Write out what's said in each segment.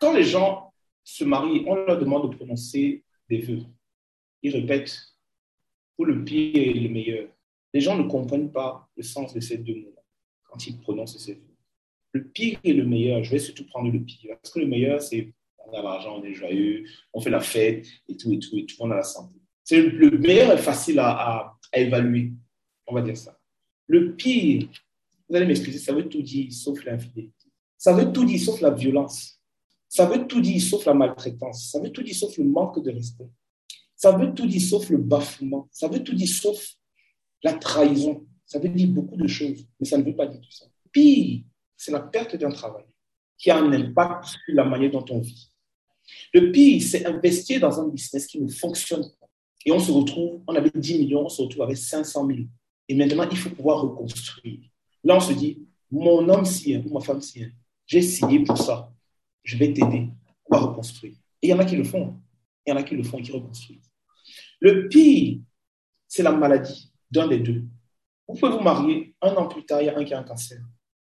quand les gens se marient, on leur demande de prononcer des vœux. Ils répètent pour le pire et le meilleur. Les gens ne comprennent pas le sens de ces deux mots quand ils prononcent ces vœux. Le pire et le meilleur, je vais surtout prendre le pire. Parce que le meilleur, c'est on a l'argent, on est joyeux, on fait la fête et tout, et tout, et tout, on a la santé. C'est le meilleur est facile à, à, à évaluer, on va dire ça. Le pire, vous allez m'excuser, ça veut tout dire sauf l'infidélité. Ça veut tout dire sauf la violence. Ça veut tout dire sauf la maltraitance. Ça veut tout dire sauf le manque de respect. Ça veut tout dire sauf le bafouement. Ça veut tout dire sauf la trahison. Ça veut dire beaucoup de choses, mais ça ne veut pas dire tout ça. Pire, c'est la perte d'un travail qui a un impact sur la manière dont on vit. Le pire, c'est investir dans un business qui ne fonctionne pas. Et on se retrouve, on avait 10 millions, on se retrouve avec 500 000. Et maintenant, il faut pouvoir reconstruire. Là, on se dit, mon homme sien ou ma femme sien, j'ai signé pour ça. Je vais t'aider. Va reconstruire. Et il y en a qui le font. Il y en a qui le font et qui reconstruisent. Le pire, c'est la maladie d'un des deux. Vous pouvez vous marier, un an plus tard, il y a un qui a un cancer.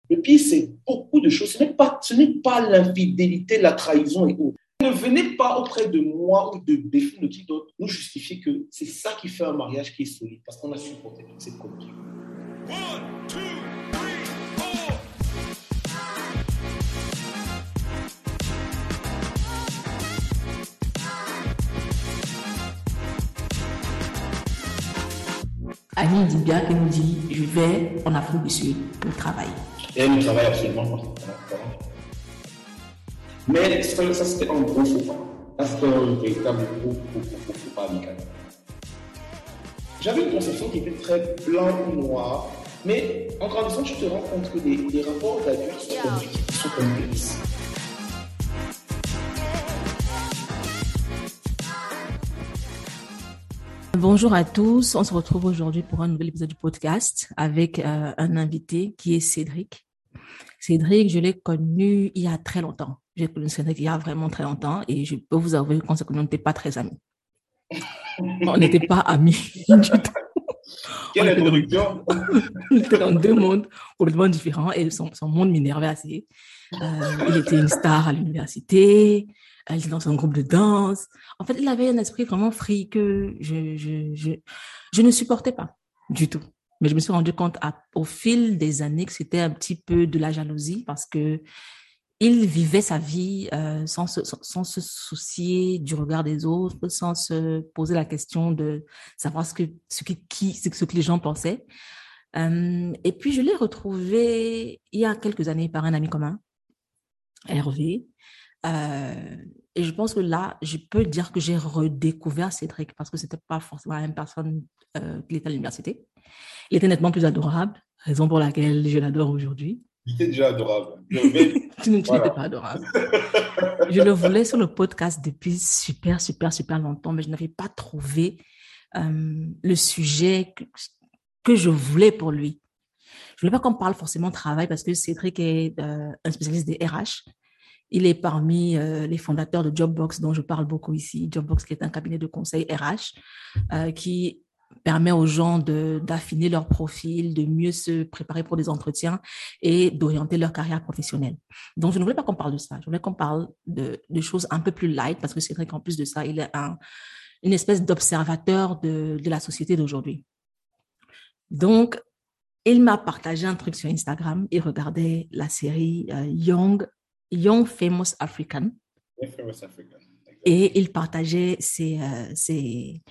Le pire, c'est beaucoup de choses. Ce n'est pas, pas l'infidélité, la trahison et autres. Ne venez pas auprès de moi ou de Béfou de qui d'autre nous justifier que c'est ça qui fait un mariage qui est solide, parce qu'on a supporté toute cette culture. One, two, Annie bien qu'elle nous dit Je vais en Afrique du Sud pour travailler. Et elle ne travaille absolument pas. Mais ça, c'était un gros faux pas. Ça, c'était un véritable gros, gros, faux pas amical. J'avais une conception qui était très blanc ou noir, mais en grandissant, tu te rends compte que les, les rapports d'adultes sont, sont complexes. Bonjour à tous, on se retrouve aujourd'hui pour un nouvel épisode du podcast avec euh, un invité qui est Cédric. Cédric, je l'ai connu il y a très longtemps. J'ai connu Cédric il y a vraiment très longtemps et je peux vous avouer qu'on n'était pas très amis. On n'était pas amis du tout. Quelle introduction On était dans deux mondes complètement différents et son, monde m'énervait assez. Euh, il était une star à l'université, elle était dans un groupe de danse. En fait, il avait un esprit vraiment free que je, je, je, je ne supportais pas du tout. Mais je me suis rendu compte au fil des années que c'était un petit peu de la jalousie parce que il vivait sa vie euh, sans, se, sans, se soucier du regard des autres, sans se poser la question de savoir ce que, ce que, qui, ce que les gens pensaient. Euh, et puis, je l'ai retrouvé il y a quelques années par un ami commun, Hervé, euh, et je pense que là, je peux dire que j'ai redécouvert Cédric parce que c'était pas forcément la même personne euh, qu'il était à l'université. Il était nettement plus adorable, raison pour laquelle je l'adore aujourd'hui. Il était déjà adorable. tu n'étais pas adorable. je le voulais sur le podcast depuis super, super, super longtemps, mais je n'avais pas trouvé euh, le sujet que, que, je voulais pour lui. Je ne voulais pas qu'on parle forcément travail parce que Cédric est euh, un spécialiste des RH. Il est parmi euh, les fondateurs de Jobbox, dont je parle beaucoup ici. Jobbox, qui est un cabinet de conseil RH, euh, qui permet aux gens d'affiner leur profil, de mieux se préparer pour des entretiens et d'orienter leur carrière professionnelle. Donc, je ne voulais pas qu'on parle de ça. Je voulais qu'on parle de, choses un peu plus light parce que c'est vrai qu'en plus de ça, il est un, une espèce d'observateur de, de la société d'aujourd'hui. Donc, il m'a partagé un truc sur Instagram. Il regardait la série euh, Young Young Famous African. Et il partageait ses, euh, ses,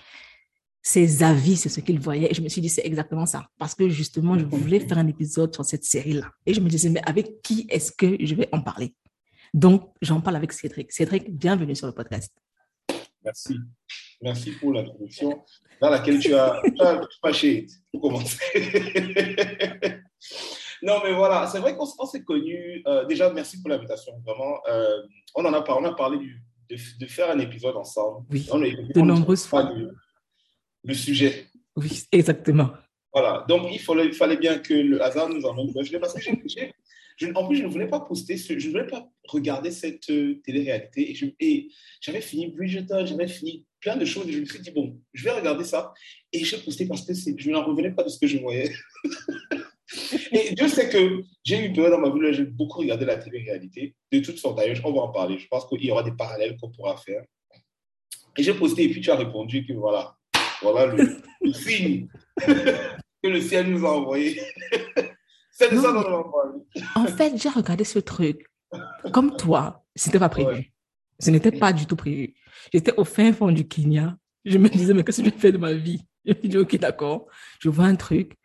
ses, avis sur ce qu'il voyait. Et je me suis dit, c'est exactement ça. Parce que justement, je voulais faire un épisode sur cette série-là. Et je me disais, mais avec qui est-ce que je vais en parler? Donc, j'en parle avec Cédric. Cédric, bienvenue sur le podcast. Merci. Merci pour l'introduction dans laquelle tu as, tu as fâché pour commencer. Non, mais voilà, c'est vrai qu'on s'est connus. Euh, déjà, merci pour l'invitation. Vraiment, euh, on en a parlé, on a parlé de, de, faire un épisode ensemble. Oui, de nombreuses fois. le sujet. Oui, exactement. Voilà, donc il fallait, il fallait bien que le hasard nous emmène. Je parce que je, en plus, je ne voulais pas poster, je ne voulais pas regarder cette euh, télé-réalité. Et j'avais fini Bridgerton, j'avais fini plein de choses. Et je me suis dit, bon, je vais regarder ça. Et j'ai posté parce que je n'en revenais pas de ce que je voyais. Et Dieu sait que j'ai eu peur dans ma vie, j'ai beaucoup regardé la télé-réalité, de toutes sortes. D'ailleurs, on va en parler. Je pense qu'il y aura des parallèles qu'on pourra faire. Et j'ai posté, et puis tu as répondu que voilà, voilà le, le signe que le ciel nous a envoyé. C'est de ça dont on va parler. En fait, j'ai regardé ce truc. Comme toi, c'était pas prévu. Ouais. Ce n'était pas du tout prévu. J'étais au fin fond du Kenya. Je me disais, mais qu'est-ce que je fais de ma vie? Je me dis, OK, d'accord. Je vois un truc.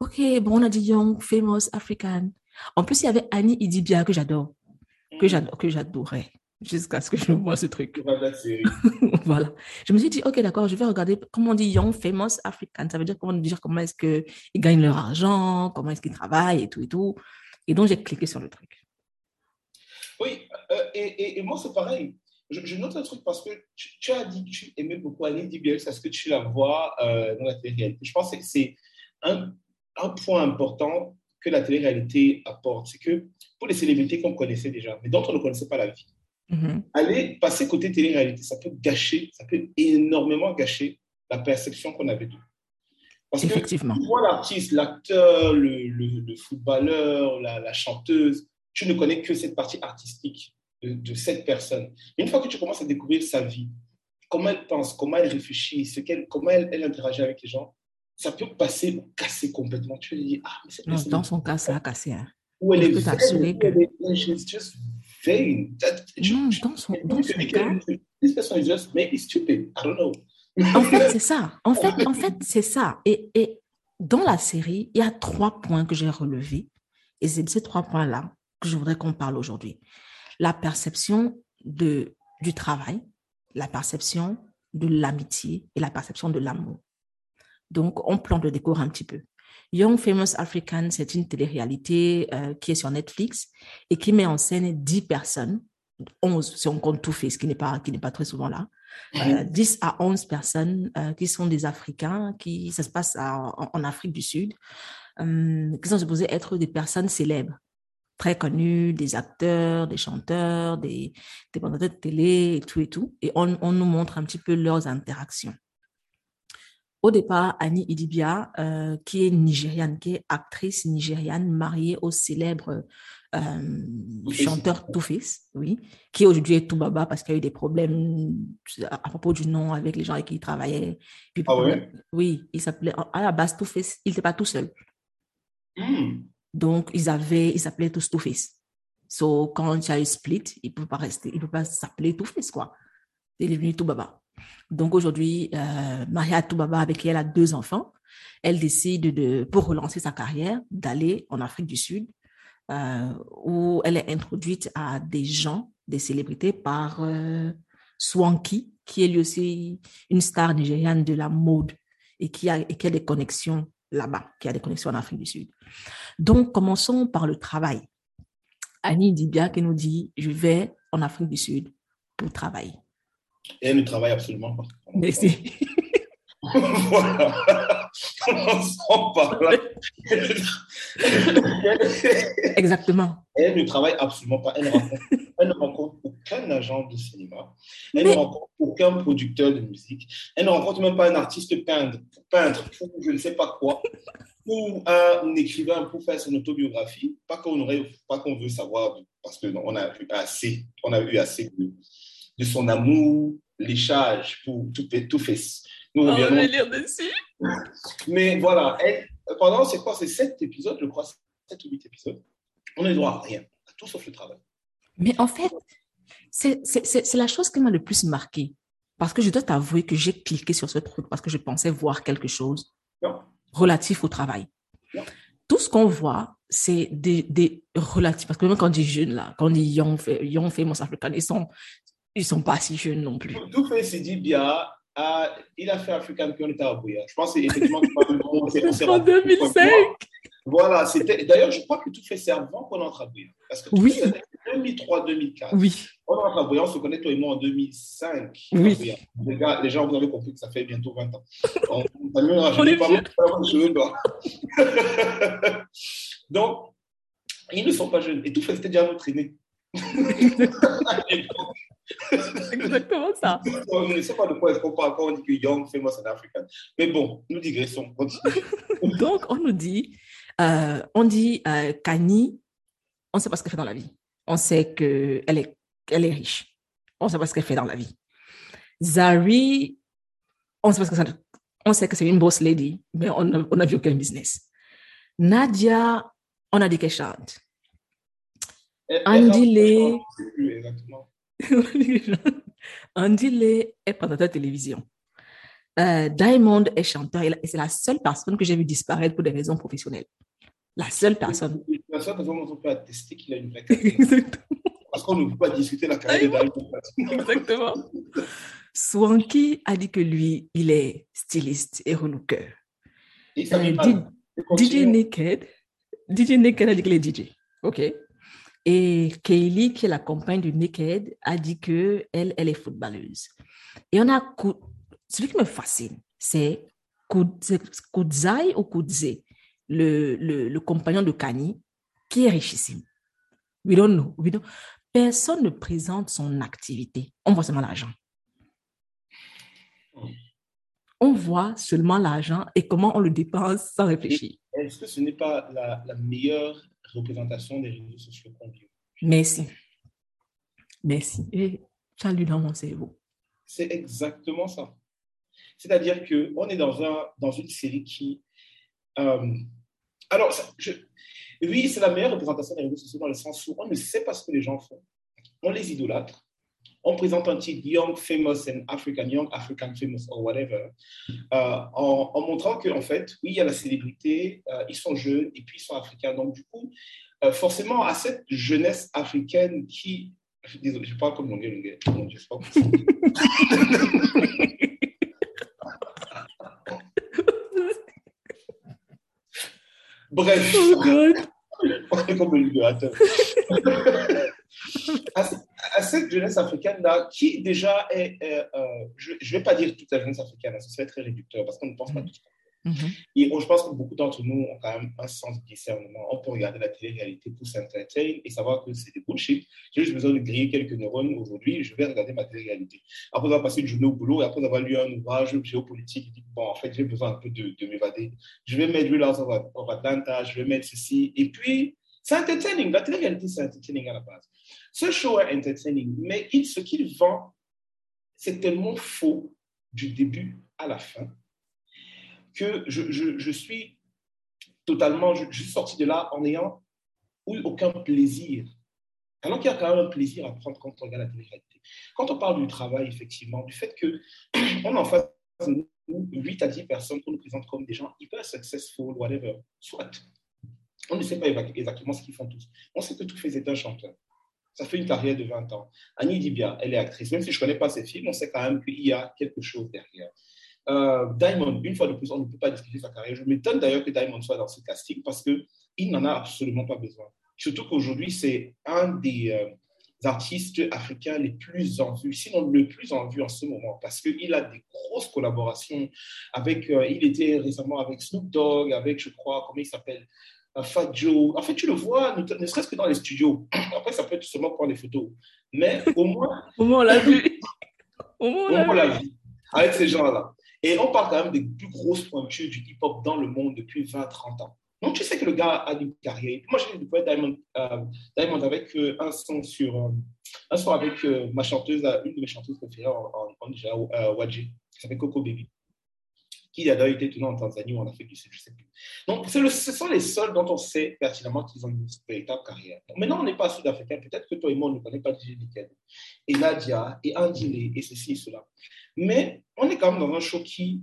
OK, bon, on a dit Young, Famous, African. En plus, il y avait Annie Idibia que j'adore, que j'adore, que j'adorais, jusqu'à ce que je vois ce truc. Voilà. Je me suis dit, OK, d'accord, je vais regarder comment on dit Young, Famous, African. Ça veut dire comment dire comment est-ce qu'ils gagnent leur argent, comment est-ce qu'ils travaillent et tout et tout. Et donc, j'ai cliqué sur le truc. Oui, euh, et, et, et moi, c'est pareil. Je, je note un truc parce que tu, tu as dit que tu aimais beaucoup Annie Dibiel, c'est ce que tu la vois euh, dans la télé-réalité. Je pense que c'est un, un point important que la télé-réalité apporte. C'est que pour les célébrités qu'on connaissait déjà, mais dont on ne connaissait pas la vie, Mhm. aller passer côté télé-réalité, ça peut gâcher, ça peut énormément gâcher la perception qu'on avait d'eux. Parce que Effectivement. tu vois l'artiste, l'acteur, le, le, le footballeur, la, la chanteuse, tu ne connais que cette partie artistique de, de cette personne. Mais une fois que tu commences à découvrir sa vie, comment elle pense, comment elle réfléchit, ce qu'elle, comment elle, elle interagit avec les gens, ça peut passer ou casser complètement. Tu te dis, ah, mais cette Non, dans son cas, ça a cassé. Hein. où elle est vaine, que- elle est- just vain. Non, dans son, dans son cas, This person is just maybe stupid. I don't know. En fait, c'est ça. En fait, en fait, c'est ça. Et, et dans la série, il y a trois points que j'ai relevés. Et c'est de ces trois points-là que je voudrais qu'on parle aujourd'hui. La perception de, du travail, la perception de l'amitié et la perception de l'amour. Donc, on plante le décor un petit peu. Young Famous African, c'est une télé-réalité euh, qui est sur Netflix et qui met en scène 10 personnes, 11 si on compte tout fait, ce qui n'est pas, qui n'est pas très souvent là, euh, 10 à 11 personnes euh, qui sont des Africains, qui, ça se passe à- en, en Afrique du Sud, euh, qui sont supposés être des personnes célèbres, très connues, des acteurs, des chanteurs, des, des de télé et tout et tout. Et on, on nous montre un petit peu leurs interactions. Au départ, Annie Idibia, euh, qui est nigériane, qui est actrice nigériane mariée au célèbre euh, chanteur Two-Face, oui, qui aujourd'hui est Toubaba parce qu'il y a eu des problèmes à, à propos du nom avec les gens avec qui il travaillait. Puis, Ah ouais? Oui, il s'appelait, à la base, Two-Face, il n'était pas tout seul. Hmm. Donc, ils avaient, ils s'appelaient tous Two-Face. So, quand il y a eu split, il ne peut pas rester, il peut pas s'appeler Two-Face, quoi. Il est devenu Toubaba. Donc, aujourd'hui, euh, Maria Toubaba, avec qui elle a deux enfants, elle décide de, pour relancer sa carrière, d'aller en Afrique du Sud, euh, où elle est introduite à des gens, des célébrités, par euh, Swanky, qui est lui aussi une star nigériane de la mode et qui a, et qui a des connexions là-bas, qui a des connexions en Afrique du Sud. Donc, commençons par le travail. Annie bien qu'elle nous dit, je vais en Afrique du Sud pour travailler. Et elle ne travaille absolument pas. Merci. voilà. Commençons par là. Exactement. Elle ne travaille absolument pas. Elle ne rencontre, elle ne rencontre aucun agent de cinéma. Elle Mais- ne rencontre aucun producteur de musique. Elle ne rencontre même pas un artiste peintre, peintre pour je ne sais pas quoi, ou un écrivain pour faire son autobiographie. Pas qu'on aurait, pas qu'on veut savoir, parce que non, on a eu assez, on a eu assez de, de son amour, l'échange pour tout, tout fait. Nous Oh, reviendrons lire dessus. mais voilà, elle, pendant c'est quoi, c'est sept épisodes, je crois, sept ou huit épisodes, on ne droit à rien, à tout sauf le travail. Mais en fait, c'est c'est- c'est- c'est la chose qui m'a le plus marqué. Parce que je dois t'avouer que j'ai cliqué sur ce truc parce que je pensais voir quelque chose Non. relatif au travail. Non. Tout ce qu'on voit, c'est des, des relatifs. Parce que même quand on dit jeunes, là, quand on dit young, young famous african, ils sont, ils sont pas si jeunes non plus. Tout fait, dit bien, ah, il a fait African puis on était à Bouya. Je pense effectivement que c'est En rencontrés. 2005. Voilà, c'était. D'ailleurs, je crois que tout fait, c'est avant qu'on entre à Bouya. Parce que tout Oui. fait, c'est 2003-2004. Oui, On entre à Bouya, on se connaît toi et moi en 2005. à Oui. Les, gars, les gens, vous avez compris que ça fait bientôt 20 ans. On, on, on, On est pas. Donc, ils ne sont pas jeunes. Et tout fait, c'était déjà notre aîné. exactement ça. On ne sait pas de quoi est-ce qu'on parle quand on dit que Young, famous and African. Mais bon, nous digressons. Donc, on nous dit, Euh, on dit euh, Kani, on ne sait pas ce qu'elle fait dans la vie. On sait qu'elle est, elle est riche. On ne sait pas ce qu'elle fait dans la vie. Zari, on sait pas ce que ça, on sait que c'est une boss lady, mais on n'a vu aucun business. Nadia, on a dit qu'elle chante. Andy Lee. Andy Lee est présentateur de télévision. Euh, Diamond est chanteur et c'est la seule personne que j'ai vu disparaître pour des raisons professionnelles. La seule personne. La seule personne dont on peut attester qu'il a une vraie carrière. Parce qu'on ne peut pas discuter la carrière de Diamond. Exactement. Swanky a dit que lui, il est styliste et relooker. Euh, DJ Naked, DJ Naked a dit qu'il est DJ. OK. Et Kaylee, qui est la compagne du Naked, a dit que elle, elle est footballeuse. Et on a celui qui me fascine, c'est Kudzai ou Kudze, le, le, compagnon de Kani, qui est richissime. We don't know. We don't... Personne ne présente son activité. On voit seulement l'argent. On voit seulement l'argent et comment on le dépense sans réfléchir. Est-ce que ce n'est pas la, meilleure représentation des réseaux sociaux qu'on vit Merci. Merci. Et salut dans mon cerveau. C'est exactement ça. C'est-à-dire qu'on est dans, un, dans une série qui... Euh, alors, je, oui, c'est la meilleure représentation des réseaux sociaux dans le sens où on ne sait pas ce que les gens font. On les idolâtre. On présente un titre Young, Famous and African, Young, African, Famous, or whatever, euh, en, montrant qu'en fait, oui, il y a la célébrité, euh, ils sont jeunes et puis ils sont africains. Donc, du coup, forcément, à cette jeunesse africaine qui. Désolé, je parle comme mon Dieu, mon Dieu, pas Bref. Oh comme le. À, cette jeunesse africaine-là, qui déjà est, euh, je ne vais pas dire toute la jeunesse africaine, ça serait très réducteur parce qu'on ne pense pas tout ça. Mhm. Et je pense que beaucoup d'entre nous ont quand même un sens de discernement. On peut regarder la télé-réalité pour s'entertainer et savoir que c'est des bullshit. J'ai juste besoin de griller quelques neurones aujourd'hui, je vais regarder ma télé-réalité. Après avoir passé une journée au boulot et après avoir lu un ouvrage géopolitique, je dis, bon, en fait, j'ai besoin un peu de, de m'évader. Je vais mettre of, of Atlanta, je vais mettre ceci. Et puis, c'est entertaining. La télé-réalité, c'est entertaining à la base. Ce show est entertaining, mais ce qu'il vend, c'est tellement faux du début à la fin que je, suis totalement, je, suis sorti de là en n'ayant aucun plaisir. Alors qu'il y a quand même un plaisir à prendre quand on regarde la télé-réalité. Quand on parle du travail, effectivement, du fait qu'on en face de nous 8 à 10 personnes qu'on nous présente comme des gens hyper successful, whatever, soit. On ne sait pas exactement ce qu'ils font tous. On sait que tous c'est un chanteur. Ça fait une carrière de 20 ans. Annie Dibia, elle est actrice. Même si je ne connais pas ses films, on sait quand même qu'il y a quelque chose derrière. Euh, Diamond, une fois de plus, on ne peut pas discuter sa carrière. Je m'étonne d'ailleurs que Diamond soit dans ce casting parce qu'il n'en a absolument pas besoin. Surtout qu'aujourd'hui, c'est un des euh, artistes africains les plus en vue, sinon le plus en vue en ce moment, parce qu'il a des grosses collaborations avec, euh, il était récemment avec Snoop Dogg, avec, je crois, comment il s'appelle Fat Joe. En fait, tu le vois, ne, serait-ce que dans les studios. Après, ça peut être seulement pour les photos. Mais au moins. au moins, on l'a vu. Au moins, on l'a vu. Avec ces gens-là. Et on parle quand même des plus grosses pointures du hip-hop dans le monde depuis 20-30 ans. Donc, tu sais que le gars a une carrière. Moi, j'ai découvert Diamond, euh, Diamond avec euh, un son sur. Euh, un son avec ma chanteuse, une de mes chanteuses préférées en, en, en Wadji, qui s'appelle Coco Baby, qui a d'ailleurs été tourné en Tanzanie ou en Afrique du Sud, je ne sais plus. Donc, ce sont les seuls dont on sait pertinemment qu'ils ont une véritable carrière. maintenant, on n'est pas sud-africain. Peut-être que toi et moi, on ne connaît pas Nickel, et Nadia, et Andile, et ceci et cela. Mais on est quand même dans un show qui,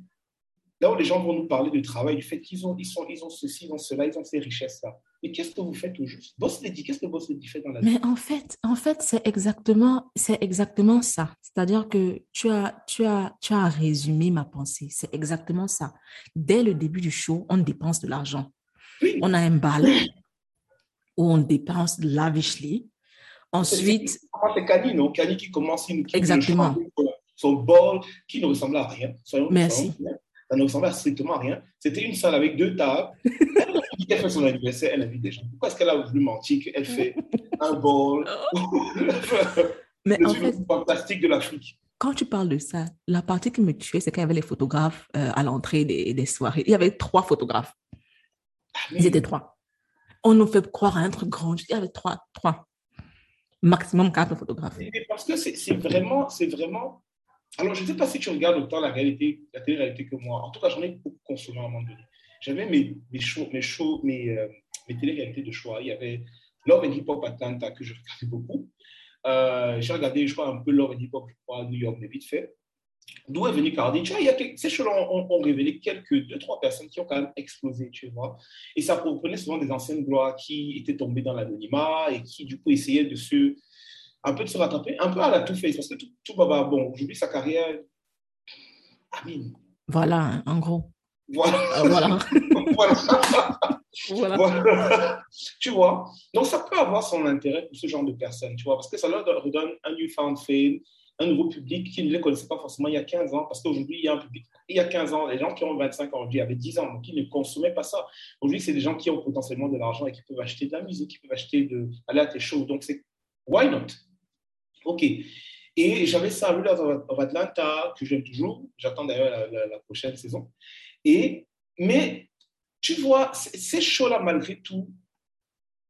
là où les gens vont nous parler du travail, du fait qu'ils ont, ils sont, ils ont ceci, ils ont cela, ils ont ces richesses-là. Mais qu'est-ce que vous faites au juste? Boss Lady, qu'est-ce que Boss Lady fait dans la vie? Mais en fait, en fait c'est exactement, c'est exactement ça. C'est-à-dire que tu as, tu, as, tu as résumé ma pensée. C'est exactement ça. Dès le début du show, on dépense de l'argent. On a un bal où on dépense lavishly. Ensuite. C'est Kani, non? Kani qui commence, une Exactement son bol qui ne ressemblait à rien. Merci. Ça ne ressemblait strictement à rien. C'était une salle avec deux tables. Elle a fait son anniversaire, elle a vu des gens. Pourquoi est-ce qu'elle a voulu mentir qu'elle fait un bol? Mais en fait, fantastique de l'Afrique quand tu parles de ça, la partie qui me tuait, c'est qu'il y avait les photographes euh, à l'entrée des, des, soirées. Il y avait trois photographes. Ils étaient trois. On nous fait croire à un truc grand. Je dis avec trois, trois. Maximum quatre photographes. Parce que c'est vraiment, c'est vraiment. Alors, je ne sais pas si tu regardes autant la réalité, télé-réalité que moi. En tout cas, j'en ai beaucoup consommé à un moment donné. J'avais mes, mes shows, mes shows, mes, euh, télé-réalités de choix. Il y avait Love and Hip Hop Atlanta que je regardais beaucoup. Euh, j'ai regardé, je crois, un peu Love and Hip Hop, je crois, New York, mais vite fait. D'où est venu Cardi Tu vois, il y a ces shows-là ont, ont, révélé quelques, deux, trois personnes qui ont quand même explosé, tu vois. Et ça reprenait souvent des anciennes gloires qui étaient tombées dans l'anonymat et qui, du coup, essayaient de se, un peu de se rattraper, un peu à la Two-Face, parce que tout, tout Baba, bon, aujourd'hui, sa carrière, Amin. Voilà, en gros. Voilà. Euh, voilà. voilà. voilà. tu vois Donc, ça peut avoir son intérêt pour ce genre de personnes, tu vois, parce que ça leur redonne un newfound fame, un nouveau public qui ne les connaissait pas forcément il y a 15 ans, parce qu'aujourd'hui, il y a un public. Il y a 15 ans, les gens qui ont 25 ans aujourd'hui avaient 10 ans, donc ils ne consommaient pas ça. Aujourd'hui, c'est des gens qui ont potentiellement de l'argent et qui peuvent acheter de la musique, qui peuvent acheter de, aller à tes shows. Donc, c'est why not? OK. Et j'avais ça à of Atlanta, que j'aime toujours. J'attends d'ailleurs la, la, la, prochaine saison. Et, mais tu vois, ces shows-là, malgré tout,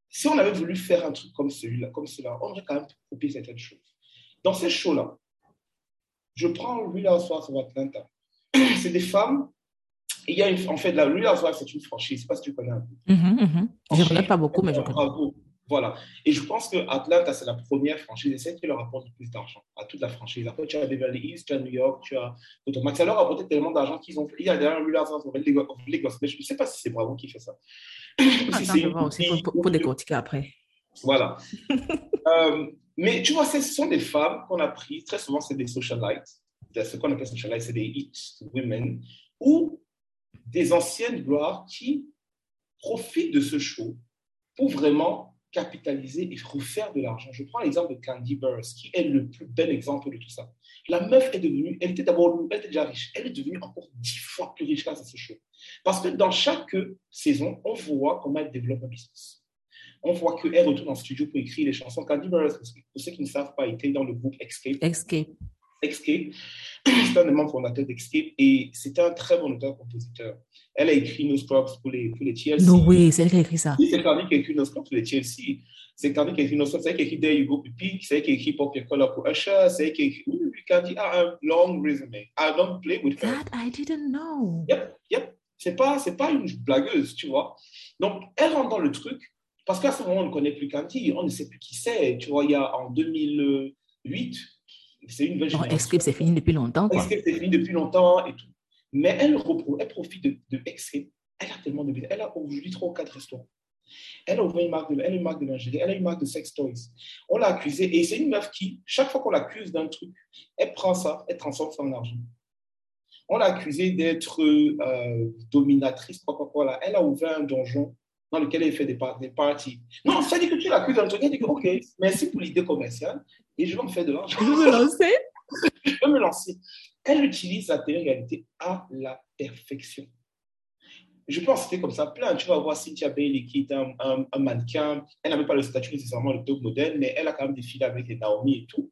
si on avait voulu faire un truc comme celui-là, comme cela, on aurait quand même copié certaines choses. Dans ces shows-là, je prends Real Housewives of Atlanta. C'est des femmes. Il y a une, en fait, la Real Housewives, c'est une franchise. Je ne sais pas si tu connais un peu. Mm -hmm, mm -hmm. Je ne connais pas beaucoup, mais je connais. Bravo. Voilà. Et je pense que Atlanta, c'est la première franchise et celle qui leur apporte le plus d'argent à toute la franchise. Après, tu as Beverly Hills, tu as New York, tu as Potomac. Ça leur a apporté tellement d'argent qu'ils ont fait. Il y a Housewives of Lagos, mais je ne sais pas si c'est Bravo qui fait ça. Ah, ça, une... aussi pour, pour décortiquer après. Voilà. euh, mais tu vois, ce sont des femmes qu'on a prises, très souvent, c'est des socialites. Ce qu'on appelle socialites, c'est des hit women, ou des anciennes gloires qui profitent de ce show pour vraiment capitaliser et refaire de l'argent. Je prends l'exemple de Candy Burrs, qui est le plus bel exemple de tout ça. La meuf est devenue, elle était d'abord, elle était déjà riche, elle est devenue encore dix fois plus riche grâce à ce show. Parce que dans chaque saison, on voit comment elle développe un business on voit qu'elle retourne en studio pour écrire les chansons. Candy Burrs, pour ceux qui ne savent pas, était dans le groupe Escape. Escape. Escape. C'est un des membres fondateurs d'Escape et c'était un très bon auteur-compositeur. Elle a écrit No Scrubs pour les, pour les TLC. Non, oui, c'est elle qui a écrit ça. C'est Candy qui a écrit No Scrubs pour les TLC. C'est Candy qui a écrit No Scrubs, c'est elle qui a écrit There You Go Pipi, c'est elle qui a écrit Pop Your Color pour Usher, c'est elle qui a écrit. Oui, oui, Candy a un long resume. I don't play with her. That I didn't know. Yep, yep. C'est pas, c'est pas une blagueuse, tu vois. Donc, elle rentre dans le truc. Parce qu'à ce moment, on ne connaît plus Candy, on ne sait plus qui c'est. Tu vois, il y a en 2008, c'est une nouvelle génération. C'est fini depuis longtemps. Quoi. C'est fini depuis longtemps et tout. Mais elle, elle profite de, de. Elle a tellement de Elle a aujourd'hui trois ou quatre restaurants. Elle a ouvert une marque de, elle a une marque de lingerie, elle a une marque de sex toys. On l'a accusée et c'est une meuf qui, chaque fois qu'on l'accuse d'un truc, elle prend ça, elle transforme ça en argent. On l'a accusée d'être euh, dominatrice, quoi, quoi, quoi, là. Elle a ouvert un donjon dans lequel elle fait des, par des parties. Non, ça dit que tu l'accuses elle dit que, OK, merci pour l'idée commerciale et je vais en faire de l'argent. Je veux me lancer. je veux me lancer. Elle utilise la télé-réalité à la perfection. Je peux en citer comme ça plein. Tu vas voir Cynthia Bailey qui est un, un, un mannequin. Elle n'avait pas le statut nécessairement de top modèle, mais elle a quand même défilé avec les Naomi et tout.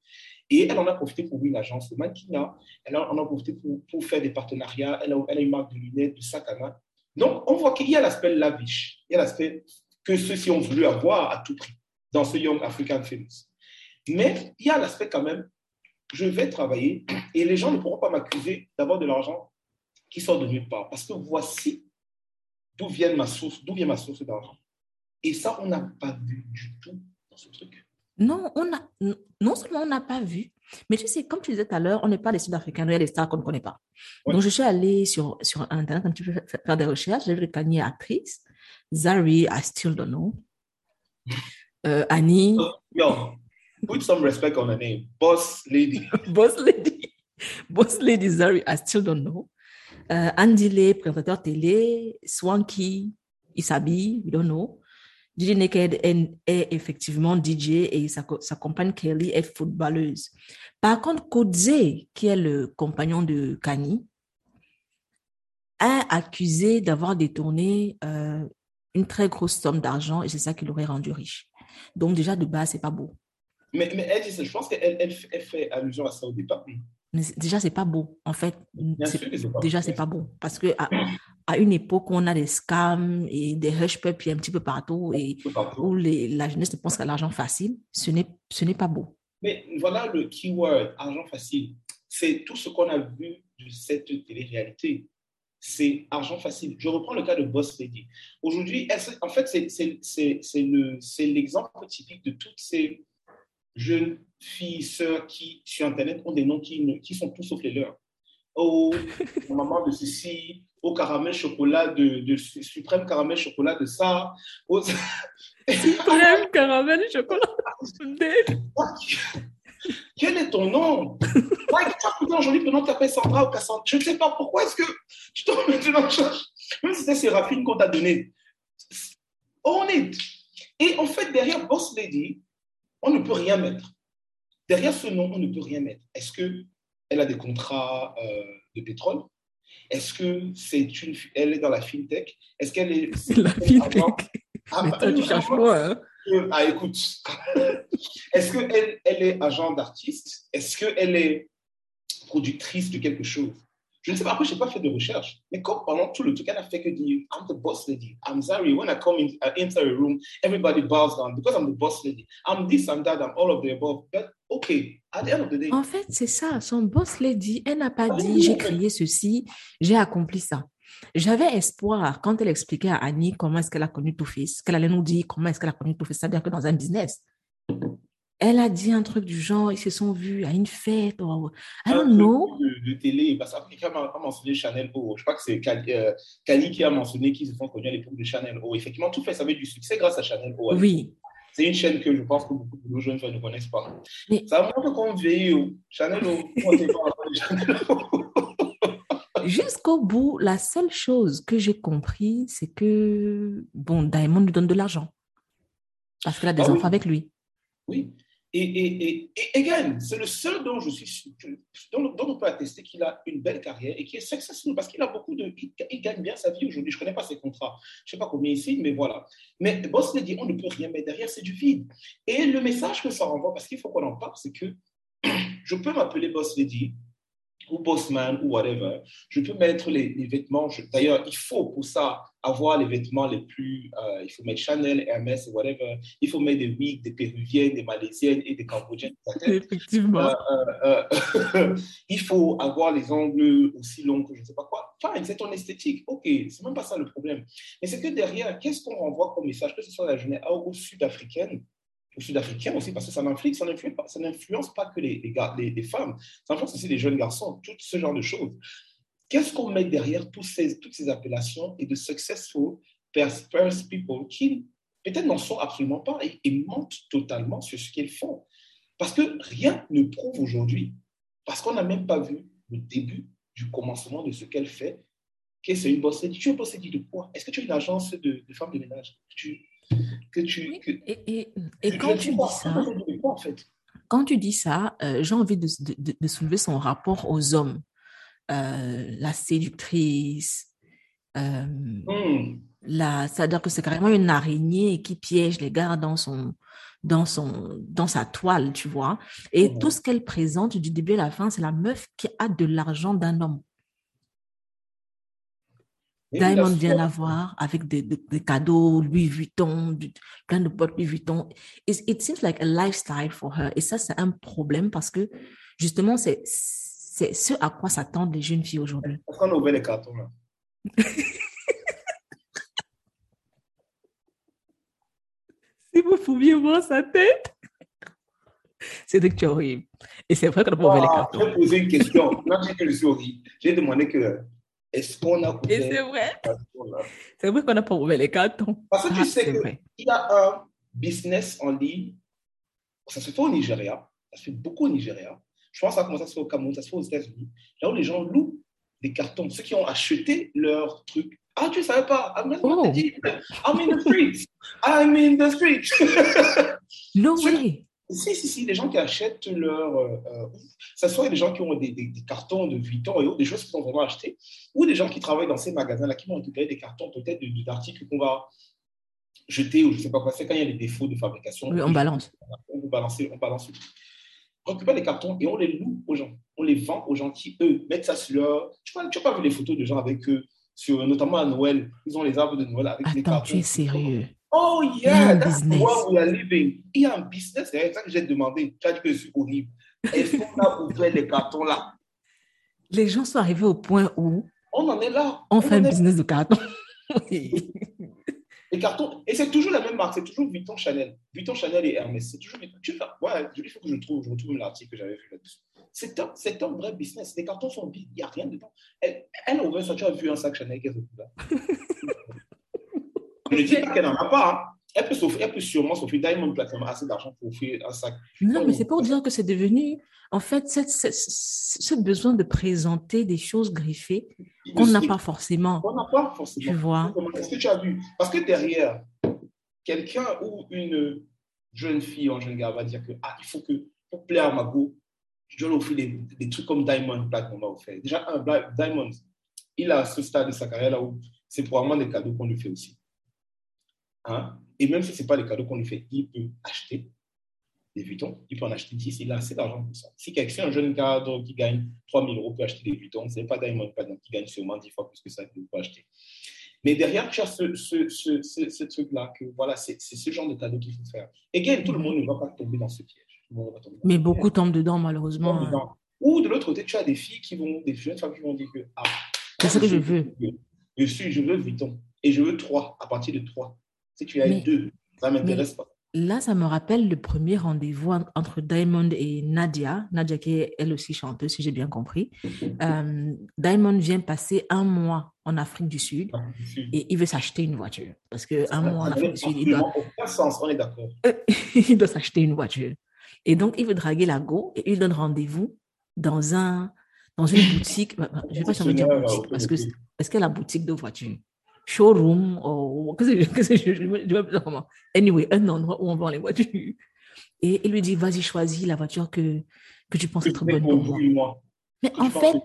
Et elle en a profité pour une agence de mannequinat. Elle en a profité pour, pour faire des partenariats. Elle a, elle a une marque de lunettes, de sac à main. Donc, on voit qu'il y a l'aspect lavish. Il y a l'aspect que ceux-ci ont voulu avoir à tout prix dans ce Young African Famous. Mais il y a l'aspect quand même, je vais travailler et les gens ne pourront pas m'accuser d'avoir de l'argent qui sort de nulle part. Parce que voici d'où vient ma source, d'où vient ma source d'argent. Et ça, on n'a pas vu du tout dans ce truc. Non, on a, non seulement on n'a pas vu, mais tu sais, comme tu disais tout à l'heure, on n'est pas des Sud-Africains, il y a des stars qu'on ne connaît pas. Ouais. Donc, je suis allée sur, sur Internet un petit peu faire des recherches. J'ai vu Kanye actrice. Zari, I still don't know. Euh, Annie. Oh, yo, put some respect on her name. Boss Lady. Boss Lady. Boss Lady Zari, I still don't know. Euh, Andy Lee, présentateur télé. Swanky, Isabi, we don't know. DJ Naked est, est, effectivement DJ et sa, sa, compagne Kelly est footballeuse. Par contre, Kodze, qui est le compagnon de Kanye, est accusé d'avoir détourné euh, une très grosse somme d'argent et c'est ça qui l'aurait rendu riche. Donc déjà, de base, c'est pas beau. Mais, mais elle, je pense qu'elle elle, elle fait allusion à ça au départ. Mais déjà, c'est pas beau. En fait, Bien sûr que pas déjà, c'est pas beau. Parce que à, à une époque où on a des scams et des hush puppies un petit peu partout et où les, la jeunesse ne pense qu'à l'argent facile, ce n'est, ce n'est pas beau. Mais voilà le keyword, argent facile. C'est tout ce qu'on a vu de cette télé-réalité. C'est argent facile. Je reprends le cas de Boss Lady. Aujourd'hui, en fait, c'est l'exemple typique de toutes ces jeunes filles, sœurs qui, sur Internet, ont des noms qui, qui sont tous sauf les leurs. Oh, maman de ceci, au caramel chocolat de, de, suprême caramel chocolat de ça. Au... suprême caramel chocolat. Quel est ton nom? Tu aujourd'hui que tu Sandra ou Cassandra. Je ne sais pas pourquoi est-ce que je te maintenant Même si c'est Séraphine qu'on t'a donné. Honnête. Et en fait, derrière Boss Lady, on ne peut rien mettre. Derrière ce nom, on ne peut rien mettre. Est-ce qu'elle a des contrats euh, de pétrole. Est-ce que c'est une, elle est dans la fintech? Est-ce qu'elle est, la fintech. Ah, Mais toi, tu cherches loin. Hein. Ah, écoute, est-ce qu'elle elle est agent d'artiste? Est-ce qu'elle est productrice de quelque chose? Je ne sais pas, après, je n'ai pas fait de recherche. Mais comme pendant tout le truc, elle a fait que dire I'm the boss lady. I'm sorry. When I come in, uh, enter a room, everybody bows down because I'm the boss lady. I'm this, I'm that, I'm all of the above. But okay, at the end of the day. En fait, c'est ça. Son boss lady, elle n'a pas dit j'ai créé ceci, j'ai accompli ça. J'avais espoir quand elle expliquait à Annie comment est-ce qu'elle a connu Two-Face, qu'elle allait nous dire comment est-ce qu'elle a connu Two-Face, c'est-à-dire que dans un business. Elle a dit un truc du genre, ils se sont vus à une fête, ou, I don't know. De, de télé, parce qu'après, a mentionné Chanel O. Je crois que c'est Kali, euh, qui a mentionné qu'ils se sont connus à l'époque de Chanel O. Effectivement, tout fait, ça avait du succès grâce à Chanel O. Oui. C'est une chaîne que je pense que beaucoup de jeunes ne connaissent pas. Ça montre qu'on vieillit. Chanel O. Jusqu'au bout, la seule chose que j'ai compris, c'est que, bon, Diamond lui donne de l'argent. Parce qu'elle a des ah enfants avec lui. Oui. Et, et, et, again, c'est le seul dont je suis dont, dont, on peut attester qu'il a une belle carrière et qui est successful parce qu'il a beaucoup de, il, gagne bien sa vie aujourd'hui. Je ne connais pas ses contrats, je ne sais pas combien ici, mais voilà. Mais Boss dit, on ne peut rien mettre derrière, c'est du vide. Et le message que ça renvoie, parce qu'il faut qu'on en parle, c'est que je peux m'appeler Boss Lady, ou Bossman ou whatever. Je peux mettre les vêtements. D'ailleurs, il faut pour ça avoir les vêtements les plus. Euh, il faut mettre Chanel, Hermès, whatever. Il faut mettre des wigs, des péruviennes, des malaisiennes et des cambodgiennes. Effectivement. Euh, euh, il faut avoir les ongles aussi longs que je ne sais pas quoi. Fine, c'est ton esthétique. OK, c'est même pas ça le problème. Mais c'est que derrière, qu'est-ce qu'on renvoie comme message, que ce soit la jeunesse ou sud-africaine, sud-africains aussi, parce que ça n'influence, ça n'influence pas que les, les, les, femmes, ça influence aussi les jeunes garçons, tout ce genre de choses. Qu'est-ce qu'on met derrière tous ces, toutes ces appellations et de successful first people qui peut-être n'en sont absolument pas et, et, mentent totalement sur ce qu'ils font? Parce que rien ne prouve aujourd'hui, parce qu'on n'a même pas vu le début du commencement de ce qu'elle fait, que c'est une bosse. Tu es une bosse de quoi? Est-ce que tu es une agence de, de femmes de ménage? Tu, que tu. et, et, quand tu dis ça, quand tu dis ça, euh, j'ai envie de, de, soulever son rapport aux hommes. Euh, la séductrice, euh, hmm. c'est-à-dire que c'est carrément une araignée qui piège les gars dans son, dans son, dans sa toile, tu vois. Et hmm. tout ce qu'elle présente du début à la fin, c'est la meuf qui a de l'argent d'un homme. Diamond vient la voir avec des, des, cadeaux, Louis Vuitton, plein de bottes Louis Vuitton. It, it, seems like a lifestyle for her. Et ça, c'est un problème parce que justement, c'est ce à quoi s'attendent les jeunes filles aujourd'hui. Pourquoi on a ouvert les cartons là Si vous pouviez voir sa tête. C'est que tu es horrible. Et c'est vrai qu'on n'a pas ouvert les cartons. J'ai posé une question. Non, j'ai que je suis horrible. J'ai demandé que est-ce qu'on a ouvert c'est vrai. C'est vrai qu'on n'a pas ouvert les cartons. Parce que tu ah, sais qu'il y a un business en ligne, ça se fait au Nigeria, ça se fait beaucoup au Nigeria. Je pense que ça commence à se faire au Cameroun, ça se fait aux États-Unis, là où les gens louent des cartons. Ceux qui ont acheté leurs trucs. Ah, tu ne savais pas I'm, oh. I'm in the streets. I'm in the streets. no way. Si, si, si, les gens qui achètent leur. Euh, euh, ça soit des gens qui ont des, des, cartons de 8 ans et autres, des choses qu'ils ont vraiment acheté, ou des gens qui travaillent dans ces magasins-là, qui vont récupérer des cartons peut-être d'articles qu'on va jeter ou je ne sais pas quoi. C'est quand il y a des défauts de fabrication. Oui, on balance. On balance, on balance. On récupère les cartons et on les loue aux gens. On les vend aux gens qui, eux, mettent ça sur leur. Tu n'as pas, vu les photos de gens avec eux sur, notamment à Noël. Ils ont les arbres de Noël avec Attends, cartons. tu es sérieux? Oh yeah, that's business. what we are living. Il y a un business, c'est ça que j'ai demandé. Tu as dit que je suis horrible. Est-ce qu'on a ouvert les cartons là? Les gens sont arrivés au point où On en est là. on fait un business de carton. Les cartons, et c'est toujours la même marque, c'est toujours Vuitton Chanel. Vuitton Chanel et Hermès, c'est toujours Vuitton. Tu vois, ouais, il faut que je trouve, je retrouve l'article que j'avais vu là-dessus. C'est un, c'est un vrai business. Les cartons sont vides, il n'y a rien dedans. Elle, elle a ouvert ça, tu as vu un sac Chanel qu'elle fout là. Je ne dis pas qu'elle n'en a pas. hein. Elle, peut s'offrir- elle peut sûrement s'offrir Diamond Platinum assez d'argent pour offrir un sac. Non, mais c'est pour dire que c'est devenu, en fait, cette- cette- ce besoin de présenter des choses griffées qu'on n'a pas forcément. On n'a pas forcément. Tu vois. Est-ce que tu as vu? Parce que derrière, quelqu'un ou une jeune fille ou un jeune gars va dire que ah, il faut que pour plaire à ma go, je dois lui offrir des, des trucs comme Diamond Platinum m'a offert. Déjà, un Diamond, il a ce stade de sa carrière là où c'est probablement des cadeaux qu'on lui fait aussi. Hein? Et même si ce n'est pas des cadeaux qu'on lui fait, il peut acheter des Vuitton, il peut en acheter 10, il a assez d'argent pour ça. Si quelqu'un, un jeune cadre qui gagne 3 000 euros peut acheter des Vuitton, ce n'est pas Diamond Platinum qui gagne sûrement 10 fois plus que ça qu'il peut acheter. Mais derrière, tu as ce, ce, ce, ce, ce truc-là, que voilà, c'est ce genre de cadeau qu'il faut faire. Et again, tout le monde ne va pas tomber dans ce piège. Dans Mais beaucoup tombent dedans, malheureusement. Dedans. Ou de l'autre côté, tu as des filles qui vont, des jeunes femmes qui vont dire que ah, C'est ce que je veux. Je suis, je veux Vuitton. Et je veux 3, à partir de 3. Si tu as Mais- deux, ça ne m'intéresse pas. Là, ça me rappelle le premier rendez-vous en- entre Diamond et Nadia. Nadia, qui est elle aussi chanteuse, si j'ai bien compris. Euh, Diamond vient passer un mois en Afrique du Sud et il veut s'acheter une voiture. Parce qu'un mois en Afrique du Sud, il doit, aucun sens, on est d'accord. il doit s'acheter une voiture. Et donc, il veut draguer la go et il donne rendez-vous dans, un, dans une boutique. bah, bah, Je ne vais pas si on veut dire Concessionnaire, boutique, euh, parce que est-ce qu'elle a boutique de voiture Showroom ou que je- qu'est-ce que je je ne sais pas. Anyway, un endroit où on vend les voitures. Et il lui dit Vas-y, choisis la voiture que, que tu penses être bonne pour moi. moi. Mais en fait,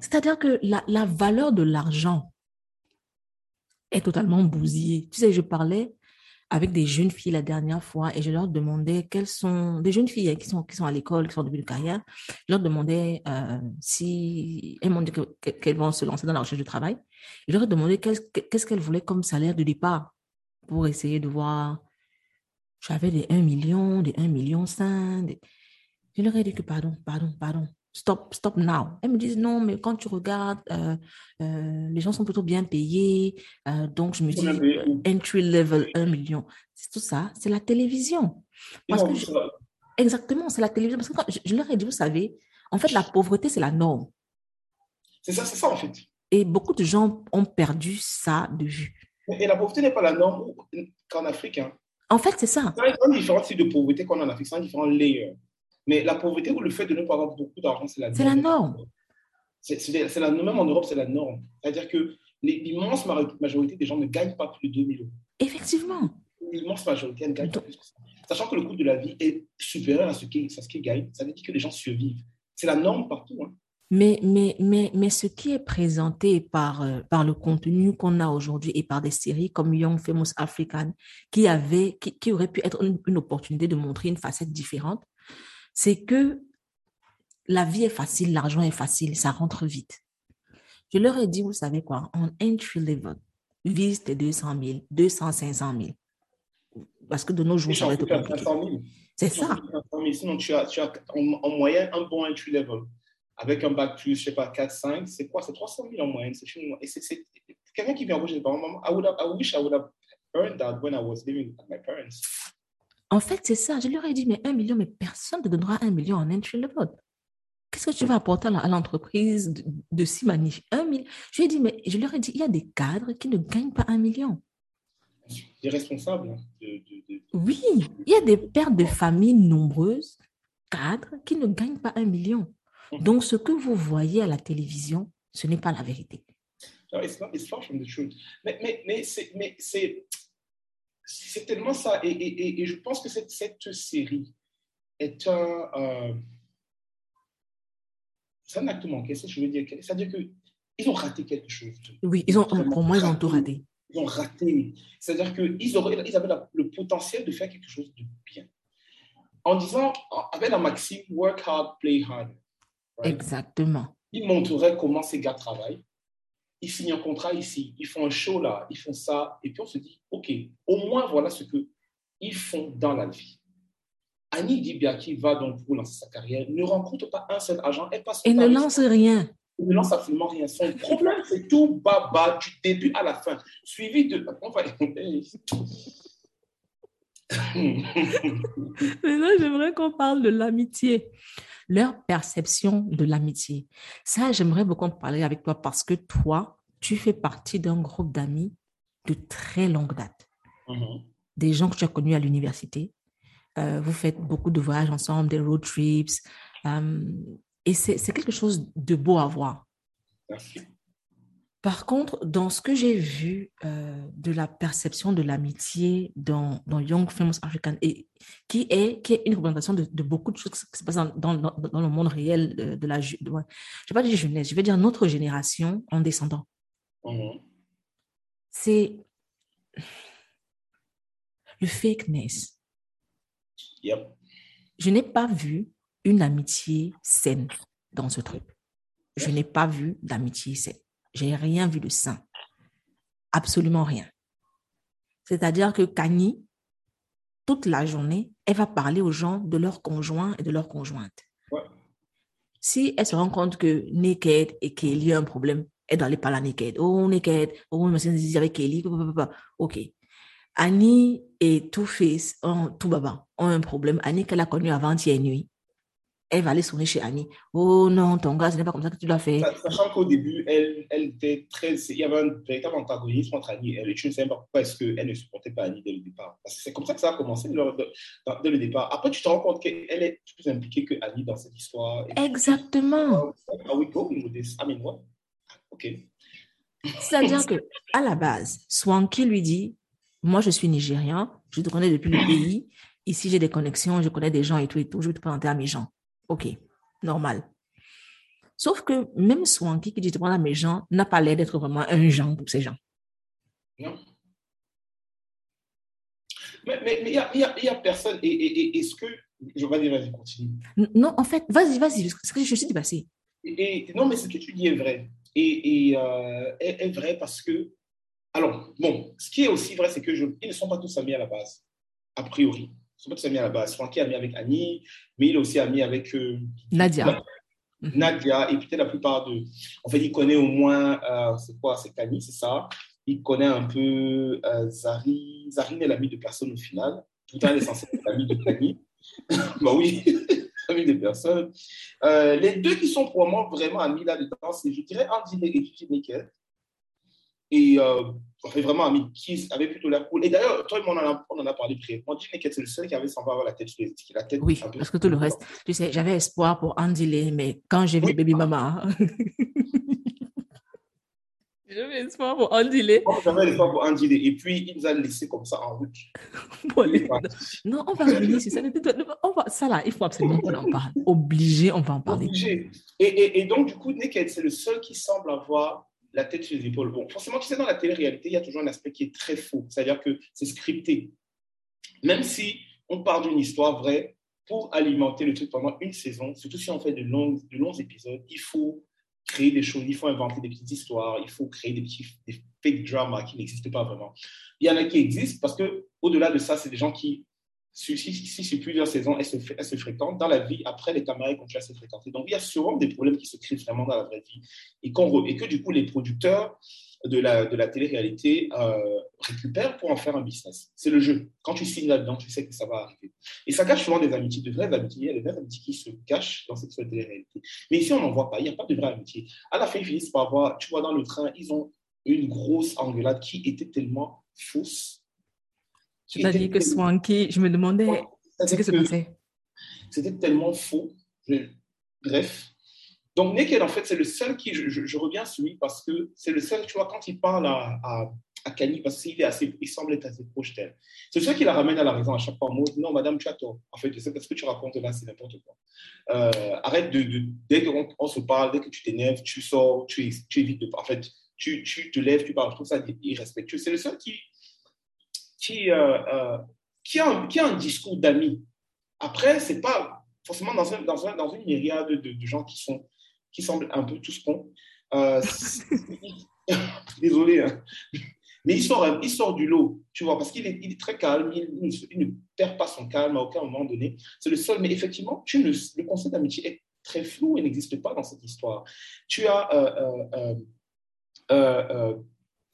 c'est-à-dire que la, la valeur de l'argent est totalement bousillée. Tu sais, je parlais avec des jeunes filles la dernière fois et je leur demandais quelles sont, des jeunes filles hein, qui sont, qui sont à l'école, qui sont en début de carrière, je leur demandais euh, si, elles m'ont dit que- que- qu'elles vont se lancer dans la recherche de travail. Je leur ai demandé qu'est-ce qu'elles voulaient comme salaire de départ pour essayer de voir. J'avais des 1 million, des 1 million 5. des- Je leur ai dit que pardon, pardon, pardon. Stop, stop now. Elles me disent non, mais quand tu regardes, euh, euh, les gens sont plutôt bien payés. euh, donc, je me dis, entry level 1 million. C'est tout ça, c'est la télévision. Parce Non, que je- ça- Exactement, c'est la télévision. Parce que quand je, je leur ai dit, vous savez, en fait, la pauvreté, c'est la norme. C'est ça, c'est ça en fait. Et beaucoup de gens ont perdu ça de vue. Et la pauvreté n'est pas la norme qu'en Afrique. Hein. En fait, c'est ça. Il y a un différent type de pauvreté qu'on a en Afrique, c'est un différent layer. Mais la pauvreté ou le fait de ne pas avoir beaucoup d'argent, c'est la norme. C'est la norme. C'est la Même en Europe, c'est la norme. C'est-à-dire que l'immense ma- majorité des gens ne gagnent pas plus de 2000 euros. Effectivement. L'immense majorité ne gagne pas plus que ça. Sachant que le coût de la vie est supérieur à ce qu'ils gagnent, ça veut dire que les gens survivent. C'est la norme partout. hein. Mais, mais, mais, mais ce qui est présenté par, euh, par le contenu qu'on a aujourd'hui et par des séries comme Young Famous African, qui, avait, qui, qui aurait pu être une, une opportunité de montrer une facette différente, c'est que la vie est facile, l'argent est facile, ça rentre vite. Je leur ai dit, vous savez quoi, en entry level, vise tes 200 000, 200, 500 000. Parce que de nos jours, ça va être compliqué. 500 000. C'est ça. tu as 500 000. Sinon, tu as, tu as en, en moyenne un bon entry level. Avec un bac plus, je sais pas, 4, 5, c'est quoi? C'est 300 000 en moyenne. C'est quelqu'un qui vient. Maman, I, would have, I wish I would have earned that when I was living with my parents. En fait, c'est ça. Je leur ai dit, mais un million, mais personne ne te donnera un million en entry level. Qu'est-ce que tu vas apporter à l'entreprise de, de si magnifique? Un million. Je, lui ai dit, mais je leur ai dit, il y a des cadres qui ne gagnent pas un million. Des responsables hein, de, Oui, il y a des pères de famille nombreuses, cadres, qui ne gagnent pas un million. Donc, ce que vous voyez à la télévision, ce n'est pas la vérité. No, it's, not, it's far from the truth. Mais, mais, mais c'est c'est- tellement ça. Et, et, et, et je pense que cette, cette série est un, euh, c'est un acte manqué. Que je veux dire. C'est-à-dire qu'ils ont raté quelque chose. Oui, ils ont, pour moi, ils ont tout raté. Ils ont raté. C'est-à-dire qu'ils ils avaient la- le potentiel de faire quelque chose de bien. En disant, avec la maxime, work hard, play hard. right? Exactement. Ils montreraient comment ces gars travaillent. Ils signent un contrat ici, ils font un show là, ils font ça, et puis on se dit, OK, au moins voilà ce qu'ils font dans la vie. Annie Dibia, qui va donc pour lancer sa carrière, ne rencontre pas un seul agent. Elle passe Et ne lance rien. Elle ne lance absolument rien. Son problème, c'est tout baba du début à la fin, suivi de. On va là, j'aimerais qu'on parle de l'amitié, leur perception de l'amitié. Ça, j'aimerais beaucoup en parler avec toi parce que toi, tu fais partie d'un groupe d'amis de très longue date. Mhm. Des gens que tu as connus à l'université. Euh, vous faites beaucoup de voyages ensemble, des road trips. euh, et c'est c'est quelque chose de beau à voir. Merci. Par contre, dans ce que j'ai vu euh, de la perception de l'amitié dans, dans Young Famous African, et qui est, qui est une représentation de, de beaucoup de choses qui se passent dans, dans, dans- dans le monde réel de, de la... Je ne vais pas dire jeunesse, je vais dire notre génération en descendant. Mhm. C'est le fakeness. Yep. Je n'ai pas vu une amitié saine dans ce truc. Je n'ai pas vu d'amitié saine. J'ai rien vu de sain. Absolument rien. C'est-à-dire que Kanye, toute la journée, elle va parler aux gens de leurs conjoints et de leurs conjointes. Ouais. Si elle se rend compte que Naked et Kelly ont un problème, elle doit aller parler à Naked. Oh, Naked, oh, je me suis avec Kelly. Ok. Annie et Two-Face, ont- tout baba, ont un problème. Annie qu'elle a connu avant-hier nuit, elle va aller sonner chez Annie. Oh non, ton gars, ce n'est pas comme ça que tu l'as fait. Sa- Sachant qu'au début, elle, elle était très. Il y avait un véritable antagonisme entre Annie et elle. Et tu ne sais pas pourquoi est-ce qu'elle ne supportait pas Annie dès le départ. Parce que c'est comme ça que ça a commencé dès le départ. Après, tu te rends compte qu'elle est plus impliquée que Annie dans cette histoire. Exactement. Are we going with this? I mean, what? OK. C'est-à-dire que à la base, Swanky lui dit Moi, je suis Nigérian, je te connais depuis le pays. Ici, j'ai des connexions, je connais des gens et tout et tout. Je vais te présenter à mes gens. OK, normal. Sauf que même Swanky qui dit te prendre à mes gens n'a pas l'air d'être vraiment un genre pour ces gens. Non. Mais mais- mais il n'y a, il il personne. Et, et, et est-ce que. Je vais dire, vas-y, continue. Non, en fait, vas-y, vas-y, parce que je suis dépassée. Et, non, mais ce que tu dis est vrai. Et, et, euh, est, est vrai parce que. Alors, bon, ce qui est aussi vrai, c'est que je, ils ne sont pas tous amis à la base, a priori. Sont pas tous amis à la base. Francky est ami avec Annie, mais il est aussi ami avec euh, Nadia. Nadia, et peut-être la plupart de. En fait, il connaît au moins. euh, c'est quoi? C'est Kani, c'est ça. Il connaît un peu euh, Zari. Zari n'est l'ami de personne au final. Pourtant, elle est censée être l'ami de Kani. bah oui, ami de personne. Euh, les deux qui sont probablement vraiment amis là-dedans, c'est, je dirais, Andy et Gigi Nickel. Et euh, on fait vraiment amis qui avaient plutôt l'air cool. Et d'ailleurs, toi et moi, on en a, on en a parlé brièvement. Nickel, c'est le seul qui avait semblé avoir la tête sur les la tête Oui, un peu- parce que tout le reste, tu sais, j'avais espoir pour Andy Lee, mais quand j'ai vu Oui. Baby Mama, j'avais espoir pour Andy Lee. Moi, J'avais l'espoir pour Andy et puis il nous a laissé comme ça en route. Pour aller- Non, on va revenir sur ça. On va, ça là, il faut absolument qu'on en parle. Obligé, on va en parler. Obligé. Et, et, et donc, du coup, Naked, c'est le seul qui semble avoir la tête sur les épaules. Bon, forcément, tu sais, dans la télé-réalité, il y a toujours un aspect qui est très faux. C'est-à-dire que c'est scripté. Même si on part d'une histoire vraie, pour alimenter le truc pendant une saison, surtout si on fait de longs, de longs épisodes, il faut créer des choses, il faut inventer des petites histoires, il faut créer des petits des fake dramas qui n'existent pas vraiment. Il y en a qui existent parce que au-delà de ça, c'est des gens qui, si, si, si sur plusieurs saisons, elles se, elles fréquentent, dans la vie, après, les camarades continuent à se fréquenter. Donc, il y a souvent des problèmes qui se créent vraiment dans la vraie vie et, et que du coup, les producteurs de la, de la télé-réalité euh, récupèrent pour en faire un business. C'est le jeu. Quand tu signes là-dedans, tu sais que ça va arriver. Et ça cache souvent des amitiés, de vraies amitiés. Il y a des vraies amitiés qui se cachent dans cette télé-réalité. Mais ici, on n'en voit pas. Il n'y a pas de vraies amitiés. À la fin, ils finissent par avoir, tu vois, dans le train, ils ont une grosse engueulade qui était tellement fausse. C'est-à-dire que Swanky, je me demandais ce qui se passait? C'était tellement faux. Je- Bref. Donc, Naked, en fait, c'est le seul qui. Je, je- je reviens sur lui parce que c'est le seul, tu vois, quand il parle à, à, à Kanye, parce qu'il est assez, il semble être assez proche d'elle. C'est le seul qui la ramène à la raison à chaque fois. mode, non, madame, tu as tort. En fait, ce que tu racontes là, c'est n'importe quoi. Euh, arrête de. de- dès qu'on on se parle, dès que tu t'énerves, tu sors, tu, tu évites de. En fait, tu, tu te lèves, tu parles. Je trouve ça irrespectueux. C'est le seul qui. Qui, euh, euh, qui, a, un, discours d'amis. Après, c'est pas forcément dans, un, dans, un, dans une myriade de, gens qui, sont, qui semblent un peu tous cons. Euh, Désolé. Hein. Mais il sort, il sort du lot, tu vois, parce qu'il est, très calme, il, ne perd pas son calme à aucun moment donné. C'est le seul, mais effectivement, tu le concept d'amitié est très flou et n'existe pas dans cette histoire. Tu as euh,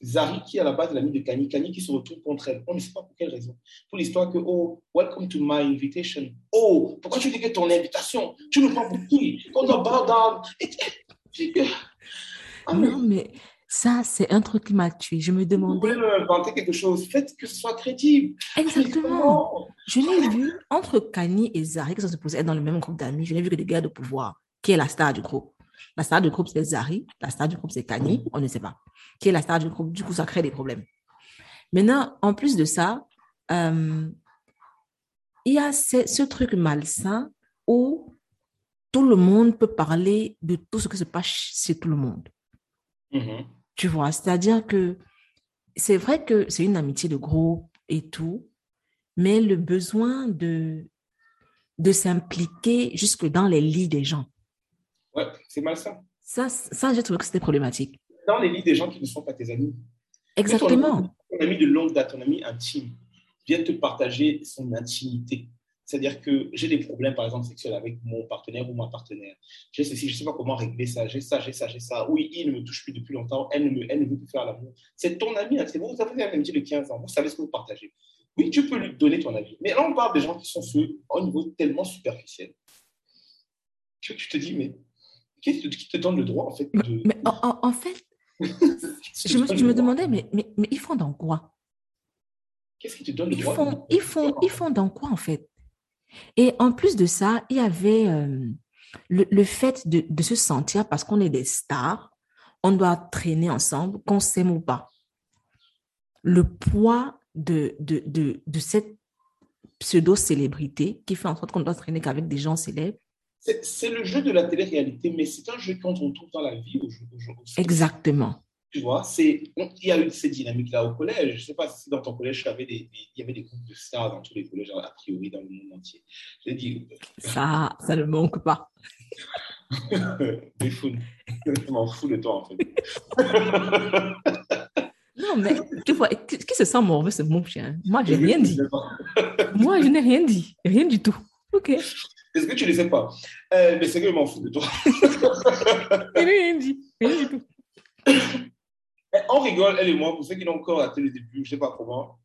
Zari qui est à la base de l'ami de Kanye, Kanye qui se retourne contre elle. On ne sait pas pour quelle raison. Pour l'histoire que, oh, welcome to my invitation. Oh, pourquoi tu dis que ton invitation? Tu ne prends pour qui? On doit bow down. Non, mais ça, c'est un truc qui m'a tué. Je me demandais. Vous pouvez inventer quelque chose. Faites que ce soit crédible. Exactement. Je l'ai vu entre Kanye et Zari, qui sont supposés être dans le même groupe d'amis. Je n'ai vu que des gars de pouvoir. Qui est la star du groupe La star du groupe, c'est Zari. La star du groupe, c'est Kanye. On ne sait pas. Qui est la star du groupe Du coup, ça crée des problèmes. Maintenant, en plus de ça, euh, il y a ce, truc malsain où tout le monde peut parler de tout ce qui se passe chez tout le monde. Mm-hmm. Tu vois, c'est-à-dire que c'est vrai que c'est une amitié de groupe et tout, mais le besoin de, de s'impliquer jusque dans les lits des gens. Ouais, c'est malsain. Ça, ça j'ai trouvé que c'était problématique. Dans les lits des gens qui ne sont pas tes amis. Exactement. Ton, ami de longue date, ton ami intime, vient te partager son intimité. C'est-à-dire que j'ai des problèmes, par exemple, sexuels avec mon partenaire ou ma partenaire. J'ai ceci, je ne sais pas comment régler ça, j'ai ça, j'ai ça, j'ai ça. Oui, il ne me touche plus depuis longtemps, elle ne, me, elle ne veut plus faire l'amour. C'est ton ami, hein, c'est vous, vous avez un amitié de 15 ans, vous savez ce que vous partagez. Oui, tu peux lui donner ton avis. Mais là, on parle des gens qui sont ceux au niveau tellement superficiel. Tu, tu te dis, mais qu'est-ce qui te donne le droit, en fait de... Mais en, fait, je, me, je me demandais, mais, mais, mais, ils font dans quoi? Qu'est-ce qui te donne le droit font, ils, font, ils font dans quoi, en fait? Et en plus de ça, il y avait euh, le, fait de, de, se sentir, parce qu'on est des stars, on doit traîner ensemble, qu'on s'aime ou pas. Le poids de, de, de, de cette pseudo-célébrité qui fait en sorte qu'on doit traîner qu'avec des gens célèbres. C'est le jeu de la télé-réalité, mais c'est un jeu qu'on retrouve dans la vie aujourd'hui. Exactement. Tu vois, il y a eu ces dynamiques-là au collège. Je ne sais pas si dans ton collège, il y, avait des groupes de stars dans tous les collèges, a priori, dans le monde entier. J'ai dit. Ça, ça ne manque pas. des fous. Je m'en fous de toi, en fait. non, mais tu vois, qui, se sent mauvais, ce mon chien? Moi, je n'ai rien dit. Moi, je n'ai rien dit. Rien du tout. OK. Est-ce que tu ne le sais pas? Euh, Mais c'est que je m'en fous de toi. n'ai rien dit. Rien du tout. On rigole, elle et moi, pour ceux qui n'ont encore raté le début, je ne sais pas comment.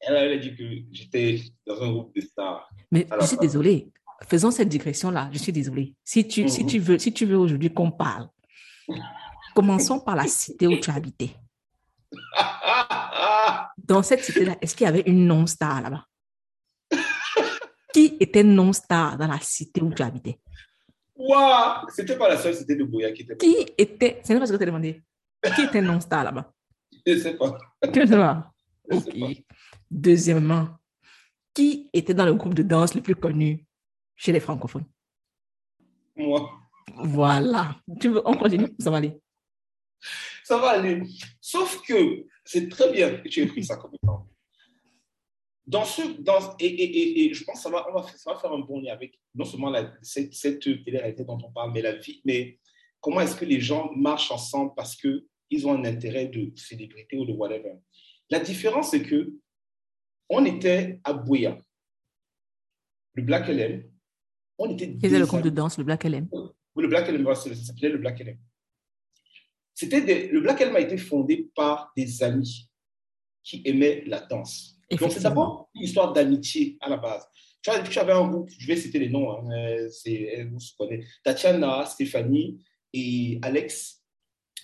Elle, a dit que j'étais dans un groupe de stars. Mais je suis désolée. Faisons cette digression-là. Je suis désolée. Si tu, si tu veux, si tu veux aujourd'hui qu'on parle, commençons par la cité où tu habitais. Dans cette cité-là, est-ce qu'il y avait une non-star là-bas? Qui était non-star dans la cité où tu habitais? Waouh! C'était pas la seule cité de Boya qui était. Qui était, c'est pas ce que tu as demandé. Qui était non-star là-bas? Je ne sais pas. Ne sais pas. Ok. Deuxièmement, qui était dans le groupe de danse le plus connu chez les francophones? Moi. Voilà. Tu veux, on continue Ça va aller. Ça va aller. Sauf que c'est très bien que tu aies pris ça comme exemple. Dans ce, dans, et, et, et, je pense que ça va, on va, ça va faire un bon lien avec non seulement la, cette, cette télé-réalité dont on parle, mais la vie, mais comment est-ce que les gens marchent ensemble parce qu'ils ont un intérêt de célébrité ou de whatever. La différence, c'est que on était à Bouya, le Black LM. On était. Quel le compte de danse, le Black LM Le Black LM, ça s'appelait le Black LM. C'était le Black LM a été fondé par des amis qui aimaient la danse. Donc, c'est d'abord une histoire d'amitié à la base. Tu avais un groupe, je vais citer les noms, hein, euh, c'est, vous se connaissez, Tatiana, Stéphanie, et Alex,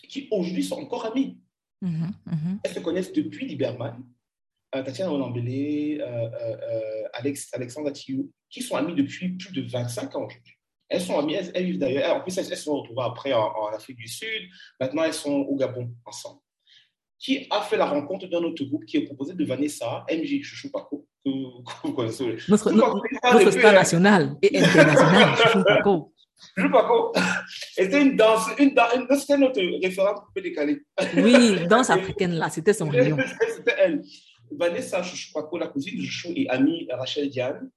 qui aujourd'hui sont encore amis. Mm-hmm, mm-hmm. Elles se connaissent depuis Liberman. Euh, Tatiana Olambele, euh, euh, euh, Alex, Alexandre Atiyou, qui sont amis depuis plus de 25 ans aujourd'hui. Elles sont amies, elles, vivent d'ailleurs. En plus, elles, se sont retrouvées après en, Afrique du Sud. Maintenant, elles sont au Gabon ensemble. Qui a fait la rencontre d'un autre groupe qui est composé de Vanessa, MJ Chouchou Paco, que, vous connaissez. Notre, notre, star national et international, Chouchou Paco. Je pas C'était une danse, une, danse, c'était notre référence pour décaler. Oui, danse africaine là, c'était son rayon. C'était elle. Vanessa Chouchoupaco, la cousine de Chouchou et amie Rachel Diane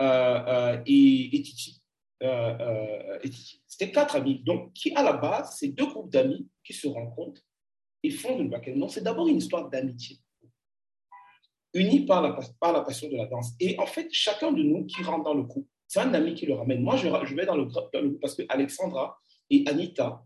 euh, euh, et, et, Titi. Euh, C'était quatre amis. Donc, qui à la base, c'est deux groupes d'amis qui se rencontrent et fondent le Black Non, c'est d'abord une histoire d'amitié, unie par la, par la passion de la danse. Et en fait, chacun de nous qui rentre dans le groupe, c'est un ami qui le ramène. Moi, je, je vais dans le, dans le groupe parce que Alexandra et Anita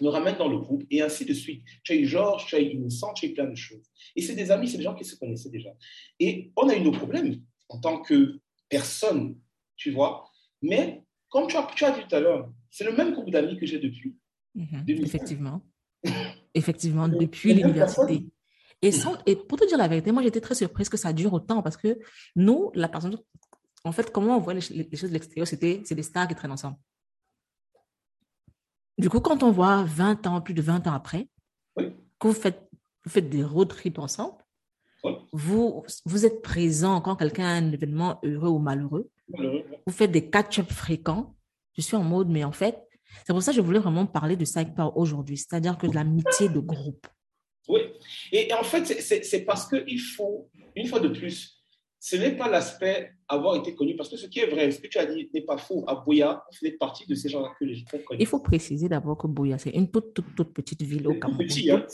me ramènent dans le groupe et ainsi de suite. Tu as eu Georges, tu as eu Innocent, tu as eu plein de choses. Et c'est des amis, c'est des gens qui se connaissaient déjà. Et on a eu nos problèmes en tant que personne, tu vois. Mais comme tu as, tu as dit tout à l'heure, c'est le même groupe d'amis que j'ai depuis. Mhm, effectivement. Effectivement, depuis l'université. Et, et pour te dire la vérité, moi j'étais très surprise que ça dure autant parce que nous, la personne, en fait, comment on voit les, choses de l'extérieur, c'était c'est des stars qui traînent ensemble. Du coup, quand on voit 20 ans, plus de 20 ans après, que vous faites, vous faites des road trips ensemble, vous, vous êtes présent quand quelqu'un a un événement heureux ou malheureux, vous faites des catch-up fréquents. Je suis en mode, mais en fait, c'est pour ça que je voulais vraiment parler de Psych Power aujourd'hui, c'est-à-dire que de l'amitié de groupe. Oui, et en fait, c'est parce qu'il faut, une fois de plus, ce n'est pas l'aspect avoir été connu, parce que ce qui est vrai, ce que tu as dit n'est pas faux. À Boya, on fait partie de ces gens-là que les gens connaissent. Il faut préciser d'abord que Boya, c'est une toute, toute, toute petite ville au Cameroun. Petit, hein,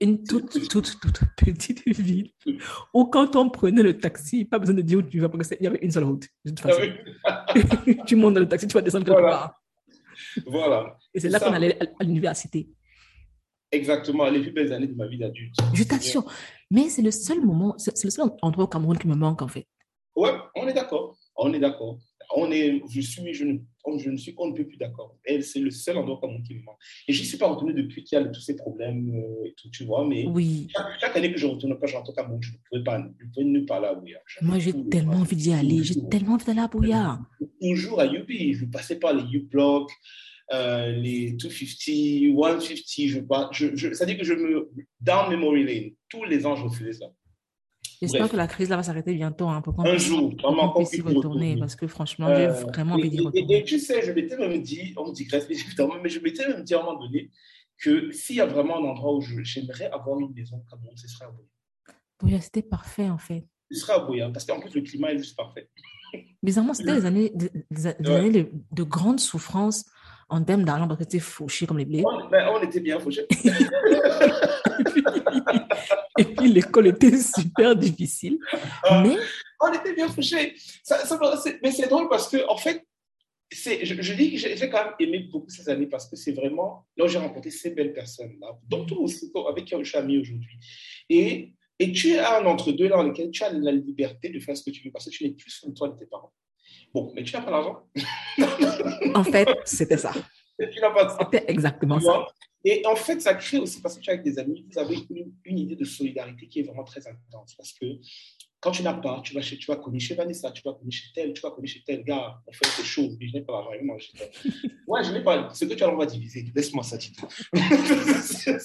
une toute, toute, toute, toute, petite ville où quand on prenait le taxi, pas besoin de dire où tu vas, parce qu'il y avait une seule route. Ah tu montes dans le taxi, tu vas descendre quelque voilà. part. Voilà. Et c'est là qu'on allait à l'université. Exactement, les plus belles années de ma vie d'adulte. Je t'assure. Mais c'est le seul moment, c'est le seul endroit au Cameroun qui me manque en fait. Ouais, on est d'accord. On est d'accord. On est, je suis, je ne, je ne suis qu'on ne peut plus d'accord. Et c'est le seul endroit Cameroun qui me manque. Et je n'y suis pas retourné depuis qu'il y a tous ces problèmes euh, et tout, tu vois. Mais oui. chaque, année que je ne retourne pas, je rentre au Cameroun, je ne pouvais pas, je pouvais ne pas aller à Bouya. Moi, j'ai tellement envie d'y aller. J'ai tellement envie d'aller à Bouya. Toujours à Yubi. Je passais par les U-Block. Euh, les 250, 150, je. Je, je, ça dit que je me. Down Memory Lane, tous les ans, je faisais ça. J'espère que la crise là va s'arrêter bientôt. Hein, pour un jour, vraiment, qu'on puisse retourner. Parce que franchement, j'ai euh, vraiment envie d'y retourner. Et, tu sais, je m'étais même dit, on me dit Grèce, évidemment, mais je m'étais même dit à un moment donné que s'il y a vraiment un endroit où j'aimerais avoir une maison comme moi, ce serait à Boya. Boya, c'était parfait en fait. Ce serait à Boya, parce qu'en plus, le climat est juste parfait. Bizarrement, c'était des années, des, années de, de grande souffrance en termes d'argent parce que tu fauché comme les blés. On, ben, on était bien fauchés. et puis, l'école était super difficile. Ah. mais... On était bien fauchés. mais c'est drôle parce que, en fait, je, je, dis que j'ai quand même aimé beaucoup ces années parce que c'est vraiment là où j'ai rencontré ces belles personnes-là, dont tout aussi, avec qui je suis ami aujourd'hui. Et, et tu as un entre-deux dans lequel tu as la liberté de faire ce que tu veux parce que tu n'es plus sur toi de tes parents. Bon, mais tu n'as pas l'argent. en fait, c'était ça. tu n'as pas ça. C'était exactement ça. Et en fait, ça crée aussi, parce que tu es avec des amis, vous avez une, idée de solidarité qui est vraiment très intense. Parce que quand tu n'as pas, tu vas, chez, tu vas connaître chez Vanessa, tu vas connaître chez tel, tu vas connaître chez tel gars, on fait quelque chose, mais je n'ai pas l'argent, chez tel. Moi, je n'ai pas. Ce que tu as, on va diviser. Laisse-moi ça, Tito.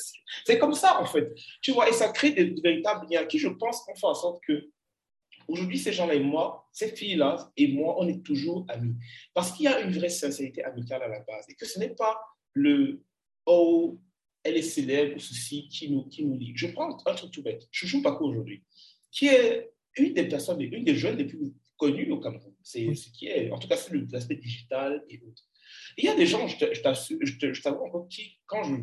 c'est comme ça, en fait. Tu vois, et ça crée de, de véritables liens qui, je pense, qu'on fait en sorte que Aujourd'hui, ces gens-là et moi, ces filles-là et moi, on est toujours amis. Parce qu'il y a une vraie sincérité amicale à la base et que ce n'est pas le oh, elle est célèbre ou ceci qui nous, qui nous lie. Je prends un truc tout bête. Chouchou Paco aujourd'hui, qui est une des personnes, une des jeunes les plus connues au Cameroun. C'est ce qui est, en tout cas, c'est l'aspect digital et autres. il y a des gens, je t'avoue encore, qui, quand je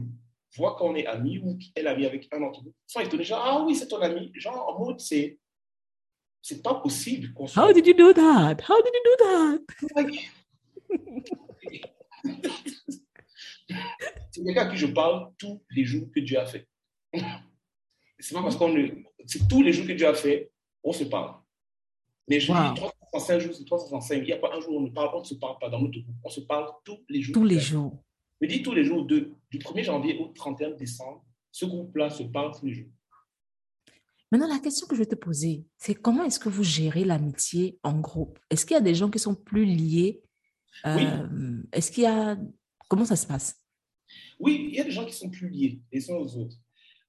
vois qu'on est amis ou qu'elle est amie avec un d'entre nous, sont étonnés, genre, ah oui, c'est ton ami. Genre, en mode, c'est c'est pas possible qu'on soit... How did you do that? How did you do that? c'est quelqu'un à qui je parle tous les jours que Dieu a fait. C'est pas parce qu'on C'est tous les jours que Dieu a fait, on se parle. Mais je wow. dis 365 jours, c'est 365. Il n'y a pas un jour où on ne parle, on ne se parle pas dans notre groupe. On se parle tous les jours. Tous les jours. Je dis tous les jours, de, du 1er janvier au 31 décembre, ce groupe-là se parle tous les jours. Maintenant, la question que je vais te poser, c'est comment est-ce que vous gérez l'amitié en groupe? Est-ce qu'il y a des gens qui sont plus liés euh, Est-ce qu'il y a... Comment ça se passe? Oui, il y a des gens qui sont plus liés les uns aux autres.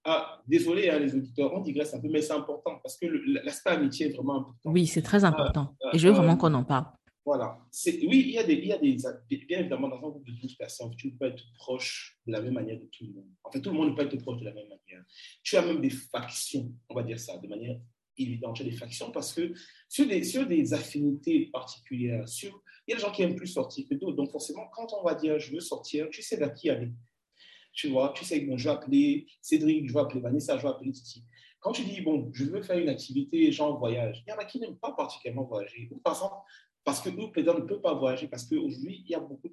Ah, désolé, hein, les auditeurs, on digresse un peu, mais c'est important parce que l'aspect amitié est vraiment important. Oui, c'est très important. Euh, Et je veux vraiment euh, qu'on en parle. Voilà. Oui, il y, a des, il y a des. Bien évidemment, dans un groupe de 12 personnes, tu ne peux pas être proche de la même manière de tout le monde. En fait, tout le monde ne peut pas être proche de la même manière. Tu as même des factions, on va dire ça, de manière évidente. Tu as des factions parce que sur des, sur des affinités particulières, sur, il y a des gens qui aiment plus sortir que d'autres. Donc, forcément, quand on va dire je veux sortir, tu sais vers qui aller. Tu vois, tu sais, bon, je vais appeler Cédric, je vais appeler Vanessa, je vais appeler Titi. Quand tu dis, bon, je veux faire une activité, genre voyage, il y en a qui n'aiment pas particulièrement voyager. Ou par exemple, parce que eux, peut-être, ne peuvent pas voyager parce qu'aujourd'hui, il y a beaucoup,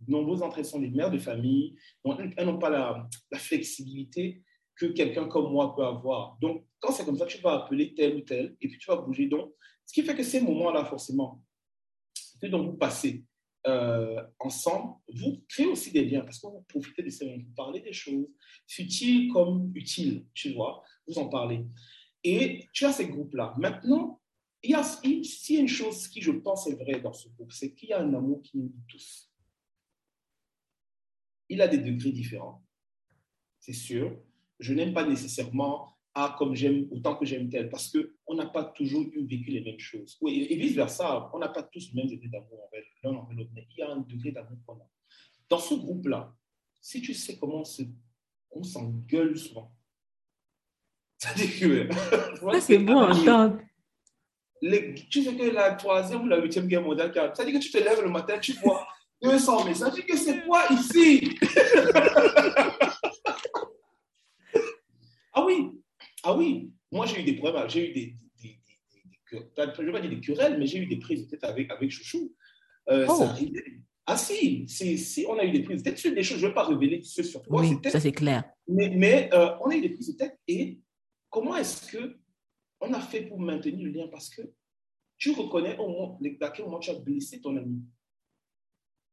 de nombreux entrées sont des mères de famille, donc elles n'ont pas la, la flexibilité que quelqu'un comme moi peut avoir. Donc, quand c'est comme ça, tu vas appeler tel ou tel et puis tu vas bouger. Donc, ce qui fait que ces moments-là, forcément, que dont vous passez euh, ensemble, vous créez aussi des liens parce que vous profitez de ces moments, vous parlez des choses, futiles comme utiles, tu vois, vous en parlez. Et tu as ces groupes-là. Maintenant, il y a, a une chose qui, je pense, est vraie dans ce groupe, c'est qu'il y a un amour qui nous lie tous. Il a des degrés différents, c'est sûr. Je n'aime pas nécessairement ah, comme j'aime, autant que j'aime tel, parce qu'on n'a pas toujours eu vécu les mêmes choses. Oui, et vice-versa, on n'a pas tous le même degré d'amour envers l'un envers l'autre, mais il y a un degré d'amour qu'on a. Dans ce groupe-là, si tu sais comment on s'engueule souvent, ça dit que. c'est bon tu sais que la troisième ou la huitième guerre mondiale, ça dit que tu te lèves le matin, tu vois 200 mais ça dit que c'est quoi ici? Ah oui, ah oui, moi j'ai eu des problèmes, j'ai eu des, des, je ne vais pas dire des querelles, mais j'ai eu des prises de tête avec, avec Chouchou. Euh, oh. Ah si, si, on a eu des prises de tête sur des choses, je ne vais pas révéler ce sur quoi oui, ça c'est clair. Mais, mais euh, on a eu des prises de tête et comment est-ce que on a fait pour maintenir le lien Parce que tu reconnais au moment, à quel moment tu as blessé ton ami.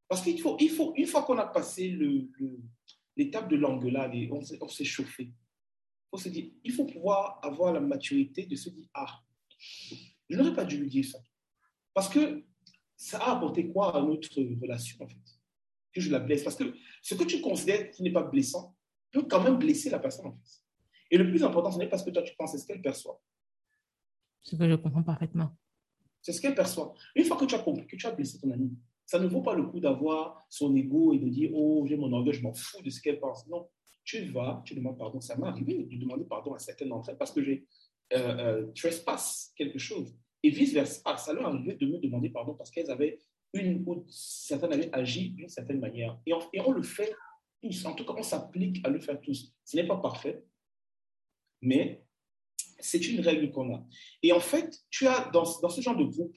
Parce qu'il faut, il faut, une fois qu'on a passé l'étape de l'engueulade et on s'est chauffé, il faut pouvoir avoir la maturité de se dire, ah, je n'aurais pas dû lui dire ça. Parce que ça a apporté quoi à notre relation, en fait Que je la blesse? Parce que ce que tu considères qui n'est pas blessant peut quand même blesser la personne en face. Et le plus important, ce n'est pas ce que toi tu penses, c'est ce qu'elle perçoit. Ce que je comprends parfaitement. C'est ce qu'elle perçoit. Une fois que tu as compris que tu as blessé ton ami, ça ne vaut pas le coup d'avoir son ego et de dire Oh, j'ai mon orgueil, je m'en fous de ce qu'elle pense. Non, tu vas, tu demandes pardon. Ça m'est arrivé de demander pardon à certaines d'entre elles parce que j'ai euh, euh, trespass quelque chose. Et vice-versa, ça leur arrivé de me demander pardon parce qu'elles avaient une ou certaines avaient agi d'une certaine manière. Et on, et on le fait tous. En tout cas, on s'applique à le faire tous. Ce n'est pas parfait, mais c'est une règle qu'on a. Et en fait, tu as dans, dans ce genre de groupe,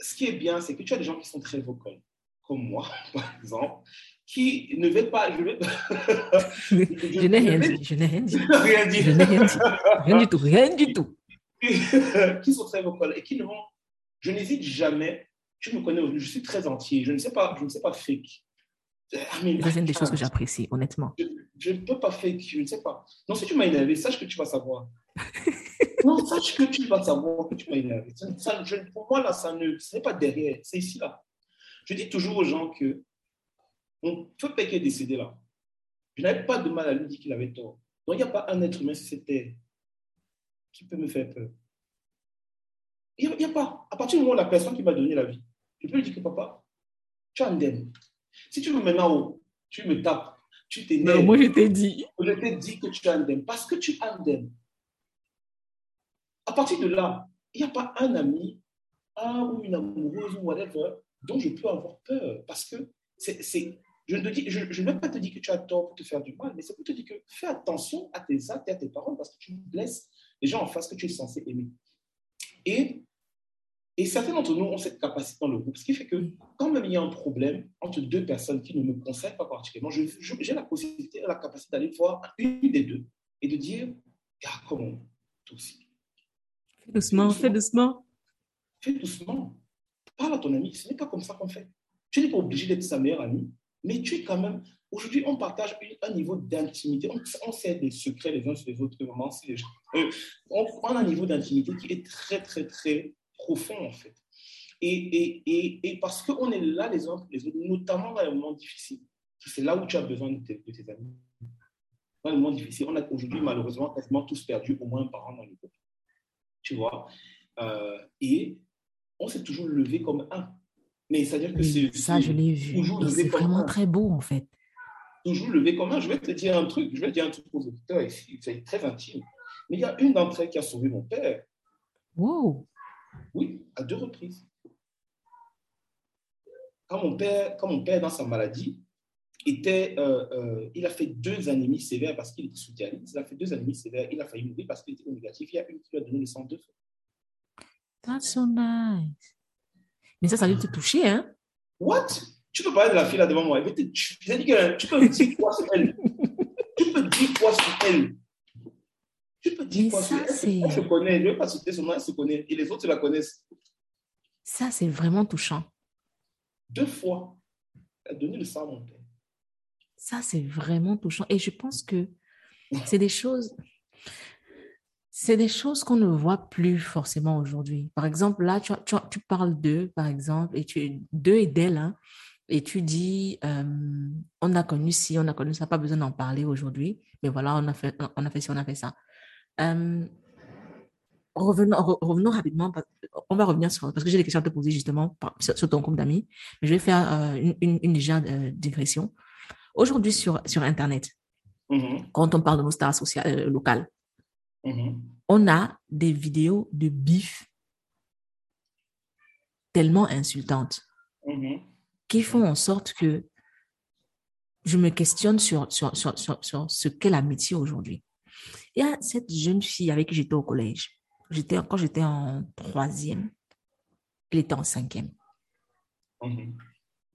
ce qui est bien, c'est que tu as des gens qui sont très vocaux, comme moi, par exemple, qui ne veulent pas. Je, vais... je, n'ai rien dit. Je n'ai rien dit. Je n'ai rien dit. Rien du tout. Rien du tout. qui sont très vocales et qui ne vont. Je n'hésite jamais. Tu me connais, je suis très entier. Je ne sais pas, je ne sais pas fake. Ah, mais, c'est une des choses que j'apprécie, honnêtement. Je ne peux pas fake, je ne sais pas. Non, si tu m'as énervé, sache que tu vas savoir. Non, sache que tu vas savoir que tu m'as énervé. Ça, pour moi, là, ça ne, ce n'est pas derrière, c'est ici, là. Je dis toujours aux gens que père qui est décédé là, je n'avais pas de mal à lui dire qu'il avait tort. Donc, il n'y a pas un être humain sur cette terre qui peut me faire peur. Il n'y a, pas. À partir du moment où la personne qui m'a donné la vie, je peux lui dire que papa, tu as un indemne. Si tu veux maintenant, tu me tapes, tu t'énerves. moi, je t'ai dit. Je t'ai dit que tu as un indemne parce que tu as un indemne. À partir de là, il n'y a pas un ami, un ou une amoureuse ou whatever dont je peux avoir peur parce que c'est je ne, je, vais pas te dire que tu as tort pour te faire du mal, mais c'est pour te dire que fais attention à tes actes et à tes paroles parce que tu blesses les gens en face que tu es censé aimer. Et, certains d'entre nous ont cette capacité dans le groupe, ce qui fait que quand même il y a un problème entre deux personnes qui ne me concernent pas particulièrement, j'ai la possibilité, la capacité d'aller voir une des deux et de dire, ah, comment, toi aussi? Fais doucement, fais doucement. Fais doucement. Parle à ton ami, ce n'est pas comme ça qu'on fait. Tu n'es pas obligé d'être sa meilleure amie mais tu es quand même. Aujourd'hui, on partage un niveau d'intimité. On, sait des secrets les uns sur les autres. Vraiment, les euh, on, on, a un niveau d'intimité qui est très, très, très profond, en fait. Et, et, et, et parce qu'on est là les uns les autres, notamment dans les moments difficiles. C'est là où tu as besoin de tes, de tes amis. Dans les moments difficiles, on a aujourd'hui, malheureusement, quasiment tous perdu au moins un parent dans le groupe. Tu vois euh, Et on s'est toujours levé comme un. Mais c'est-à-dire que c'est. Ça, je l'ai vu. C'est vraiment très beau, en fait. Toujours levé commun. Je vais te dire un truc, je vais te dire un truc aux auditeurs, c'est très intime. Mais il y a une d'entre elles qui a sauvé mon père. Wow! Oui, à deux reprises. Quand mon père, quand mon père dans sa maladie, était, euh, euh, il a fait deux anémies sévères parce qu'il était sous dialyse. Il a fait deux anémies sévères. Il a failli mourir parce qu'il était négatif. Il y a une qui lui a donné le sang deux fois. That's so nice. Mais ça, ça dû te toucher, hein? What? Tu peux parler de la fille là devant moi. Mais tu, tu, tu peux me dire quoi sur elle? tu peux dire quoi sur elle? Tu peux dire quoi sur elle? Elle se connaît. Je ne vais pas citer son nom, elle se connaît. Et les autres la connaissent. Ça, c'est vraiment touchant. Deux fois. Elle a donné le sang à mon père. Ça, c'est vraiment touchant. Et je pense que c'est des choses, c'est des choses qu'on ne voit plus forcément aujourd'hui. Par exemple, là, tu, tu, tu parles d'eux, par exemple, et tu d'eux et d'elle, hein, et tu dis, euh, on a connu ci, on a connu ça, pas besoin d'en parler aujourd'hui, mais voilà, on a fait, on a fait ci, on a fait ça. Euh, revenons, re- revenons rapidement, on va revenir sur, parce que j'ai des questions à te poser justement par- sur, sur ton groupe d'amis, mais je vais faire euh, une, une, une légère digression. Aujourd'hui, sur, sur Internet, Mhm, quand on parle de nos stars sociales, euh, locales, mhm. on a des vidéos de bif tellement insultantes Mhm. qui font en sorte que je me questionne sur, sur, sur, sur, sur ce qu'est l'amitié aujourd'hui. Il y a cette jeune fille avec qui j'étais au collège. J'étais, quand j'étais en troisième, elle était en cinquième. Mhm.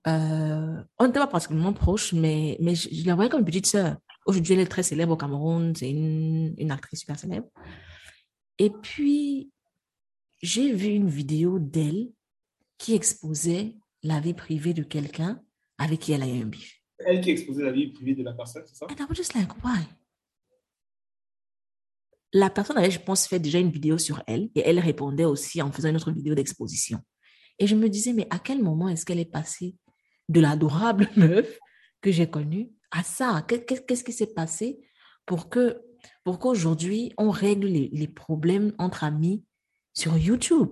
Euh, on n'était pas particulièrement proches, mais, mais je, je la voyais comme une petite sœur. Aujourd'hui, elle est très célèbre au Cameroun, c'est une, une actrice super célèbre. Et puis, j'ai vu une vidéo d'elle qui exposait la vie privée de quelqu'un avec qui elle a eu un bif. Elle qui exposait la vie privée de la personne, c'est ça? And I was just like, why? La personne avait, je pense, fait déjà une vidéo sur elle et elle répondait aussi en faisant une autre vidéo d'exposition. Et je me disais, mais à quel moment est-ce qu'elle est passée de l'adorable meuf que j'ai connue à ça? Qu'est- qu'est- Qu'est-ce qui s'est passé pour que pour qu'aujourd'hui on règle les, les problèmes entre amis sur YouTube?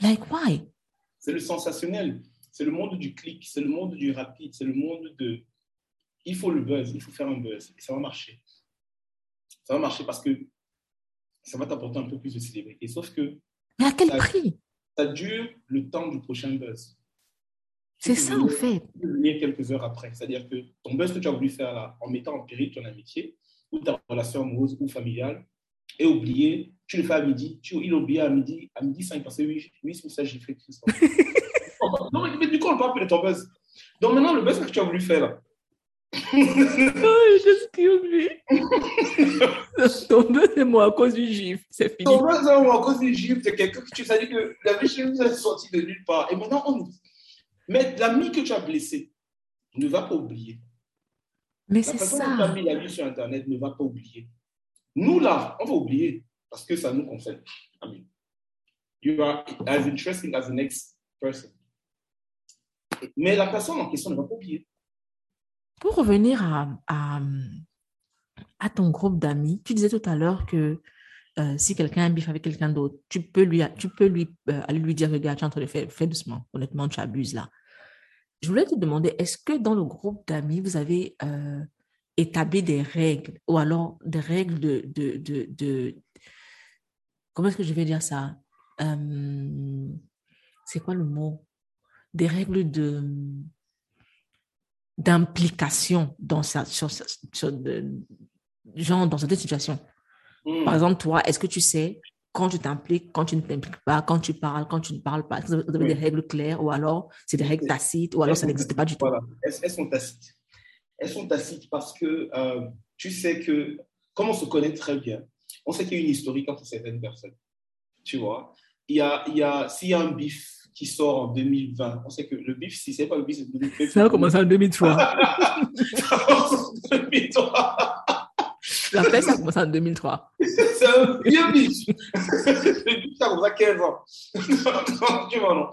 Like, why? C'est le sensationnel. C'est le monde du clic. C'est le monde du rapide. C'est le monde de. Il faut le buzz. Il faut faire un buzz. Et ça va marcher. Ça va marcher parce que ça va t'apporter un peu plus de célébrité. Sauf que Mais à quel Ça- prix? ça dure le temps du prochain buzz. C'est ça, en fait. venir quelques heures après. C'est-à-dire que ton buzz que tu as voulu faire là, en mettant en péril ton amitié, ou ta relation amoureuse ou familiale, est oublié. Tu le fais à midi. Tu, il a oublié à midi. À midi, 5 pensait, oui, oui, c'est ça, j'ai fait Christophe. non, mais, du coup, on plus de ton buzz. Donc maintenant, le buzz que tu as voulu faire là, Oh, excuse me. Tombé de moi à cause du gif. C'est fini. ton buzz là, ou à cause du gif, c'est quelqu'un que tu savais que la vie chez nous est sortie de nulle part. Et maintenant, on. Mais l'ami que tu as blessé ne va pas oublier. Mais La c'est personne que tu as ça. mis la sur Internet ne va pas oublier. Nous, là, on va oublier parce que ça nous concerne. Amen. You are as interesting as the next person. Mais la personne en question ne va pas oublier. Pour revenir à, à, à ton groupe d'amis, tu disais tout à l'heure que euh, si quelqu'un a bif avec quelqu'un d'autre, tu peux lui, tu peux lui euh, aller lui dire, regarde, tu es en train de faire, fais doucement. Honnêtement, tu abuses là. Je voulais te demander, est-ce que dans le groupe d'amis, vous avez euh, établi des règles ou alors des règles de, de, de, de- comment est-ce que je vais dire ça? Euh, c'est quoi le mot? Des règles de d'implication dans ça, sur, sur- sur de- genre dans certaines situations. Hmm. Par exemple, toi, est-ce que tu sais quand tu t'impliques, quand tu ne t'impliques pas, quand tu parles, quand tu ne parles pas, est-ce que vous avez Oui. des règles claires ou alors c'est des règles tacites ou alors ça n'existe pas du tout? Voilà, elles, elles sont tacites. Elles sont tacites parce que euh, tu sais que, comme on se connaît très bien, on sait qu'il y a une historique entre certaines personnes. Tu vois, il y a, il y a, s'il y a un bif qui sort en 2020, on sait que le bif, si c'est pas le bif, c'est 2020. Ça a commencé en 2003. en 2003. La ça a commencé en 2003. C'est un vieux. Le bif, ça à 15 ans. Non.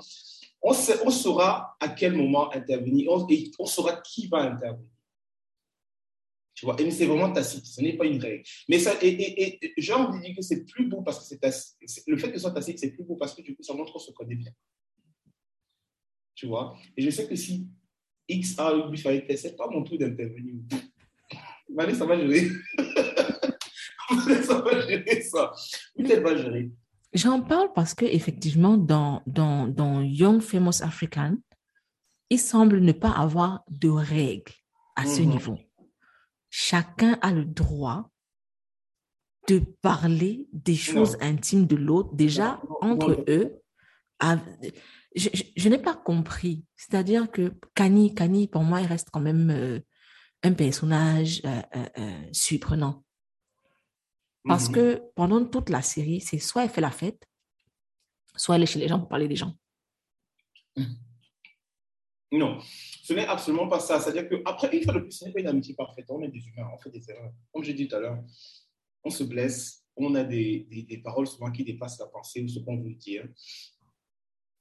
On, saura à quel moment intervenir et on saura qui va intervenir. Tu vois, et c'est vraiment tacite, ce n'est pas une règle. Mais ça, et, et, et j'ai envie de dire que c'est plus beau parce que c'est tacite. Le fait que ce soit tacite, c'est plus beau parce que du coup, ça montre qu'on se connaît bien. Tu vois, et je sais que si X a eu bif avec c'est pas mon tour d'intervenir. Marie, ça va gérer. Ça va gérer ça. Oui, elle va gérer. J'en parle parce que effectivement dans, dans, dans Young Famous African, il semble ne pas avoir de règles à ce Mhm. niveau. Chacun a le droit de parler des choses intimes de l'autre, déjà Non, non, entre eux. à- Je, je- je n'ai pas compris. C'est-à-dire que Kani, Kani, pour moi, il reste quand même euh, un personnage euh, euh, surprenant. Parce Mhm. que pendant toute la série, c'est soit elle fait la fête, soit elle est chez les gens pour parler des gens. Non, ce n'est absolument pas ça. C'est-à-dire qu'après, une fois de plus, ce n'est pas une amitié parfaite. On est des humains, on fait des erreurs. Comme j'ai dit tout à l'heure, on se blesse, on a des, des, des paroles souvent qui dépassent la pensée ou ce qu'on veut dire.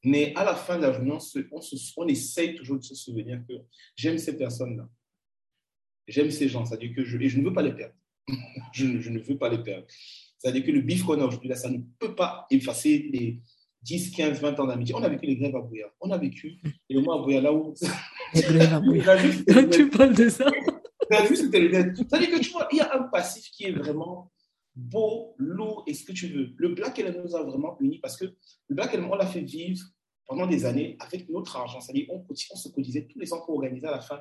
Mais à la fin de la journée, on, se, on, se, on essaye toujours de se souvenir que j'aime ces personnes-là. J'aime ces gens. C'est-à-dire que je, et je ne veux pas les perdre. Je, ne- je ne veux pas les perdre. C'est-à-dire que le bif qu'on a aujourd'hui, là, ça ne peut pas effacer les 10, 15, 20 ans d'amitié. On a vécu les grèves à Bouya. On a vécu les moments à Bouya là où Les grèves à Bouya. tu parles de ça. C'est-à-dire que tu vois, il y a un passif qui est vraiment beau, lourd et ce que tu veux. Le Black Element nous a vraiment unis parce que le Black Element, on l'a fait vivre pendant des années avec notre argent. C'est-à-dire on, on se cotisait tous les ans pour organiser à la fin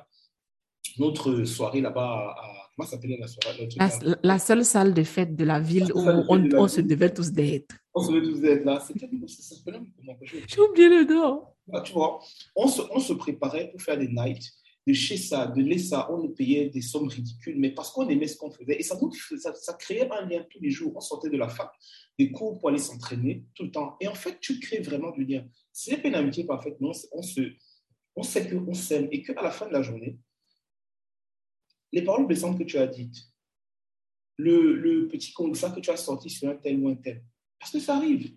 notre soirée là-bas à, comment ça s'appelait la soirée la, la seule salle de fête de la ville où on, de la on se devait tous d'être. On se met tous être là. C'était J'ai oublié le nom. Ah, tu vois, on se, on se préparait pour faire des nights, de chez ça, de l'ESA, on nous payait des sommes ridicules, mais parce qu'on aimait ce qu'on faisait. Et ça, nous, ça, ça créait un lien tous les jours. On sortait de la fac, des cours pour aller s'entraîner tout le temps. Et en fait, tu crées vraiment du lien. Ce n'est pas une amitié parfaite, mais on, se, on sait qu'on s'aime et qu'à la fin de la journée, les paroles blessantes que tu as dites, le, le petit ça que tu as sorti sur un tel ou un tel, parce que ça arrive.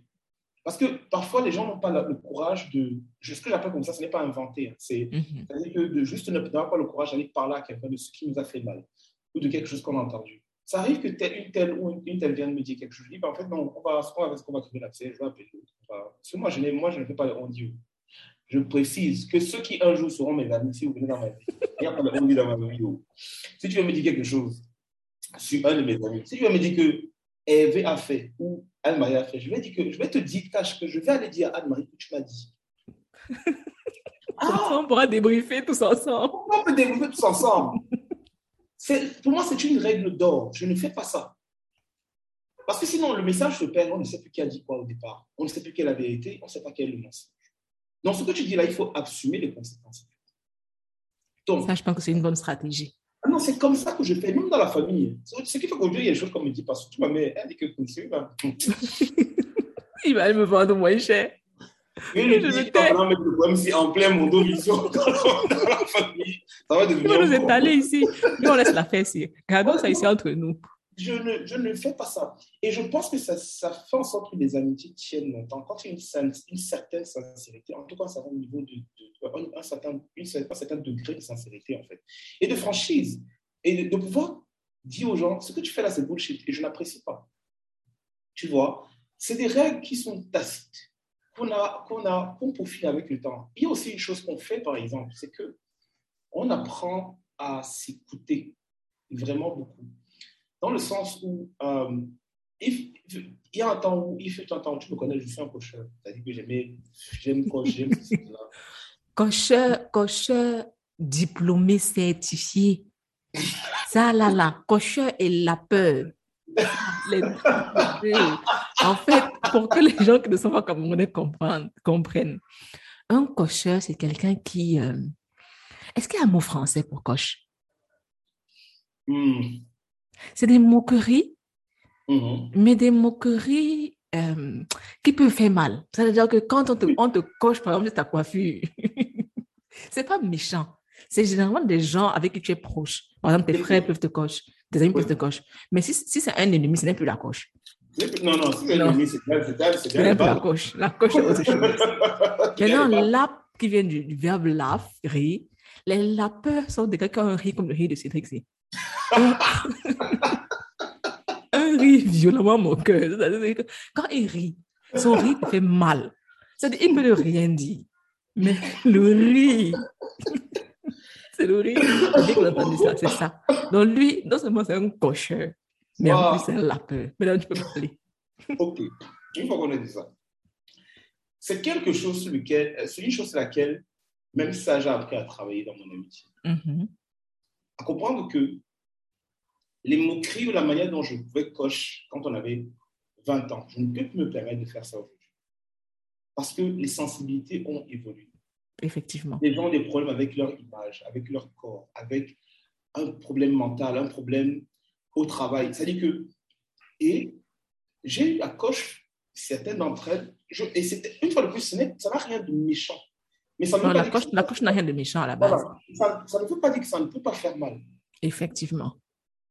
Parce que parfois, les gens n'ont pas le courage de. Ce que j'appelle comme ça, ce n'est pas inventé. hein. C'est c'est-à-dire que de juste ne- n'avoir pas le courage d'aller parler à quelqu'un de ce qui nous a fait mal ou de quelque chose qu'on a entendu. Ça arrive que telle, une telle ou une, telle vienne me dire quelque chose. Je dis, ben, en fait, non, on va, qu'on va, ce qu'on va trouver l'abcès, je vais appeler l'autre. On Parce que moi, je, n'ai- moi, je ne fais pas le on dit. Je précise que ceux qui un jour seront mes amis, si vous venez dans ma vie, dans ma vidéo. Si tu veux me dire quelque chose sur un de mes amis, si tu veux me dire que Eve a fait ou Anne-Marie a fait, je vais, dire que, je vais te dire, cache que je vais aller dire à Anne-Marie que tu m'as dit. Ça, on pourra débriefer tous ensemble. on peut développer tous ensemble. Pour moi, c'est une règle d'or. Je ne fais pas ça. Parce que sinon, le message se perd, on ne sait plus qui a dit quoi au départ. On ne sait plus quelle est la vérité, on ne sait pas quel est le mensonge. Donc, ce que tu dis là, il faut assumer les conséquences. Donc, Ça, je pense que c'est une bonne stratégie. ah non, c'est comme ça que je fais, même dans la famille. Ce qui fait qu'aujourd'hui, il y a des choses qu'on me dit, parce que ma mère, elle dit que ben, Il va aller me vendre moins cher. me dis, tais. on va mettre le problème si en plein vision dans la famille, ça va Il devenir. va nous étaler ici. Nous, on laisse la faire ici. Gardons ça ici entre nous. Je ne, je ne fais pas ça. Et je pense que ça, ça fait en sorte que les amitiés tiennent longtemps. Quand il y a une, certaine sincérité, en tout cas un certain niveau de, un, certain, une un certain degré de sincérité, en fait, et de franchise, et de, de pouvoir dire aux gens, ce que tu fais là, c'est bullshit, et je n'apprécie pas. Tu vois, c'est des règles qui sont tacites, qu'on a, qu'on a, qu'on peaufine avec le temps. Il y a aussi une chose qu'on fait, par exemple, c'est que on apprend à s'écouter vraiment beaucoup dans le sens où euh, il, il y a un temps où, il fut un temps où tu me connais, je suis un cocheur. C'est-à-dire que j'aimais, j'aime coach, j'aime. Cocheur, cocheur diplômé certifié. Ça, là, là, cocheur et la peur. Les. En fait, pour que les gens qui ne sont pas camerounais comprennent, comprennent, un cocheur, c'est quelqu'un qui... euh, Est-ce qu'il y a un mot français pour coche? Hmm. C'est des moqueries, Mhm. mais des moqueries euh, qui peuvent faire mal. C'est-à-dire que quand on te, on te coche, par exemple, ta coiffure, c'est pas méchant. C'est généralement des gens avec qui tu es proche. Par exemple, tes frères peuvent te cocher, tes amis peuvent te cocher. Mais si, si c'est un ennemi, ce n'est plus la coche. Non, non, si c'est Non. l'ennemi, c'est bien, la coche. La coche, c'est autre chose. Maintenant, le bal. lap qui vient du, du verbe laugh, rire, les lapeurs sont des gars qui ont un rire comme le rire de Cédric. Un rire violemment moqueur. Quand il rit, son rire fait mal. C'est-à-dire qu'il ne peut rien dire. Mais le rire, c'est le rire. Dès qu'on entendu ça, c'est ça. Donc lui, non seulement c'est un cocheur, mais en plus c'est un lapeur. Maintenant, tu peux parler. Ok, une fois qu'on a dit ça, c'est quelque chose sur lequel, c'est une chose sur laquelle même ça, j'ai appris à travailler dans mon amitié. Mhm. À comprendre que les moqueries ou la manière dont je pouvais coche quand on avait 20 ans, je ne peux plus me permettre de faire ça aujourd'hui. Parce que les sensibilités ont évolué. Effectivement. Les gens ont des problèmes avec leur image, avec leur corps, avec un problème mental, un problème au travail. C'est-à-dire que, et j'ai eu à coche certaines d'entre elles, je, et c'était une fois de plus, ça n'a rien de méchant. Mais ça non, la, coche, la coche n'a rien de méchant à la base. Ça, ça, ne veut pas dire que ça ne peut pas faire mal. Effectivement.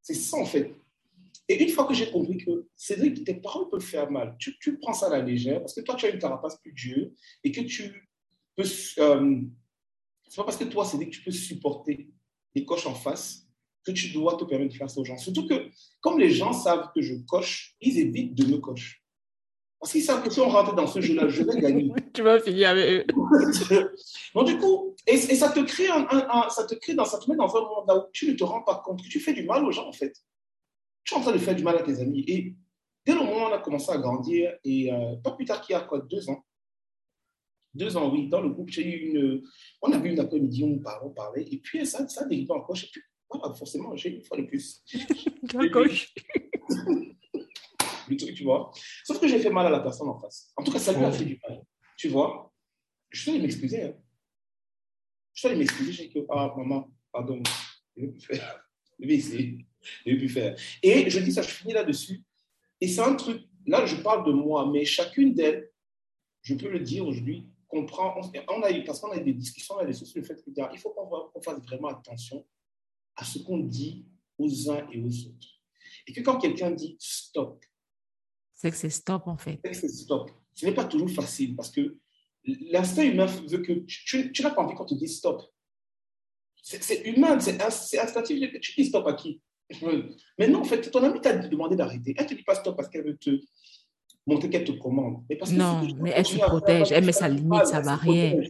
C'est ça en fait. Et une fois que j'ai compris que Cédric, tes paroles peuvent faire mal, tu, tu, prends ça à la légère parce que toi, tu as une carapace plus dure et que tu peux. Euh, c'est pas parce que toi, Cédric, tu peux supporter les coches en face que tu dois te permettre de faire ça aux gens. Surtout que, comme les gens savent que je coche, ils évitent de me cocher. Parce qu'ils savent que si on rentre dans ce jeu-là, je vais gagner. tu vas finir avec eux. Donc, du coup, et, ça, te crée un, ça te crée dans, ça te met dans un monde où tu ne te rends pas compte que tu fais du mal aux gens, en fait. Tu es en train de faire du mal à tes amis. Et dès le moment où on a commencé à grandir, et euh, pas plus tard qu'il y a quoi, deux ans, deux ans, oui, dans le groupe, j'ai eu une. On a vu une après-midi, on parlait, on parlait, et puis ça, ça a dérivé encore. Je sais plus. Voilà, forcément, j'ai une fois de plus. coche. Le truc, tu vois. Sauf que j'ai fait mal à la personne en face. En tout cas, ça lui a fait du mal. Tu vois Je suis allé m'excuser. Hein. Je suis allé m'excuser. J'ai dit, ah, maman, pardon, je ne vais plus faire. Je vais essayer. Je ne vais plus faire. Et je dis ça, je finis là-dessus. Et c'est un truc, là, je parle de moi, mais chacune d'elles, je peux le dire aujourd'hui, comprend, on, a eu, parce qu'on a eu des discussions, on a des sur le fait qu'il faut qu'on fasse vraiment attention à ce qu'on dit aux uns et aux autres. Et que quand quelqu'un dit stop, c'est que c'est stop en fait. C'est que c'est stop. Ce n'est pas toujours facile parce que l'instinct humain veut que tu, n'as pas envie qu'on te dise stop. C'est humain, c'est instinctif. Tu dis stop à qui? Mais non, en fait, ton ami t'a demandé d'arrêter. Elle ne te dit pas stop parce qu'elle veut te montrer qu'elle te commande. Mais parce non, mais elle se protège, elle met sa limite, sa barrière.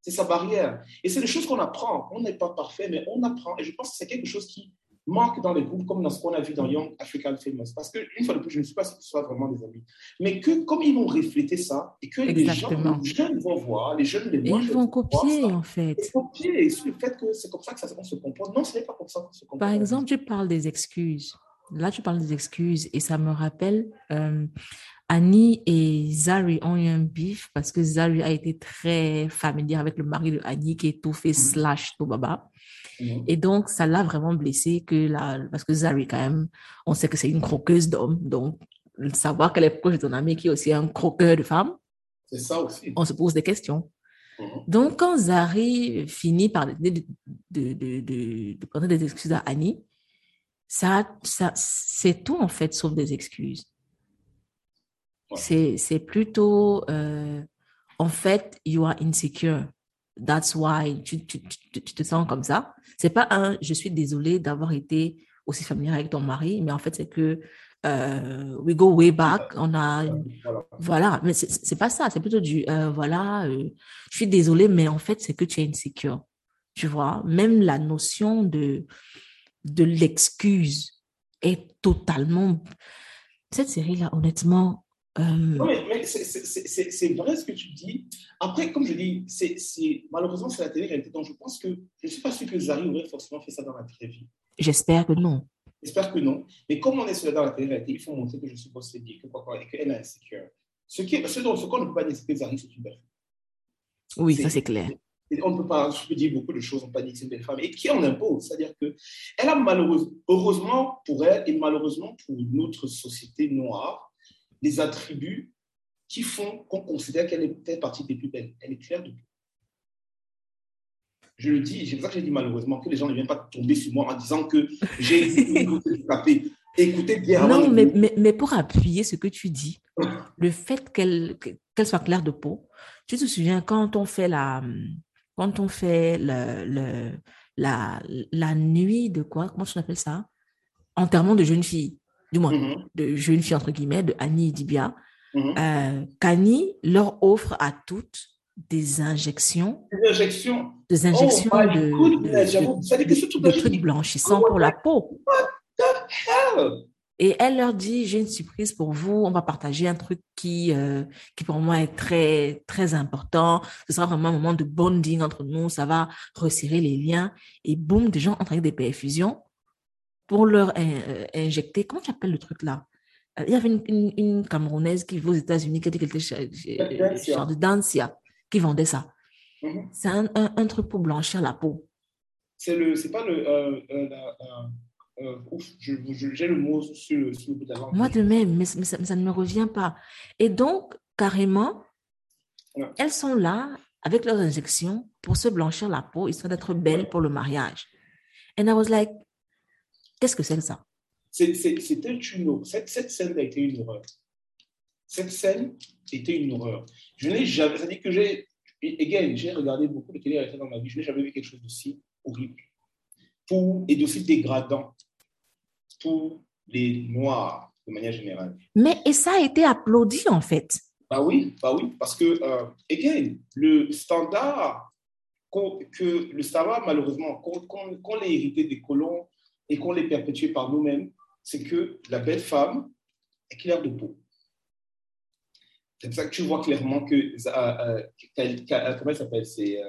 C'est sa barrière. Et c'est des choses qu'on apprend. On n'est pas parfait, mais on apprend. Et je pense que c'est quelque chose qui manque dans les groupes comme dans ce qu'on a vu dans Young African Famous. Parce qu'une fois de plus, je ne suis pas sûr que ce soit vraiment des amis. Mais que comme ils vont refléter ça et que les, gens, les jeunes vont voir, les jeunes les voient. Ils vont copier en fait. Ils copier sur le fait que c'est comme ça que ça se comporte. Non, ce n'est pas comme ça qu'on se comporte. Par exemple, tu parles des excuses. Là, tu parles des excuses et ça me rappelle euh, Annie et Zari ont eu un bif parce que Zari a été très familière avec le mari de Annie qui est tout fait slash tout baba. Mm-hmm. Et donc, ça l'a vraiment blessé que là, parce que Zari, quand même, on sait que c'est une croqueuse d'hommes. Donc, savoir qu'elle est proche de ton ami qui est aussi un croqueur de femmes, c'est ça aussi. On se pose des questions. Mm-hmm. Donc, quand Zari finit par de, de, de, de, prendre des excuses à Annie, ça, ça c'est tout en fait, sauf des excuses. C'est, c'est plutôt, euh, en fait, you are insecure. That's why tu, tu, tu, te sens comme ça. C'est pas un, je suis désolée d'avoir été aussi familière avec ton mari, mais en fait, c'est que euh, we go way back. On a, voilà, mais c'est, pas ça. C'est plutôt du, euh, voilà, euh, je suis désolée, mais en fait, c'est que tu es insecure. Tu vois, même la notion de, de l'excuse est totalement. Cette série-là, honnêtement, non, mais, c'est vrai ce que tu dis. Après, comme je dis, c'est malheureusement, c'est la télé-réalité. Donc, je pense que je ne suis pas sûr que Zari aurait forcément fait ça dans la vraie vie. J'espère que non. J'espère que non. Mais comme on est sur, dans la télé-réalité, il faut montrer que je suis possédé, que quoi, et qu'elle est insécure. Ce qu'on ce, ce qu'on ne peut pas dire, c'est que Zari, c'est une belle femme. Oui, ça c'est clair. On ne peut pas, je peux dire beaucoup de choses, on ne peut pas dire que c'est une belle femme. Et qui en impose? C'est-à-dire qu'elle a malheureusement, heureusement pour elle et malheureusement pour notre société noire, les attributs qui font qu'on considère qu'elle fait partie des plus belles. Elle est claire de tout. Je le dis, c'est pour ça que j'ai dit malheureusement que les gens ne viennent pas tomber sur moi en disant que j'ai écouté Écoutez bien. Non, mais, mais, mais, pour appuyer ce que tu dis, le fait qu'elle qu'elle soit claire de peau, tu te souviens quand on fait la, quand on fait le, le, la, la nuit de quoi Comment tu appelles ça? Enterrement de jeune fille du moins mm-hmm. de jeune fille entre guillemets, de Annie Dibia, mm-hmm. euh, qu'Annie leur offre à toutes des injections, des injections, des injections oh de, de, de, trucs blanchissants pour la peau. What the hell? Et elle leur dit, j'ai une surprise pour vous, on va partager un truc qui, euh, qui pour moi est très, très important. Ce sera vraiment un moment de bonding entre nous, ça va resserrer les liens. Et boum, des gens entrent avec des perfusions pour leur euh, injecter, comment tu appelles le truc là? Il y avait une, une, Camerounaise qui vit aux États-Unis qui a dit quelque chose de Dancia, qui vendait ça. Mm-hmm. C'est un, un, truc pour blanchir la peau. C'est le, c'est pas le, euh, euh, ouf, j'ai le mot sur le, sur bout de la langue. Moi de même, mais, ça, ne me revient pas. Et donc, carrément, elles sont là avec leurs injections pour se blanchir la peau, histoire d'être belles pour le mariage. And I was like, qu'est-ce que c'est que ça? C'était une cette, cette scène a été une horreur. Cette scène était une horreur. Je n'ai jamais, dit que j'ai, again, j'ai regardé beaucoup de télé dans ma vie, je n'ai jamais vu quelque chose d'aussi horrible pour, et d'aussi dégradant pour les Noirs de manière générale. Mais et ça a été applaudi en fait. Bah oui, bah oui, parce que, euh, again, le standard que le standard, malheureusement, qu'on l'ait hérité des colons et qu'on l'ait perpétué par nous-mêmes, c'est que la belle femme est claire de peau. C'est pour ça que tu vois clairement que, euh, euh, comment elle s'appelle, c'est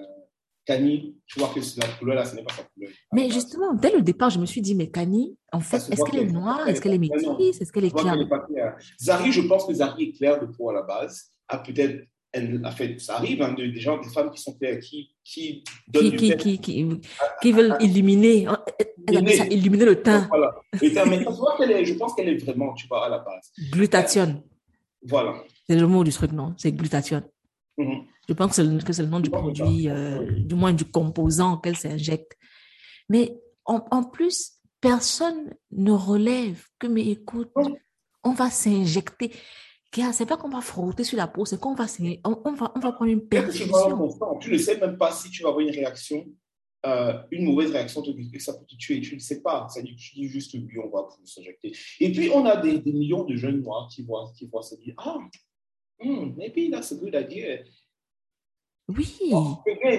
Kani, tu vois que la couleur là, ce n'est pas sa couleur. Mais justement, dès le départ, je me suis dit, mais Kani, en fait, est-ce qu'elle est noire? Est-ce qu'elle est métisse? Est-ce qu'elle est claire? Zari, je pense que Zari est claire de peau à la base. A peut-être, en fait, ça arrive, hein, des gens, des femmes qui sont claires, qui, qui donnent qui, qui, qui, qui, veulent illuminer, elle ça, illuminer le teint. Voilà. mais est, je pense qu'elle est vraiment, tu vois, à la base. Glutathione. Voilà. C'est le mot du truc, non? C'est glutathione. Mm-hmm. Je pense que c'est le nom du produit, euh, du moins du composant qu'elle s'injecte. Mais en, plus, personne ne relève que, mais écoute, on va s'injecter. C'est pas qu'on va frotter sur la peau, c'est qu'on va, on, va, on va prendre une perfusion. Tu ne sais même pas si tu vas avoir une réaction, euh, une mauvaise réaction, que ça peut te tuer. Tu ne sais pas. Ça dit, tu dis juste, oui, on va s'injecter. Et puis, on a des, millions de jeunes noirs qui voient, qui voient se dire, ah, hmm, maybe that's a good idea. Oui.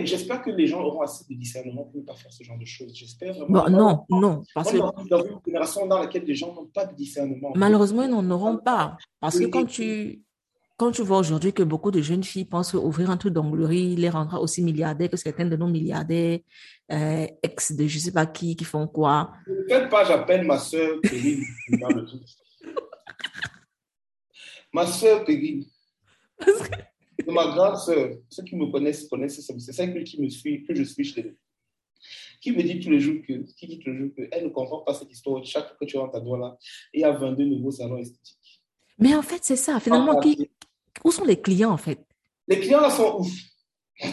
J'espère que les gens auront assez de discernement pour ne pas faire ce genre de choses. J'espère vraiment. non, non. Parce que... dans une génération dans laquelle les gens n'ont pas de discernement. Malheureusement, ils n'en auront pas. Parce que quand tu, quand tu vois aujourd'hui que beaucoup de jeunes filles pensent ouvrir un truc d'onglerie les rendra aussi milliardaires que certains de nos milliardaires, euh, ex de je ne sais pas qui, qui font quoi. Faites pas, j'appelle ma soeur Périne ma soeur Périne ma grande sœur, ceux qui me connaissent connaissent, c'est celle qui me suit, que je suis chez elle. Qui me dit tous les jours que, qui dit tous les jours que elle ne comprend pas cette histoire. Chaque fois que tu rentres à là, il y a 22 nouveaux salons esthétiques. Mais en fait, c'est ça. Finalement, qui, où sont les clients en fait? Les clients là sont ouf.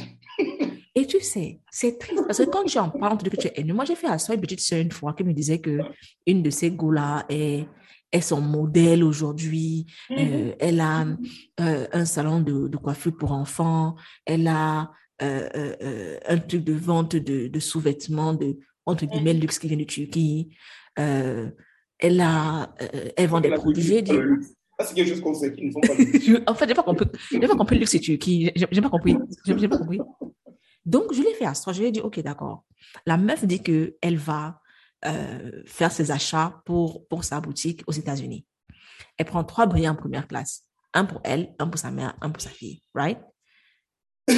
Et tu sais, c'est triste parce que quand tu en parles, tu dis que tu es Moi, j'ai fait à soi une petite sœur une fois qui me disait que une de ces goûts-là est est son modèle aujourd'hui. Euh, mm-hmm. elle a euh, un salon de, coiffure pour enfants. Elle a euh, un truc de vente de, sous-vêtements de entre guillemets luxe qui vient de Turquie. elle a, elle vend des produits. C'est quelque chose qu'on sait ne font pas. en fait, j'ai pas compris. J'ai pas compris le luxe Turquie. J'ai pas compris. J'ai pas compris. Donc, je l'ai fait à soi. Je lui ai dit, OK, d'accord. La meuf dit que elle va euh, faire ses achats pour, pour sa boutique aux États-Unis. Elle prend trois billets en première classe. Un pour elle, un pour sa mère, un pour sa fille. Right?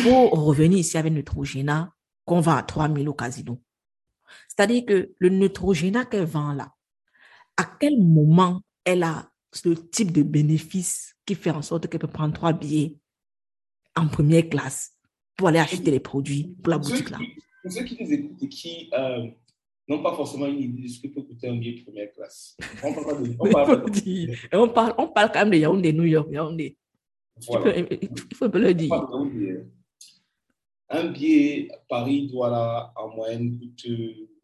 Pour revenir ici avec Neutrogena, qu'on vend à 3 000 au casino. C'est-à-dire que le Neutrogena qu'elle vend là, à quel moment elle a ce type de bénéfice qui fait en sorte qu'elle peut prendre trois billets en première classe pour aller acheter les produits pour la boutique là? Pour ceux qui nous écoutent et qui euh, n'ont pas forcément une idée de ce que peut coûter un billet de première classe. On parle, de, on parle, on parle, on parle quand même de Yaoundé, New York, Yaoundé. Voilà. Il, faut, le dire. Un billet Paris, voilà, en moyenne, coûte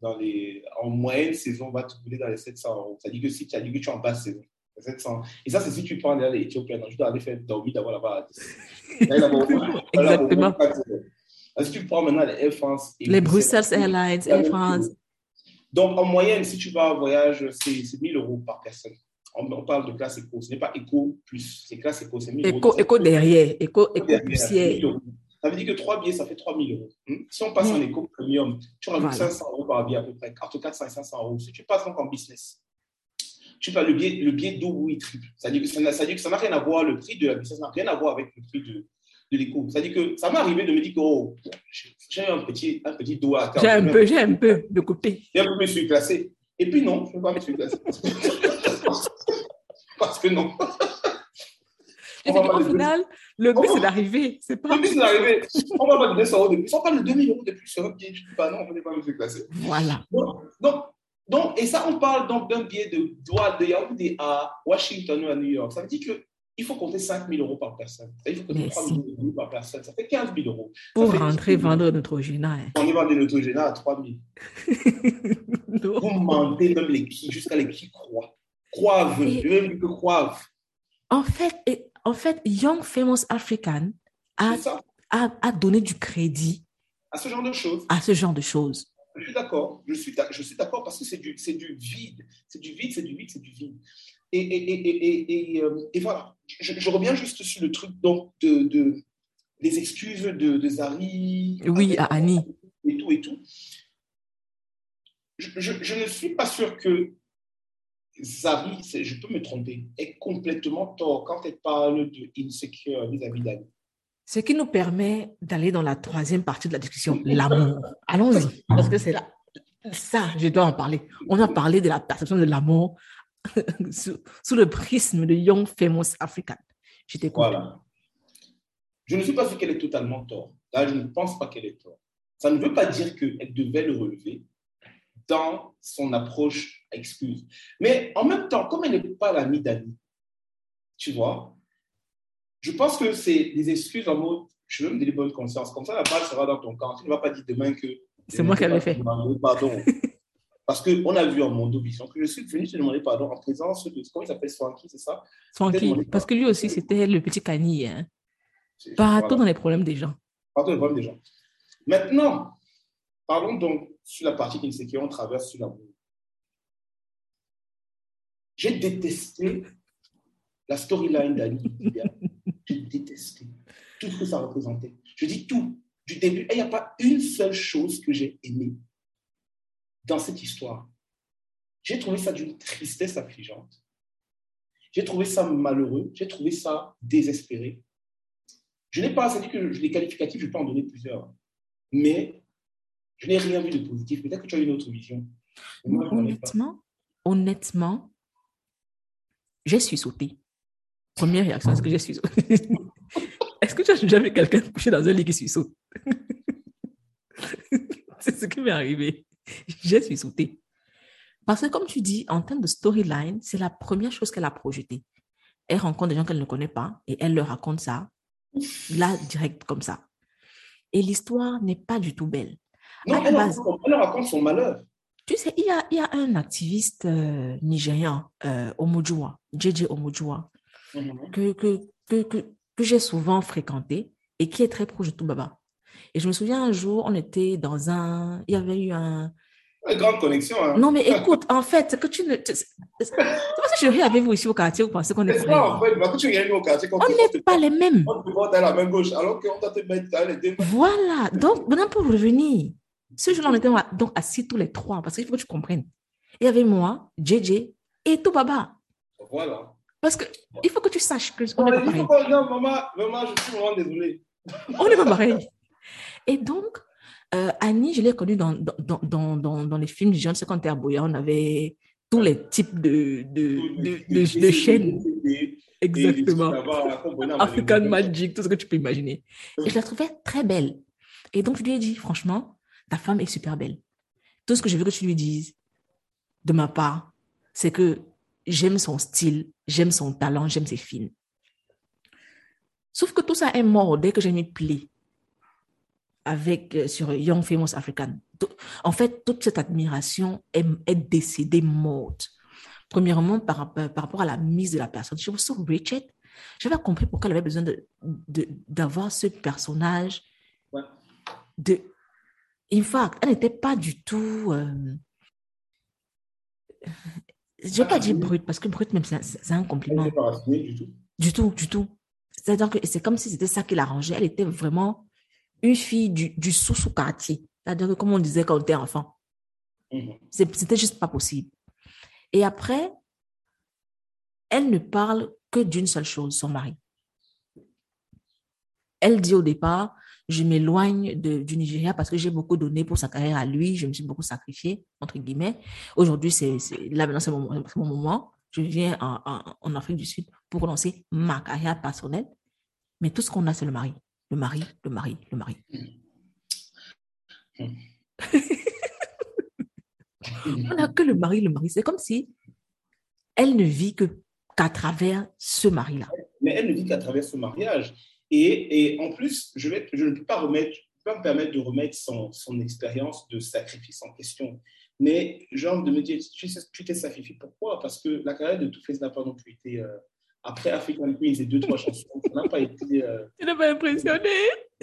dans les, en moyenne, saison va te coûter dans les 700 euros. Ça dit que si tu as dit que tu es en basse saison, 700. Et ça, c'est si tu prends les Éthiopiens. je dois aller faire dormir d'abord là-bas. Exactement. Si tu prends maintenant les Air France. Les Bruxelles? Airlines, Air France. Donc, en moyenne, si tu vas en voyage, c'est 1000 euros par personne. On, parle de classe éco. Ce n'est pas éco plus, c'est classe éco. C'est 1000 euros. Éco derrière, éco. Ça veut dire que 3 billets, ça fait 3000 euros. Hmm? Si on passe en éco premium, tu rajoutes 500 euros par billet à peu près, entre 400 et 500 euros. Si tu passes donc en business, sais pas, le billet, le billet double ou triple. Ça dit que ça n'a rien à voir, le prix de la ça n'a rien à voir avec le prix de, de l'écho. Ça dit que ça m'est arrivé de me dire que oh, j'ai un petit, un petit doigt J'ai un peu, j'ai un peu de côté. J'ai un peu me suis classé. Et puis non, je ne peux pas me suis classé. Parce que non. au final, le but, c'est d'arriver. C'est pas... Le but, c'est d'arriver. On va pas donner 100 euros de plus. On parle de 2000 euros de plus sur un billet. Je dis pas non, on ne pas me classé. Voilà. Donc, donc, et ça, on parle donc d'un billet de droit de Yaoundé à Washington ou à New York. Ça veut dire qu'il faut compter 5 000 euros par personne. Il faut compter 3 000 euros par personne. Ça fait 15 000 euros. Pour rentrer vendre notre. Hein. On est vendre notre Géna à 3 000. Vous mentez même les qui, jusqu'à les qui croient. Croivent, même que croivent. En fait, en fait, Young Famous African a, a, a donné du crédit à ce genre de choses. À ce genre de choses. Je suis d'accord, je suis, je suis d'accord parce que c'est du, du vide, c'est du vide, c'est du vide, c'est du vide. Et, et, et, et, euh, et voilà, je, je, reviens juste sur le truc donc, de, de des excuses de, de Zari. Oui, à Annie. Et tout, et tout. Je, je, ne suis pas sûr que Zari, je peux me tromper, est complètement tort quand elle parle de insecure vis-à-vis d'Annie. Ce qui nous permet d'aller dans la troisième partie de la discussion, l'amour. Allons-y, parce que c'est là. Ça, je dois en parler. On a parlé de la perception de l'amour sous, le prisme de Young Famous African. Je Voilà. Je ne suis pas sûr qu'elle est totalement tort. Là, je ne pense pas qu'elle est tort. Ça ne veut pas dire qu'elle devait le relever dans son approche excuse. Mais en même temps, comme elle n'est pas l'amie d'Annie, tu vois, je pense que c'est des excuses en mode je veux me donner bonne conscience. Comme ça, la balle sera dans ton camp. Tu ne vas pas dire demain que. C'est moi qui l'ai fait. Pardon. Parce qu'on a vu en Mondo Vision que je suis venu te demander pardon en présence de. Comment il s'appelle Swanky, c'est ça? Swanky. Parce que lui aussi, c'était le petit cani. Hein. Partout dans les problèmes des gens. Partout dans les problèmes des gens. Maintenant, parlons donc sur la partie qui on traverse sur la boue. J'ai détesté la storyline d'Ali. J'ai détesté tout ce que ça représentait. Je dis tout, du début. Et il n'y a pas une seule chose que j'ai aimée dans cette histoire. J'ai trouvé ça d'une tristesse affligeante. J'ai trouvé ça malheureux. J'ai trouvé ça désespéré. Je n'ai pas, dit que les qualificatifs, je peux en donner plusieurs. Mais je n'ai rien vu de positif. Peut-être que tu as une autre vision. honnêtement, honnêtement, je suis. Première réaction, est-ce que je suis Est-ce que tu as jamais quelqu'un couché dans un lit qui saut C'est ce qui m'est arrivé. Je suis sauté. Parce que comme tu dis, en termes de storyline, c'est la première chose qu'elle a projetée. Elle rencontre des gens qu'elle ne connaît pas et elle leur raconte ça, là, direct comme ça. Et l'histoire n'est pas du tout belle. Non, elle, leur raconte son malheur. Tu sais, il y a, il y a un activiste euh, nigérian, euh, Omojua, JJ Omojua, Mhm. que, que, que, que, que j'ai souvent fréquenté et qui est très proche de Toubaba. Et je me souviens un jour, on était dans un. Il y avait eu un. Une grande connexion. Hein. Non, mais écoute, en fait, que tu ne. C'est pas si je ris avec vous ici au quartier, vous pensez qu'on est. Non, en fait, quand tu viens au quartier, on n'est pas les mêmes. On peut voir la main gauche, alors qu'on doit te mettre dans les deux. Voilà. Donc, maintenant, pour revenir, ce jour-là, on était donc assis tous les trois, parce qu'il faut que tu comprennes. Il y avait moi, JJ et Toubaba. Voilà. Parce qu'il faut que tu saches que on n'est pas pareil. non, maman, maman, je suis vraiment désolée. On n'est pas pareil. Et donc, euh, Annie, je l'ai connue dans, dans, dans, dans, dans les films du jeune secondaire Boya. On avait tous les types de, de, de, de, chaînes. Exactement. African Magic, tout ce que tu peux imaginer. Et je la trouvais très belle. Et donc, je lui ai dit, franchement, ta femme est super belle. Tout ce que je veux que tu lui dises, de ma part, c'est que j'aime son style, j'aime son talent, j'aime ses films. Sauf que tout ça est mort dès que j'ai mis play avec, euh, sur Young Famous African. En fait, toute cette admiration est, est décédée, morte. Premièrement, par, par, rapport à la mise de la personne. Je me sens Richard. J'avais compris pourquoi elle avait besoin d'avoir de, ce personnage. De, in fact, elle n'était pas du tout. Euh, je vais pas dire brut, parce que brut, même, c'est un compliment. du tout. Du tout, du tout. C'est-à-dire que c'est comme si c'était ça qui l'arrangeait. Elle était vraiment une fille du, du sous-sous quartier. C'est-à-dire que, comme on disait quand on était enfant, mm-hmm. c'était juste pas possible. Et après, elle ne parle que d'une seule chose, son mari. Elle dit au départ, je m'éloigne du Nigeria parce que j'ai beaucoup donné pour sa carrière à lui, je me suis beaucoup sacrifié, entre guillemets. Aujourd'hui, c'est, là maintenant, c'est mon, moment. Je viens en, Afrique du Sud pour lancer ma carrière personnelle. Mais tout ce qu'on a, c'est le mari. Le mari, le mari, le mari. On n'a que le mari, le mari. C'est comme si elle ne vit que qu'à travers ce mari-là. Mais elle ne vit qu'à travers ce mariage. Et, et en plus, je, vais, je ne peux pas, remettre, pas me permettre de remettre son, son expérience de sacrifice en question. Mais genre de me dire, tu t'es sacrifié, pourquoi? Parce que la carrière de Face n'a pas non plus été... Euh, après African Queen, et deux, trois chansons, ça n'a pas été... Euh, tu n'es pas impressionné?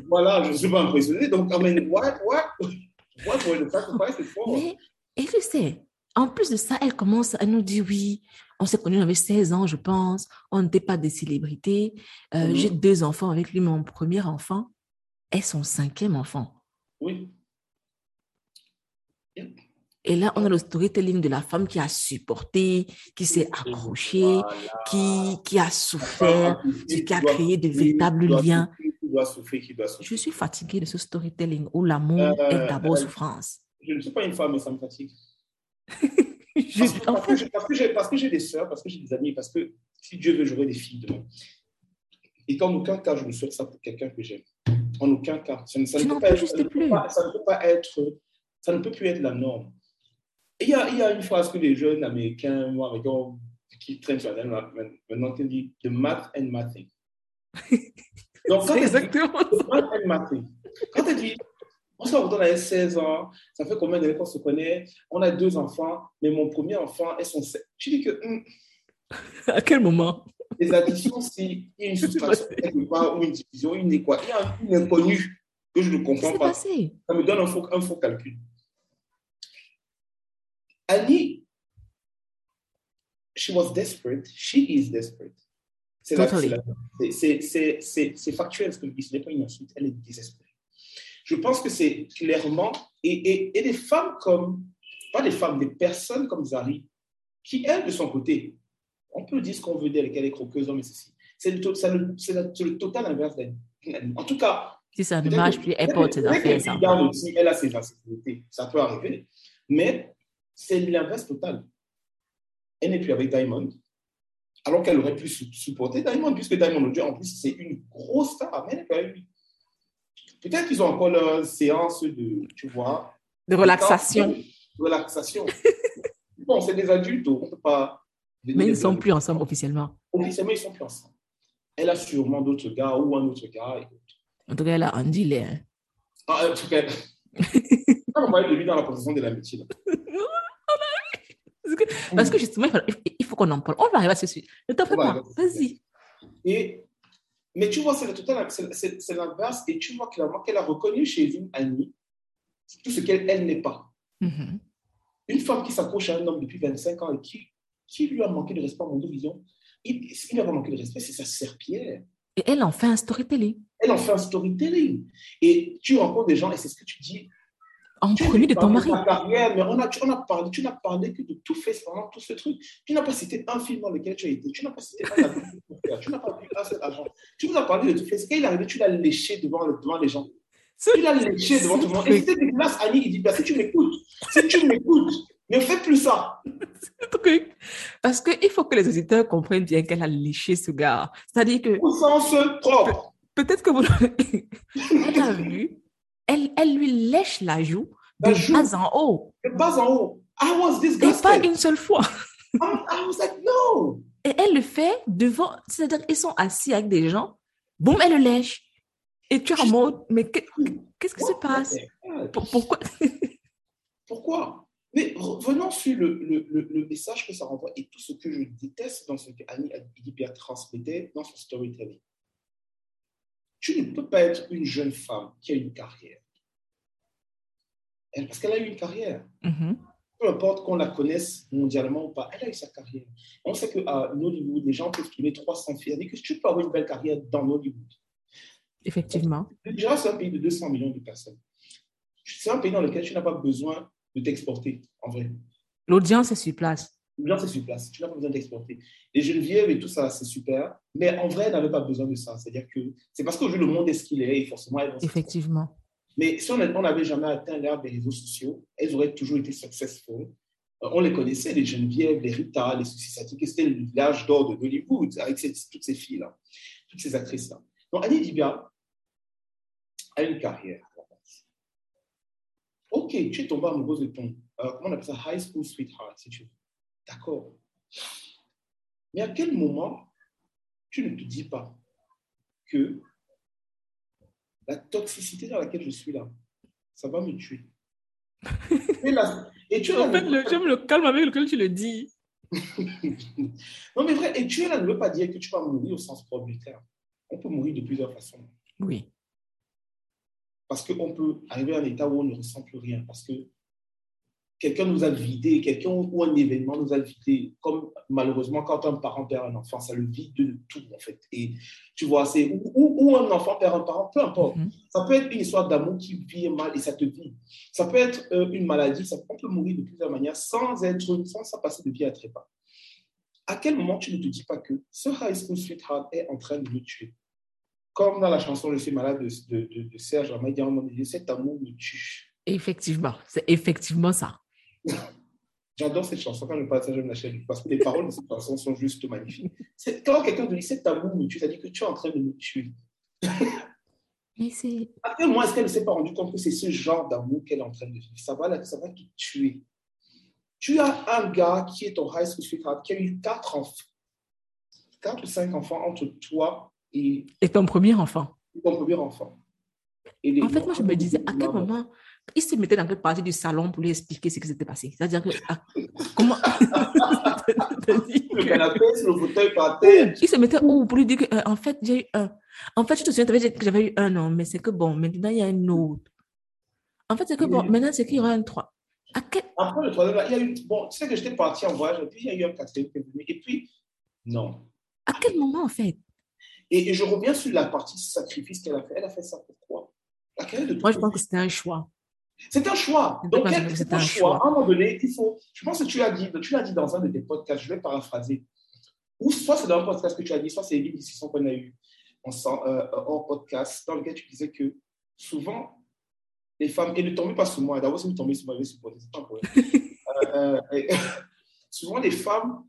Voilà, je ne suis pas impressionné. Donc, I mean, what, what, what for the sacrifice for? Mais, et tu sais, en plus de ça, elle commence à nous dire oui, on s'est connus, on avait 16 ans, je pense. On n'était pas des célébrités. Euh, mhm. J'ai deux enfants avec lui. Mon premier enfant est son cinquième enfant. Oui. Et là, on a le storytelling de la femme qui a supporté, qui s'est accrochée, qui, qui a souffert, qui a créé de véritables liens. Je suis fatiguée de ce storytelling où l'amour est euh, d'abord euh, souffrance. Je ne suis pas une femme, mais ça me fatigue. Parce, que, j'ai des soeurs, parce que j'ai des amis, parce que si Dieu veut, j'aurai des filles demain. Et qu'en aucun cas, je ne souhaite ça pour quelqu'un que j'aime. En aucun cas. Ça, ne, peut pas être, ça, ne peut pas, ça ne peut pas être, ça ne peut plus être la norme. Il y a, il y a une phrase que les jeunes américains, moi, qui traînent sur la maintenant, qui dit The math and mathing. Donc, quand exactement dit, math and mathing. Quand elle dit on se on a 16 ans. Ça fait combien d'années qu'on se connaît? On a deux enfants, mais mon premier enfant est son. Tu dis que. Hmm, à quel moment? Les additions, s'il y a une soustraction quelque part ou une division, une équation, il y a une inconnue que je ne comprends pas. Passé? Ça me donne un faux, un faux calcul. Annie, she was desperate. She is desperate. C'est totally. factuel ce que je dis, ce n'est pas une insulte. Elle est désespérée. Je pense que c'est clairement, et, et, des femmes comme, pas des femmes, des personnes comme Zari, qui, elles, de son côté, on peut dire ce qu'on veut d'elle, qu'elle est croqueuse, mais ceci. C'est le, le, le, total inverse d'elle. En tout cas. Si ça ne marche plus, elle porte ses affaires. Ça. Aussi, elle a ses insécurités. Ça peut arriver. Mais c'est l'inverse total. Elle n'est plus avec Diamond, alors qu'elle aurait pu supporter Diamond, puisque Diamond, en plus, c'est une grosse star, mais elle n'est pas avec lui. Peut-être qu'ils ont encore leur séance de, tu vois. De relaxation. De relaxation. bon, c'est des adultes, on ne peut pas. Mais ils ne sont plus ensemble officiellement. Officiellement, ils ne sont plus ensemble. Elle a sûrement d'autres gars ou un autre gars. En tout cas, elle a un deal. Hein. Ah, en tout cas, on va être dans la position de l'amitié. Parce que justement, il faut, qu'on en parle. On va arriver à ce sujet. Ne t'en fais pas. Vas-y. Et mais tu vois, c'est l'inverse. Et tu vois clairement qu'elle a reconnu chez une Annie tout ce qu'elle elle, n'est pas. Mm-hmm. Une femme qui s'accroche à un homme depuis 25 ans et qui, qui lui a manqué de respect à mon vision, il, il lui a manqué de respect, c'est sa serpillère. Et elle en fait un storytelling. Elle en fait un storytelling. Et tu rencontres des gens, et c'est ce que tu dis, premier de ton mari. Carrière, mais on a, tu, on a parlé, tu n'as parlé que de tout fait pendant tout ce truc. Tu n'as pas cité un film dans lequel tu as été. Tu n'as pas cité un Tu n'as pas vu un seul agent. Tu nous as parlé de tout fait. Ce qu'il est arrivé, tu l'as léché devant, devant les gens. Tu l'as léché devant tout le monde. Et c'était dégueulasse, Annie. Il dit bah, si tu m'écoutes, si tu m'écoutes, ne fais plus ça. truc. Parce qu'il faut que les auditeurs comprennent bien qu'elle a léché ce gars. C'est-à-dire que. Au sens propre. Peut-être que vous. elle a vu elle, elle lui lèche la joue de bas en haut. De bas en haut. I was disgusted. Et pas une seule fois. I, was like, no. Et elle le fait devant, c'est-à-dire ils sont assis avec des gens, boum, elle le lèche. Et tu es en mode, mais qu'est-ce qui se passe? Pourquoi? Pourquoi? Mais revenons sur le, le, le, message que ça renvoie et tout ce que je déteste dans ce que Annie Adibia transmettait dans son storytelling. Tu ne peux pas être une jeune femme qui a une carrière. Elle, parce qu'elle a eu une carrière. Mm-hmm. Peu importe qu'on la connaisse mondialement ou pas, elle a eu sa carrière. On sait qu'à Hollywood, les gens peuvent trouver 300 filles. Que tu peux avoir une belle carrière dans Hollywood. Effectivement. Déjà, c'est un pays de 200 millions de personnes. C'est un pays dans lequel tu n'as pas besoin de t'exporter, en vrai. L'audience est sur place. Bien, c'est sur place. Tu n'as pas besoin d'exporter. Les Geneviève et tout ça, c'est super. Mais en vrai, elles n'avaient pas besoin de ça. C'est-à-dire que c'est parce qu'aujourd'hui, le monde est ce qu'il est et forcément, elles vont Effectivement. Mais si on n'avait jamais atteint l'ère des réseaux sociaux, elles auraient toujours été successful. Euh, on les connaissait, les Geneviève, les Rita, les Successatiques. C'était le village d'or de Hollywood avec toutes ces filles-là, toutes ces actrices-là. Donc, Annie Dibia a une carrière. Ok, tu es tombé amoureuse de ton, euh, comment on appelle ça, high school sweetheart, si tu veux. D'accord. Mais à quel moment tu ne te dis pas que la toxicité dans laquelle je suis là, ça va me tuer? et, tu en fait, j'aime le calme avec lequel tu le dis. non, mais vrai, et tuer là ne veut pas dire que tu vas mourir au sens propre du terme. On peut mourir de plusieurs façons. Oui. Parce qu'on peut arriver à un état où on ne ressent plus rien. Parce que quelqu'un nous a vidé, quelqu'un ou un événement nous a vidé. Comme malheureusement, quand un parent perd un enfant, ça le vide de tout, en fait. Et tu vois, c'est ou, un enfant perd un parent, peu importe. Mm-hmm. Ça peut être une histoire d'amour qui vit mal et ça te vide. Ça peut être euh, une maladie, ça, on peut mourir de plusieurs manières sans être, sans ça passer de vie à trépas. À quel moment tu ne te dis pas que ce high school sweetheart est en train de me tuer? Comme dans la chanson Je suis malade de, de, de, Serge dit cet amour me tue. Effectivement, c'est effectivement ça. J'adore cette chanson. Quand je parle de ça, je me l'achète parce que les paroles de cette chanson sont juste magnifiques. Quand quelqu'un te dit cet amour me tue, ça dit que tu es en train de me tuer. Mais c'est. Après, moi, est-ce qu'elle ne s'est pas rendue compte que c'est ce genre d'amour qu'elle est en train de vivre? Ça va, ça va te tuer. Tu as un gars qui est ton high school sweetheart, qui a eu quatre enfants, quatre ou cinq enfants entre toi et. Et ton premier enfant. ton premier enfant. en fait, moi, je me disais, à quel moment il se mettait dans quelle partie du salon pour lui expliquer ce qui s'était passé. C'est-à-dire que, ah, comment. le canapé, le fauteuil par terre. Il se mettait où pour lui dire que, euh, en fait, j'ai eu un. En fait, je te souviens que j'avais eu un an, mais c'est que bon, maintenant il y a un autre. En fait, c'est que bon, maintenant c'est qu'il y aura un 3. À quel... Après le troisième, il y a eu. Bon, tu sais que j'étais parti en voyage, et puis il y a eu un quatrième qui est venu, et puis, non. À quel moment, en fait? Et, je reviens sur la partie sacrifice qu'elle a fait. Elle a fait ça pourquoi Moi, je pense que c'était un choix. C'est un choix. Donc, c'est un choix. À un moment donné, il faut. Je pense que tu as dit, tu l'as dit dans un de tes podcasts, je vais paraphraser. Ou soit c'est dans un podcast que tu as dit, soit c'est une discussion qu'on a eue en, euh, hors podcast, dans lequel tu disais que souvent, les femmes, et ne tombez pas sur moi, d'abord, si vous tombez sur moi, je vais supporter, c'est pas un problème. Euh, euh, souvent, les femmes,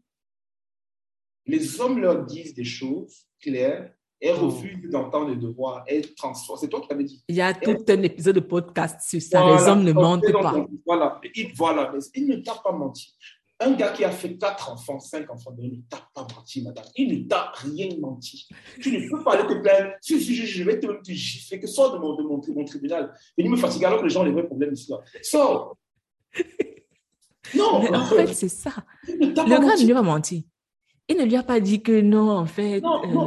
les hommes leur disent des choses claires elle oh. refuse d'entendre les devoirs. Elle transforme. C'est toi qui avais dit. Il y a tout un épisode de podcast sur ça. les hommes ne mentent pas. Voilà. Il, voilà. Il ne t'a pas menti. Un gars qui a fait quatre enfants, cinq enfants, il ne t'a pas menti, madame. Il ne t'a rien menti. Tu ne peux pas aller te plaindre. Si, si, je, vais te, te gifler, que sort de mon, de mon, mon tribunal. Et il me fatigue alors que les gens ont les vrais problèmes ici. Sors. Non. Mais en fait, c'est ça. Le gars ne lui a menti. Il ne lui a pas dit que non, en fait, euh,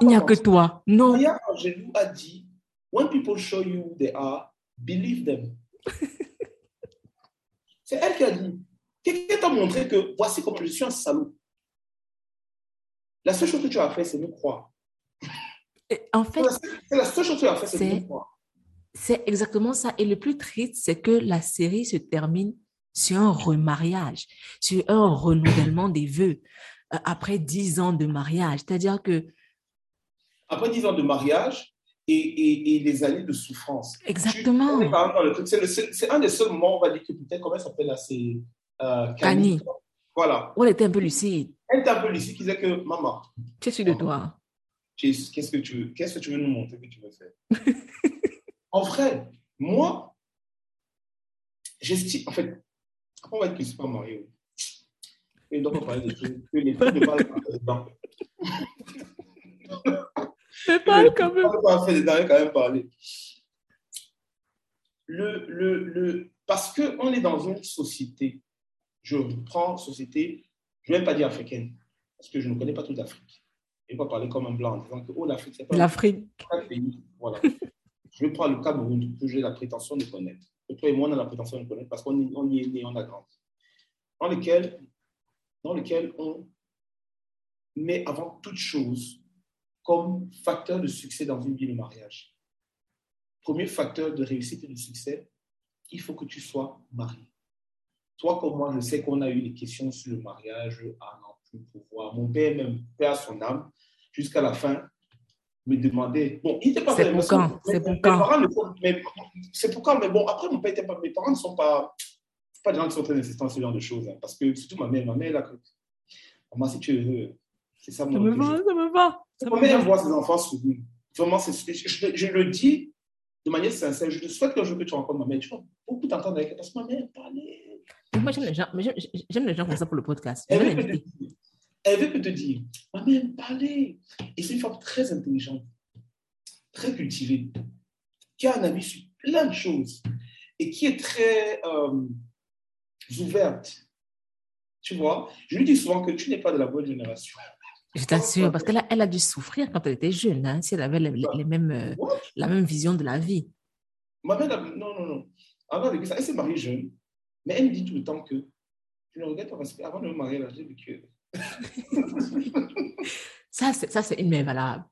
il n'y a que toi. Non. Maya Angelou a dit, when people show you who they are, believe them. C'est elle qui a dit. Quelqu'un t'a montré que voici comment je suis un salaud. La seule chose que tu as fait, c'est me croire. en fait, c'est la seule chose que tu as fait, c'est me croire. C'est exactement ça. Et le plus triste, c'est que la série se termine sur un remariage, sur un renouvellement des vœux. Après dix ans de mariage. C'est-à-dire que... Après dix ans de mariage et, et, les années de souffrance. Exactement. C'est un des seuls moments, on va dire que peut-être, comment elle s'appelle là C'est euh, Camille. Voilà. elle était un peu lucide. Elle était un peu lucide, qui disait que, maman. Qu'est-ce que de toi Qu'est-ce que tu veux Qu'est-ce que tu veux nous montrer que tu veux faire? En vrai, moi, j'estime, en fait, on va que c'est pas marié? Et donc, on parlait des trucs que les trucs ne parlent pas dedans. C'est pas quand même. On va faire quand même parler. Le, le, le, parce qu'on est dans une société, je prends société, je ne vais pas dire africaine, parce que je ne connais pas toute l'Afrique. Je ne vais pas parler comme un blanc en disant que oh, l'Afrique, c'est pas l'Afrique. Voilà. je vais prendre le Cameroun, que j'ai la prétention de connaître. Et toi et moi, on a la prétention de connaître parce qu'on y est né, on a grandi. Dans lequel dans lequel on met avant toute chose comme facteur de succès dans une vie de mariage. Premier facteur de réussite et de succès, il faut que tu sois marié. toi comme moi, je sais qu'on a eu des questions sur le mariage à n'en plus pouvoir. Mon père, même, père son âme, jusqu'à la fin, me demandait. Bon, il n'était pas C'est pour quand? C'est pour quand? C'est pour quand? Mais bon, après, mon père était pas. Mes parents ne sont pas. Pas des gens qui sont très insistants sur ce genre de choses. hein, parce que surtout ma mère, ma mère, là, maman, si tu es heureux, c'est ça mon Ça me va, ça me va. Ça Ma me mère va. voit ses enfants sourire. Vraiment, c'est- je, je- je le dis de manière sincère. Je te souhaite qu'un jour que tu rencontres ma mère, tu vas beaucoup t'entendre avec elle. Parce que ma mère parlait. Mais Moi, j'aime les gens, mais j'aime- j'aime les gens comme ça pour le podcast. Je Elle veut, que te elle veut que te dire, ma mère parlait. Et c'est une femme très intelligente, très cultivée, qui a un avis sur plein de choses et qui est très euh, ouverte. Tu vois, je lui dis souvent que tu n'es pas de la bonne génération. Je t'assure, parce qu'elle a, elle a dû souffrir quand elle était jeune, hein, si elle avait les, mêmes, euh, What? la même vision de la vie. Ma mère, a- non, non, non. Elle a vécu ça. Elle s'est mariée jeune, mais elle me dit tout le temps que je ne regrette pas parce qu'avant de me marier, j'ai vécu. Ça, c'est, une mère valable.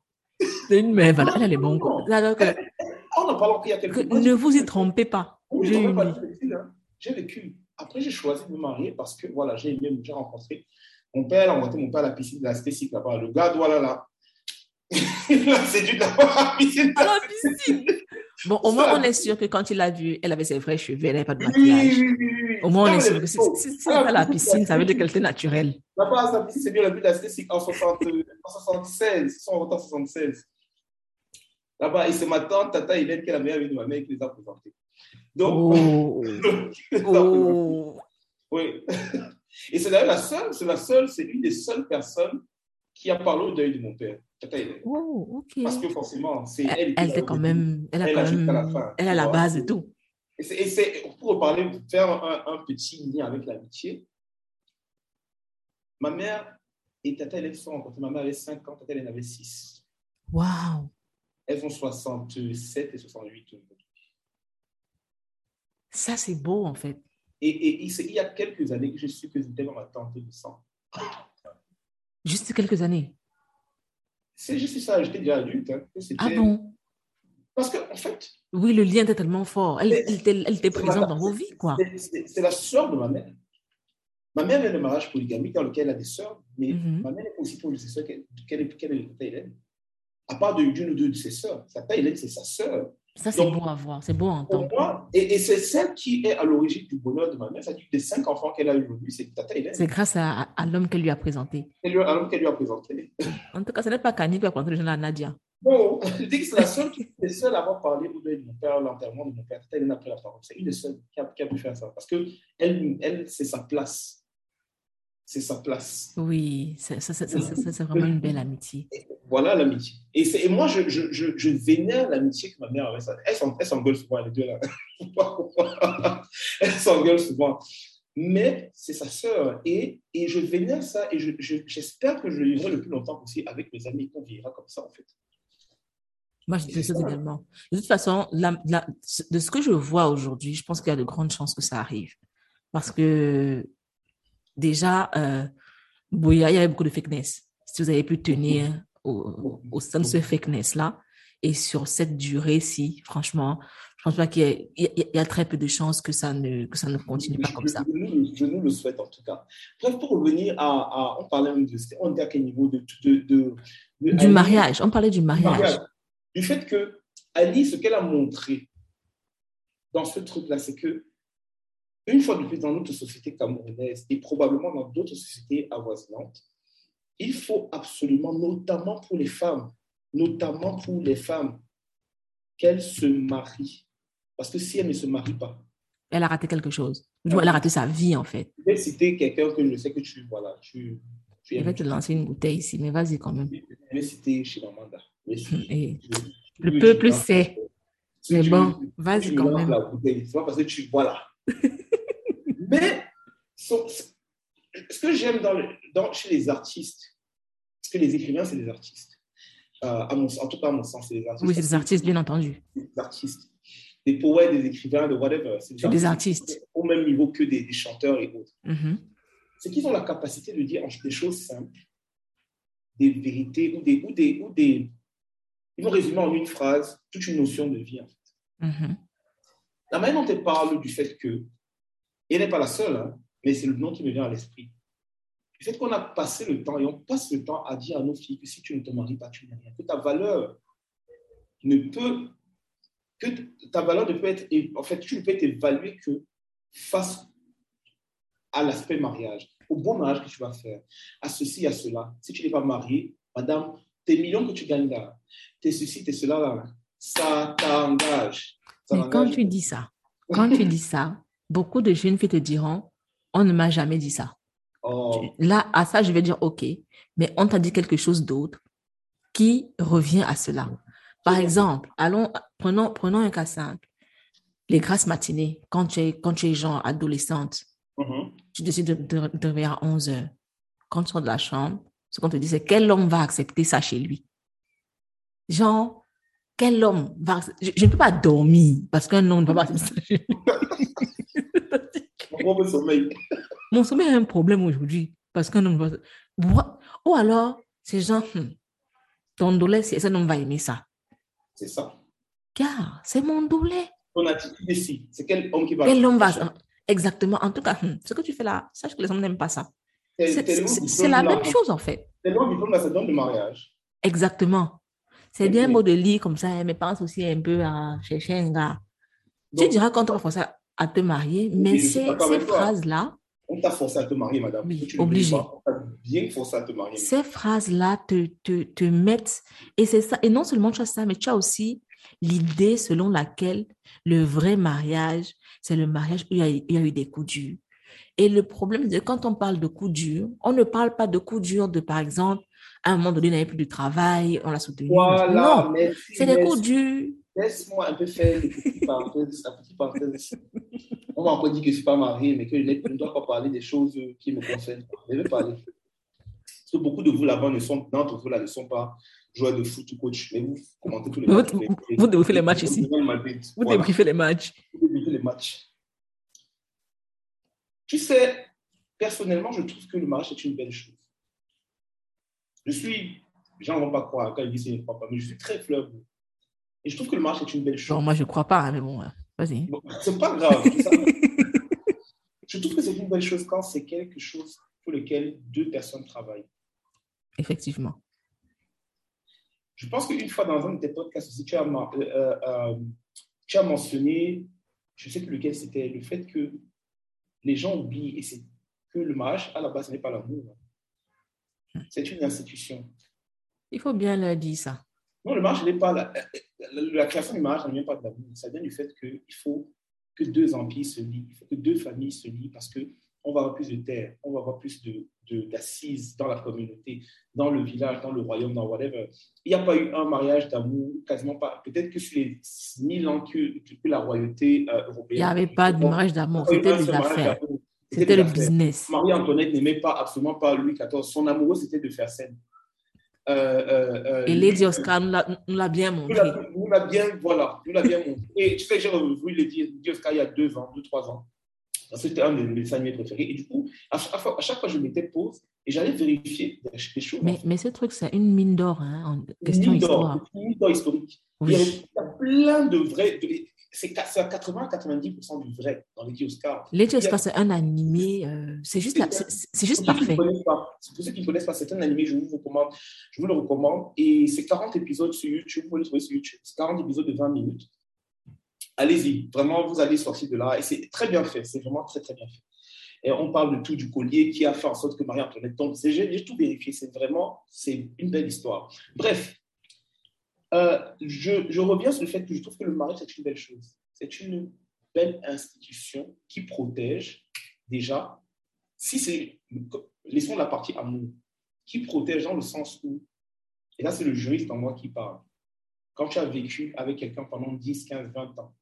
C'est une mère valable. Elle a les bons mois. ne vous y trompez pas. Hein. J'ai vécu. Après, j'ai choisi de me marier parce que voilà, j'ai aimé, j'ai rencontré. Mon père a rencontré mon père à la piscine de la Stécique là-bas. Le gars, voilà, là. Il a séduit là-bas à la piscine. À la piscine. Bon, au moins, on est sûr que quand il a vu, elle avait ses vrais cheveux, elle n'avait pas de maquillage. oui, oui, oui. Au moins, on est sûr que si, c'est à la piscine, ça veut dire qu'elle était naturelle. Là-bas, sa piscine, c'est bien la vue de la Stécique en, 60, en 76. Ils sont en 76. Là-bas, et c'est ma tante, Tata Hélène, qui est la meilleure amie de ma mère, qui les a présentés. Donc, Oh. présentés. Oh. Oui. Et c'est d'ailleurs la seule, c'est la seule, c'est une des seules personnes qui a parlé au deuil de mon père. Oh, ok. Parce que forcément, c'est elle. Elle, qui elle a quand même, elle a Elle quand jusqu'à la même, fin, elle a la base et tout. Et c'est- pour parler, faire un, un petit lien avec l'amitié. Ma mère et Tata Hélène se sont rencontrées. Ma mère avait 5 ans, Tata Hélène avait 6. Waouh. Elles ont 67 et 68 aujourd'hui. Ça, c'est beau, en fait. Et, et, et c'est il y a quelques années que je suis que c'était ma tante de sang. Juste quelques années. C'est juste ça, j'étais déjà adulte. hein, que Ah bon? Parce qu'en en fait, Oui, le lien était tellement fort. Elle, était, elle était c'est présente ma- dans vos vies, quoi. c'est- la sœur de ma mère. Ma mère est de mariage polygamique dans lequel elle a des sœurs, mais Mhm. ma mère est aussi sœurs qu'elle qu'elle est, qu'elle est Tata Hélène. À part de- d'une ou deux de ses sœurs. Sa Hélène, c'est sa sœur. Ça, c'est beau à voir. C'est beau à Pour entendre. moi, et, et c'est celle qui est à l'origine du bonheur de ma mère. C'est-à-dire des cinq enfants qu'elle a eu aujourd'hui, c'est Tata Hélène. C'est grâce à, à l'homme qu'elle lui a présenté. C'est lui- l'homme qu'elle lui a présenté. En tout cas, ce n'est pas Kanye qui a présenté le jeune à Nadia. Bon, je dis que c'est la seule qui est seule à avoir parlé au de mon père, l'enterrement de mon père. Tata Hélène a pris la parole. C'est une des seules qui a, qui a pu faire ça. Parce que elle, elle c'est sa place. C'est sa place. Oui, c'est ça, vraiment une belle amitié. Voilà l'amitié. Et, moi, je, je, je, je vénère l'amitié que ma mère avait. Elles s'en- elles s'engueulent souvent, les deux là. Elles s'engueulent souvent. Mais c'est sa sœur. Et, et je vénère ça et je- je- j'espère que je le vivrai le plus longtemps possible avec mes amis qu'on vivra comme ça, en fait. Moi, je souhaite également. De toute façon, la- la- de ce que je vois aujourd'hui, je pense qu'il y a de grandes chances que ça arrive. Parce que déjà, euh, il y avait beaucoup de fakeness. Si vous avez pu tenir au, au sein de ce fakeness-là, et sur cette durée-ci, franchement, je pense pas qu'il y, a- très peu de chances que ça ne, que ça ne continue pas Je- comme ça. Je, nous, je nous le souhaite en tout cas. Bref, pour revenir à. à- on parlait même de. On était à quel niveau de. de, de- de- Du mariage, on parlait du du mariage. mariage. Du fait que Ali, ce qu'elle a montré dans ce truc-là, c'est que une fois de plus dans notre société camerounaise et probablement dans d'autres sociétés avoisinantes, il faut absolument, notamment pour les femmes, notamment pour les femmes, qu'elles se marient. Parce que si elles ne se marient pas, Elle a raté quelque chose. Elle a raté sa vie, en fait. je vais citer quelqu'un que je sais que tu, voilà, tu, tu Je vais te lancer une bouteille ici, mais vas-y quand même. Je vais citer Chimamanda. Je- le peuple sait. Mais bon, vas-y quand même. la bouteille, c'est pas parce que tu. Voilà. Ce que j'aime dans, le- dans- chez les artistes, parce que les écrivains, c'est des artistes. Euh, à mon, en tout cas, à mon sens, c'est des artistes. Oui, c'est des artistes, bien entendu. Des artistes. Des poètes, des écrivains, de whatever. C'est des artistes. Au même niveau que des, des chanteurs et autres. Mhm. c'est qu'ils ont la capacité de dire des choses simples, des vérités ou des, ou des, ou des... Ils vont résumer en une phrase toute une notion de vie. en fait. Mhm. La manière dont elle parle du fait que Et elle n'est pas la seule, hein, mais c'est le nom qui me vient à l'esprit. Le fait qu'on a passé le temps et on passe le temps à dire à nos filles que si tu ne te maries pas, tu n'es rien. Que ta valeur ne peut, que ta valeur ne peut être, en fait, tu ne peux être évalué que face à l'aspect mariage, au bon mariage que tu vas faire, à ceci, à cela. Si tu n'es pas marié, madame, tes millions que tu gagnes là, tes ceci, tes cela, là, ça t'engage. Mais quand tu dis ça, quand tu dis ça, beaucoup de jeunes filles te diront, on ne m'a jamais dit ça. Oh. Là, à ça, je vais dire OK, mais on t'a dit quelque chose d'autre qui revient à cela. Par exemple, allons, prenons, prenons un cas simple. Les grâces matinées, quand tu es, quand tu es genre adolescente, mm-hmm. tu décides de, de, de à 11 heures. Quand tu sors de la chambre, ce qu'on te dit, c'est quel homme va accepter ça chez lui? Genre, quel homme va... Je, je ne peux pas dormir parce qu'un homme ne va pas accepter ça chez lui. Mon sommeil. Mon sommeil a un problème aujourd'hui parce qu'un homme va... Ou alors, c'est genre, hmm, ton douleur, c'est un homme va aimer ça. C'est ça. Car c'est mon douleur. Ton attitude ici, c'est quel homme qui va... Quel homme va... Exactement. En tout cas, hmm, ce que tu fais là, sache que les hommes n'aiment pas ça. C'est la même chose, en fait. C'est le diplôme de de mariage. Exactement. C'est bien beau de lire comme ça, mais pense aussi un peu à chercher un gars. tu diras quand on va forcer à te marier, mais ces, ces phrases-là. On t'a forcé à te marier, madame. Oui, obligé. bien forcé à te marier. Ces phrases-là te, te, te mettent. Et c'est ça. Et non seulement tu as ça, mais tu as aussi l'idée selon laquelle le vrai mariage, c'est le mariage où il y, a, il y a eu des coups durs. Et le problème, c'est que quand on parle de coups durs, on ne parle pas de coups durs de, par exemple, à un moment donné, il n'avait plus de travail, on l'a soutenu. Voilà, non, c'est des coups durs. Laisse-moi un peu faire les petites parenthèses, la petite parenthèse. On m'a encore dit que je ne suis pas marié, mais que je ne dois pas parler des choses qui me concernent. Je vais parler. Parce que beaucoup de vous là-bas ne sont, d'entre vous là, ne sont pas joueurs de foot ou coach, mais vous commentez tous les matchs. Vous, vous débriefez les matchs ici. Vous débriefez les matchs. Vous débriefez les matchs. Tu sais, personnellement, je trouve que le mariage est une belle chose. Je suis, les gens ne vont pas croire quand ils disent qu'ils ne croient pas, mais je suis très fleuve. Et je trouve que le mariage est une belle chose. Non, moi, je ne crois pas, hein, mais bon, vas-y. Bon, c'est pas grave. je trouve que c'est une belle chose quand c'est quelque chose pour lequel deux personnes travaillent. Effectivement. Je pense qu'une fois dans un de tes podcasts aussi, tu as, euh, euh, euh, tu as mentionné, je sais plus lequel c'était, le fait que les gens oublient, et c'est que le mariage, à la base, ce n'est pas l'amour. C'est une institution. Il faut bien leur dire ça. Non, le mariage n'est pas. La, la, création du mariage ne vient pas de l'amour. Ça vient du fait qu'il faut que deux empires se lient, il faut que deux familles se lient parce qu'on va avoir plus de terre, on va avoir plus d'assises de, dans la communauté, dans le village, dans le royaume, dans whatever. Il n'y a pas eu un mariage d'amour, quasiment pas. Peut-être que sur les mille ans que, que la royauté euh, européenne. Il n'y avait pas de mariage d'amour, c'était des affaires. C'était le business. Marie-Antoinette n'aimait pas absolument pas Louis XIV. Son amoureux, c'était de faire scène. Euh, euh, euh, et Lady Oscar nous l'a bien montré. Nous l'a bien, voilà, nous l'a bien montré. Et tu sais, j'ai revu Lady Oscar il y a deux ans, deux, trois ans. C'était un de mes dessins animés préférés. Et du coup, à chaque fois, à chaque fois je mettais pause et j'allais vérifier des choses. Mais, mais ce truc, c'est une mine d'or, hein, en question mine histoire. Une mine d'or historique. Il, y a, il, y a, plein de vrais. De, c'est à 80-90% du vrai dans les Oscars. Les Oscars, c'est un animé, euh, c'est juste, c'est juste parfait. Pour ceux qui ne connaissent pas, c'est un animé, je vous, recommande, je vous le recommande. Et c'est 40 épisodes sur YouTube, vous pouvez le trouver sur YouTube. C'est 40 épisodes de 20 minutes. Allez-y, vraiment, vous allez sortir de là. Et c'est très bien fait, c'est vraiment très, très bien fait. Et on parle de tout du collier qui a fait en sorte que Marie-Antoinette tombe. J'ai tout vérifié, c'est vraiment, c'est une belle histoire. Bref, euh, je, reviens sur le fait que je trouve que le mariage, c'est une belle chose. C'est une belle institution qui protège déjà, si c'est, laissons la partie amour, qui protège dans le sens où, et là c'est le juriste en moi qui parle, quand tu as vécu avec quelqu'un pendant 10, 15, 20 ans,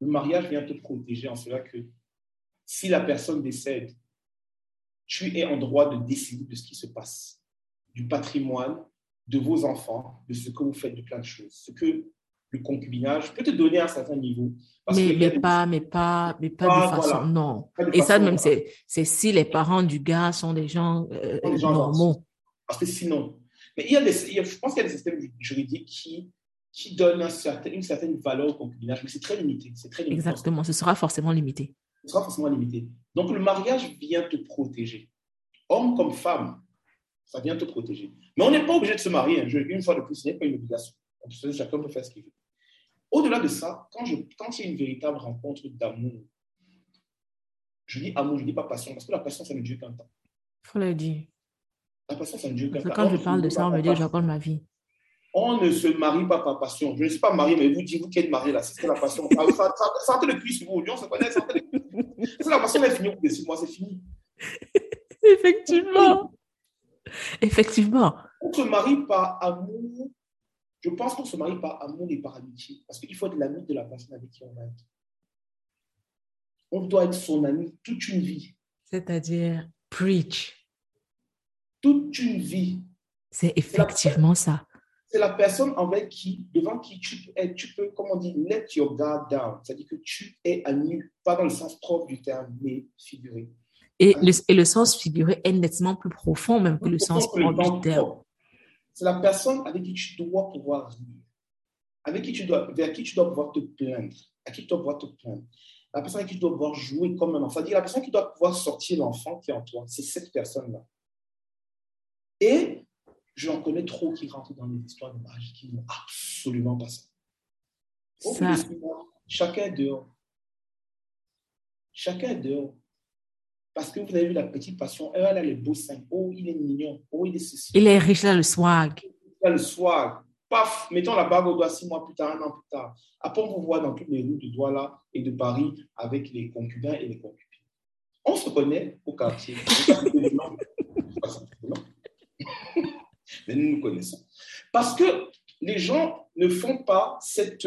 le mariage vient te protéger en cela que si la personne décède, tu es en droit de décider de ce qui se passe, du patrimoine, de vos enfants, de ce que vous faites de plein de choses. Ce que le concubinage peut te donner à un certain niveau. mais, mais, pas, mais, pas, mais pas, de façon, non. Et ça, même, c'est si les parents du gars sont des gens, euh, normaux. Parce que sinon, mais il y a des, je pense qu'il y a des systèmes juridiques qui, qui donnent un certain, une certaine valeur au concubinage, mais c'est très limité. Très limité Exactement, ce sera forcément limité. Ce sera forcément limité. Donc, le mariage vient te protéger. Homme comme femme, ça vient te protéger. Mais on n'est pas obligé de se marier. Une fois de plus, ce n'est pas une obligation. Chacun peut faire ce qu'il veut. Au-delà de ça, quand, je, quand a une véritable rencontre d'amour, je dis amour, je ne dis pas passion, parce que la passion, ça ne dure qu'un temps. Il faut le dire. La passion, ça ne dure qu'un temps. Quand je parle de ça, on me dit, j'accorde ma vie. On ne se marie pas par passion. Je ne suis pas marié, mais vous dites, vous qui êtes marié là, c'est la passion. Sentez le cuisse, vous, on se connaît, sentez le C'est la passion, elle est finie mois, c'est fini. Effectivement. Effectivement. On se marie par amour. Je pense qu'on se marie par amour et par amitié. Parce qu'il faut être l'ami de la personne avec qui on va être. On doit être son ami toute une vie. C'est-à-dire, preach. Toute une vie. C'est effectivement ça. C'est la personne avec qui, devant qui tu peux, tu peux, comment on dit, let your guard down. C'est-à-dire que tu es à nu, pas dans le sens propre du terme, mais figuré. Et le, et le sens figuré est nettement plus profond même que le sens propre du terme. C'est la personne avec qui tu dois pouvoir rire, avec qui tu dois, vers qui tu dois pouvoir te plaindre, à qui tu dois pouvoir te plaindre. La personne avec qui tu dois pouvoir jouer comme un enfant. C'est-à-dire la personne qui doit pouvoir sortir l'enfant qui est en toi. C'est cette personne-là. Et J'en connais trop qui rentrent dans les histoires de mariage qui n'ont absolument pas ça. ça. chacun est dehors. Chacun est dehors. Parce que vous avez vu la petite passion. Elle, a les beaux seins. Oh, il est mignon. Oh, il est ceci. Il est riche là, le swag. Il a le swag. Paf, mettons la bague au doigt six mois plus tard, un an plus tard. Après, on vous voit dans toutes les rues de Douala et de Paris avec les concubins et les concubines. On se connaît au quartier. mais nous nous connaissons. Parce que les gens ne font pas cette,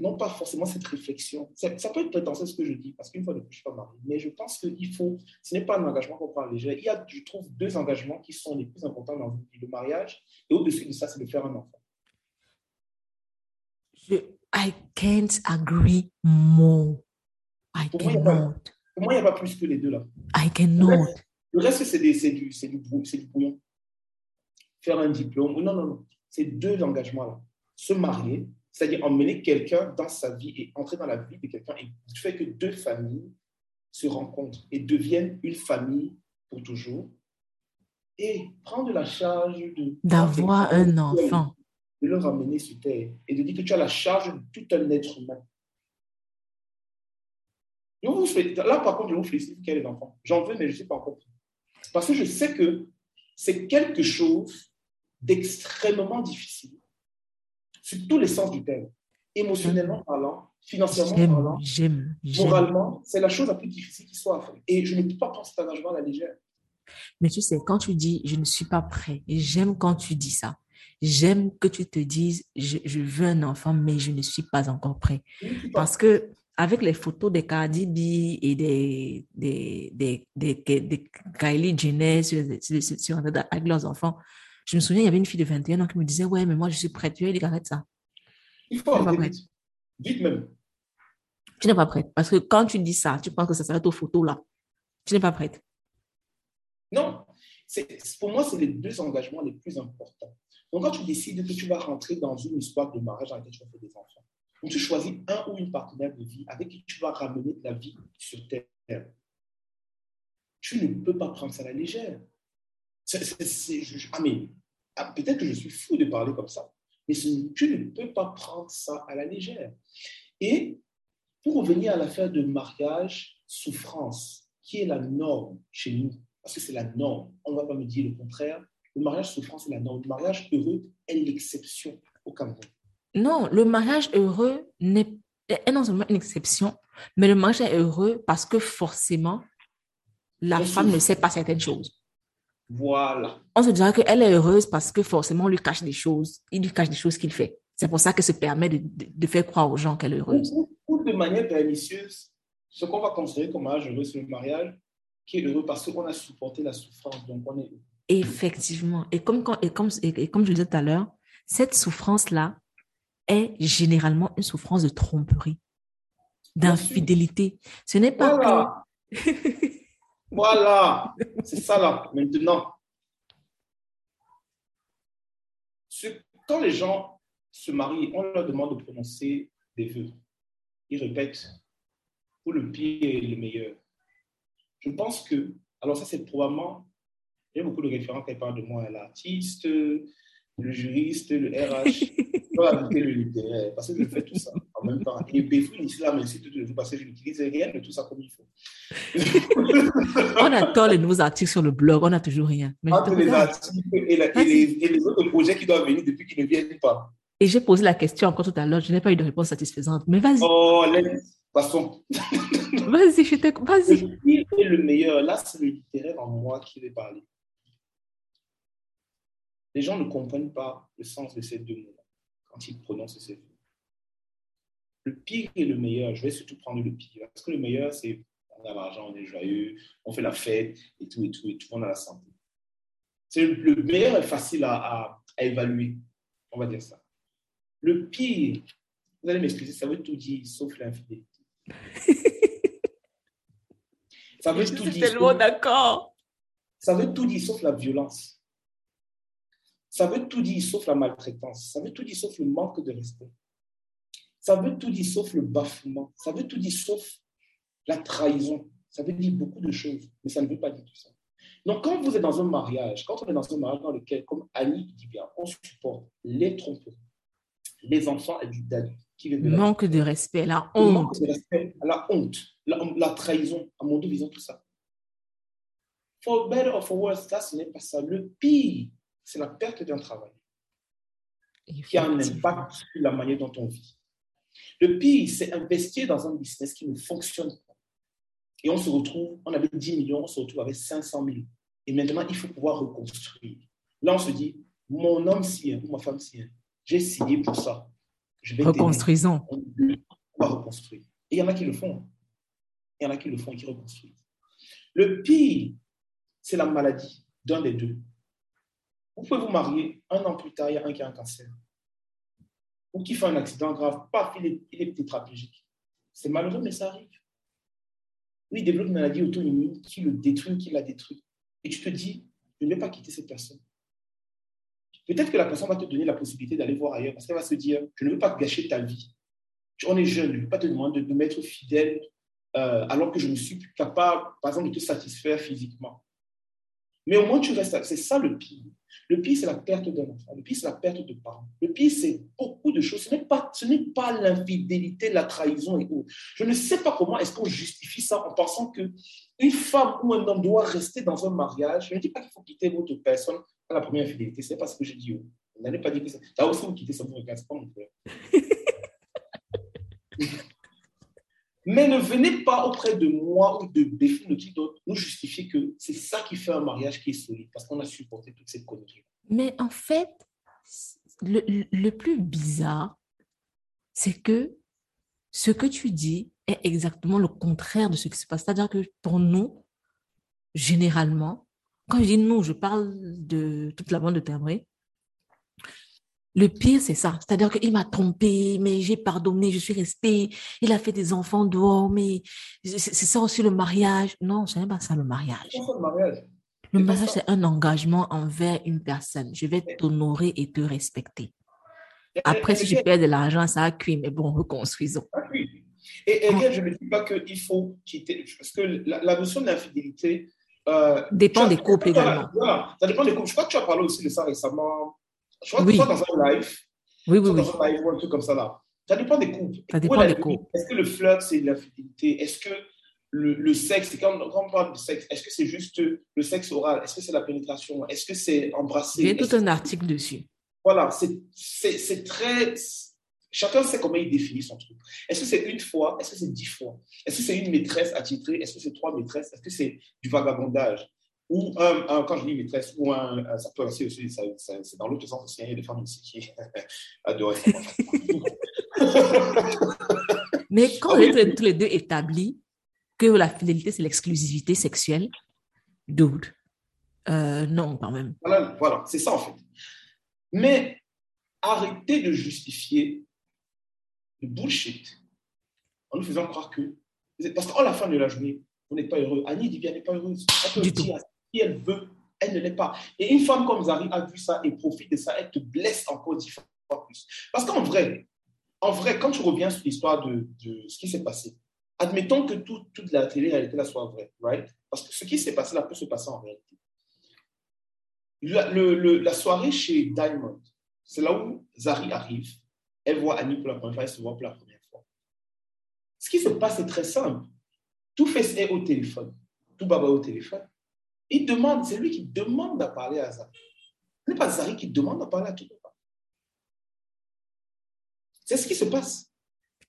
non pas forcément cette réflexion. Ça, peut être prétentieux ce que je dis, parce qu'une fois de plus, je ne suis pas marié, mais je pense qu'il faut, ce n'est pas un engagement qu'on prend léger. Il y a, je trouve, deux engagements qui sont les plus importants dans vie, le mariage, et au-dessus de ça, c'est de faire un enfant. Je, I can't agree more. I pour cannot. Moi, pour moi, il n'y a pas plus que les deux là. I cannot. Le reste, c'est du, du, brouillon faire un diplôme. Non, non, non. C'est deux engagements-là. Se marier, c'est-à-dire emmener quelqu'un dans sa vie et entrer dans la vie de quelqu'un et fait que deux familles se rencontrent et deviennent une famille pour toujours. Et prendre la charge de... D'avoir un enfant. De le ramener sur terre et de dire que tu as la charge de tout un être humain. là, par contre, je vous félicite ait des enfants. J'en veux, mais je ne sais pas encore. Parce que je sais que c'est quelque chose d'extrêmement difficile, sur tous les sens du terme, émotionnellement parlant, financièrement parlant, moralement, c'est la chose la plus difficile qui soit à faire. Et je ne peux pas prendre cet engagement à la légère. Mais tu sais, quand tu dis je ne suis pas prêt, j'aime quand tu dis ça. J'aime que tu te dises je, je, veux un enfant, mais je ne suis pas encore prêt. Parce que avec les photos des Cardi B et des, des, des, des, Kylie Jenner sur, sur, avec leurs enfants, je me souviens, il y avait une fille de 21 ans qui me disait Ouais, mais moi, je suis prête. Tu dit arrête ça. Il faut arrêter. Vite même. Tu n'es pas prête. Parce que quand tu dis ça, tu penses que ça s'arrête aux photos là. Tu n'es pas prête. Non. Pour moi, c'est les deux engagements les plus importants. Donc, quand tu décides que tu vas rentrer dans une histoire de mariage avec laquelle tu vas faire des enfants, donc tu choisis un ou une partenaire de vie avec qui tu vas ramener de la vie sur terre. Tu ne peux pas prendre ça à la légère. ah, mais ah, peut-être que je suis fou de parler comme ça, mais tu ne peux pas prendre ça à la légère. Et pour revenir à l'affaire de mariage, souffrance, qui est la norme chez nous, parce que c'est la norme, on ne va pas me dire le contraire, le mariage souffrance est la norme, le mariage heureux est l'exception au Cameroun. Non, le mariage heureux n'est est non seulement une exception, mais le mariage est heureux parce que forcément, la femme ne sait pas certaines choses. Voilà. On se dirait qu'elle est heureuse parce que forcément, on lui cache des choses. Il lui cache des choses qu'il fait. C'est pour ça qu'elle se permet de, de, faire croire aux gens qu'elle est heureuse. Ou, de manière pernicieuse, ce qu'on va considérer comme mariage heureux, c'est le mariage qui est heureux parce qu'on a supporté la souffrance. Donc, on est Effectivement. Et comme, quand, et, comme, et, comme je le disais tout à l'heure, cette souffrance-là est généralement une souffrance de tromperie, d'infidélité. Ce n'est pas que... Voilà, c'est ça là, maintenant. Quand les gens se marient, on leur demande de prononcer des vœux. Ils répètent, pour le pire est le meilleur. Je pense que, alors ça c'est probablement, il y a beaucoup de référents qui parlent de moi, l'artiste, le juriste, le RH, je ajouter le littéraire, parce que je fais tout ça en même temps. Et Béfoun ici, là, merci tout le jour, parce que je n'utilise rien de tout ça comme il faut. on attend les nouveaux articles sur le blog, on n'a toujours rien. Mais Entre les articles et, et, les, autres projets qui doivent venir depuis qu'ils ne viennent pas. Et j'ai posé la question encore tout à l'heure, je n'ai pas eu de réponse satisfaisante. Mais vas-y. Oh, passons. vas-y, je t'écoute. Vas-y. Le meilleur, là, c'est le littéraire en moi qui vais parler. Les gens ne comprennent pas le sens de ces deux mots quand ils prononcent ces mots. Le pire et le meilleur, je vais surtout prendre le pire. Parce que le meilleur, c'est on a l'argent, on est joyeux, on fait la fête et tout, et tout, et tout, on a la santé. C'est le meilleur est facile à, évaluer, on va dire ça. Le pire, vous allez m'excuser, ça veut tout dire sauf l'infidélité. ça veut tout dire. tellement d'accord. Ça veut tout dire sauf la violence. Ça veut tout dire sauf la maltraitance. Ça veut tout dire sauf le manque de respect. Ça veut tout dire sauf le bafouement. Ça veut tout dire sauf la trahison. Ça veut dire beaucoup de choses, mais ça ne veut pas dire tout ça. Donc, quand vous êtes dans un mariage, quand on est dans un mariage dans lequel, comme Annie dit bien, on supporte les tromperies, les enfants d'adultes qui viennent de Manque de respect, la honte. Manque de respect, la honte, la, trahison, à mon dos, tout ça. For better or for worse, ça, ce n'est pas ça. Le pire, c'est la perte d'un travail qui a un impact sur la manière dont on vit. Le pire, c'est investir dans un business qui ne fonctionne pas. Et on se retrouve, on avait 10 millions, on se retrouve avec 500 000. Et maintenant, il faut pouvoir reconstruire. Là, on se dit, mon homme si ou ma femme si j'ai signé pour ça. Je vais Reconstruisons. On va reconstruire. Et il y en a qui le font. Il y en a qui le font et qui reconstruisent. Le pire, c'est la maladie d'un des deux. Vous pouvez vous marier, un an plus tard, il y a un qui a un cancer. Ou qui fait un accident grave, paf, il est, il est tétraplégique. C'est malheureux, mais ça arrive. Oui, il développe une maladie auto-immune qui le détruit, qui la détruit. Et tu te dis, je ne vais pas quitter cette personne. Peut-être que la personne va te donner la possibilité d'aller voir ailleurs parce qu'elle va se dire, je ne veux pas gâcher ta vie. On est jeune, je ne veux pas te demander de, m'être fidèle euh, alors que je ne suis plus capable, par exemple, de te satisfaire physiquement. Mais au moins, tu restes. C'est ça le pire. Le pire, c'est la perte d'un enfant. Le pire, c'est la perte de parents. Le pire, c'est beaucoup de choses. Ce n'est pas, pas l'infidélité, la trahison et autres. Je ne sais pas comment est-ce qu'on justifie ça en pensant que une femme ou un homme doit rester dans un mariage. Je ne dis pas qu'il faut quitter votre personne à la première infidélité. Ce n'est pas ce que j'ai dit. Vous n'allez pas dire que ça. Là aussi, vous quittez ça, vous regardez, pas mon frère. Mais ne venez pas auprès de moi ou de Béfine ou qui d'autre nous justifier que c'est ça qui fait un mariage qui est solide, parce qu'on a supporté toutes ces conneries. Mais en fait, le, le plus bizarre, c'est que ce que tu dis est exactement le contraire de ce qui se passe. C'est-à-dire que pour nous, généralement, quand je dis nous, je parle de toute la bande de Terbré, le pire, c'est ça. C'est-à-dire qu'il m'a trompé, mais j'ai pardonné, je suis restée. Il a fait des enfants dehors, mais c'est ça aussi le mariage. Non, ce n'est pas ça le mariage. le mariage. Le mariage, c'est un engagement envers une personne. Je vais t'honorer et te respecter. Après, si je perds de l'argent, ça a cuit, mais bon, reconstruisons. Et, et je ne dis pas qu'il faut quitter, parce que la, notion d'infidélité... Euh, dépend des couples également. ça dépend des couples. Je crois que tu as parlé aussi de ça récemment je crois que soit dans un live, oui, oui, oui. dans un live ou un truc comme ça là. Ça dépend des couples. Ça dépend des couples. Est-ce que le flirt, c'est l'infidélité Est-ce que le, le sexe, quand, quand, on parle de sexe, est-ce que c'est juste le sexe oral? Est-ce que c'est la pénétration? Est-ce que c'est embrasser? Il y a tout un article dessus. Voilà, c'est très. Chacun sait comment il définit son truc. Est-ce que c'est une fois? Est-ce que c'est dix fois? Est-ce que c'est une maîtresse attitrée? Est-ce que c'est trois maîtresses? Est-ce que c'est du vagabondage? Ou un, quand je dis maîtresse, ou un, ça peut aussi, aussi c'est dans l'autre sens aussi, il y a des femmes aussi qui adorent Mais quand vous êtes tous les deux établis que la fidélité, c'est l'exclusivité sexuelle, dude, euh, non, quand même. Voilà, voilà c'est ça en fait. Mais arrêtez de justifier le bullshit en nous faisant croire que. Parce qu'à la fin de la journée, vous n'êtes pas heureux. Annie dit bien, n'est pas heureuse. Elle peut du dire si elle veut, elle ne l'est pas. Et une femme comme Zari a vu ça et profite de ça, elle te blesse encore dix fois plus. Parce qu'en vrai, en vrai, quand tu reviens sur l'histoire de, ce qui s'est passé, admettons que tout, toute la télé-réalité là soit vraie, right? Parce que ce qui s'est passé là peut se passer en réalité. La soirée chez Diamond, c'est là où Zari arrive, elle voit Annie pour la première fois, elle se voit pour la première fois. Ce qui se passe est très simple. Tout fait est au téléphone, tout baba au téléphone. Il demande, c'est lui qui demande à parler à Zari. Ce n'est pas Zari qui demande à parler à tout baba. C'est ce qui se passe.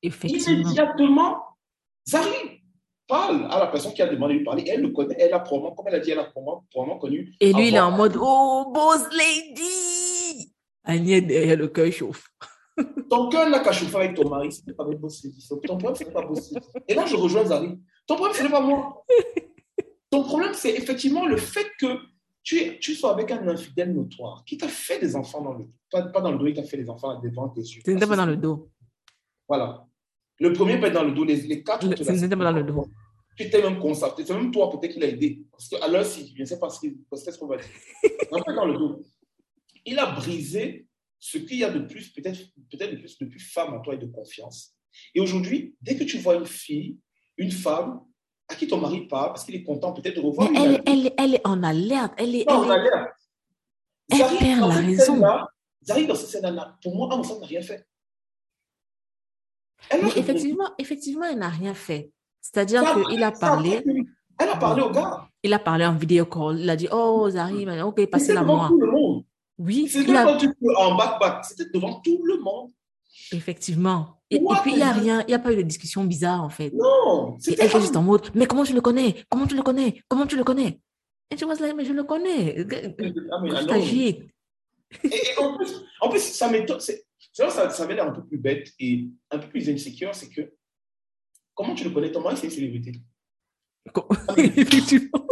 Immédiatement, Zari parle à la personne qui a demandé de lui parler. Elle le connaît, elle a probablement, comme elle a dit, elle a probablement, connu. Et lui, il est en mode Oh, boss lady Agnès derrière le cœur chauffe. Ton cœur n'a qu'à chauffer avec ton mari, ce n'est pas avec boss lady. Ton problème, ce n'est pas boss lady. Et là, je rejoins Zari. Ton problème, ce n'est pas moi. Ton problème, c'est effectivement le fait que tu, es, tu sois avec un infidèle notoire qui t'a fait des enfants dans le dos. Pas, dans le dos, il t'a fait des enfants devant tes yeux. Ce n'était pas dans le dos. Voilà. Le premier peut être dans le dos, les, les quatre. Ce n'était pas dans le dos. Tu t'es même constaté. C'est même toi peut-être qui l'a aidé. Parce qu'à l'heure, si, je ne sais pas ce qu'on va dire. dans le dos. Il a brisé ce qu'il y a de plus, peut-être peut de plus, de plus femme en toi et de confiance. Et aujourd'hui, dès que tu vois une fille, une femme, à qui ton mari parle, parce qu'il est content peut-être de revoir. Elle, elle, elle, est en alerte. Elle est, non, en alerte. Elle perd la raison. Zari, dans cette scène-là, pour moi, sens, n'a rien fait. Mais effectivement, effectivement, elle n'a rien fait. C'est-à-dire qu'il a parlé. Elle a parlé au gars. Il a parlé en vidéo call. Il a dit Oh, Zari, ok, passez-la moi. Tout le monde. Oui. C'était a... en back-back. C'était devant tout le monde. Effectivement. Et, puis, il n'y a rien, il n'y a pas eu de discussion bizarre, en fait. Non. Et elle était juste en mode, mais comment tu le connais? Comment tu le connais? Comment tu le connais? Et tu vois, mais je le connais. Mais, ah, et, et, en plus, en plus ça m'étonne. Ça, ça, ça l'air un peu plus bête et un peu plus insécure, c'est que comment tu le connais? Ton mari, c'est une célébrité. Effectivement.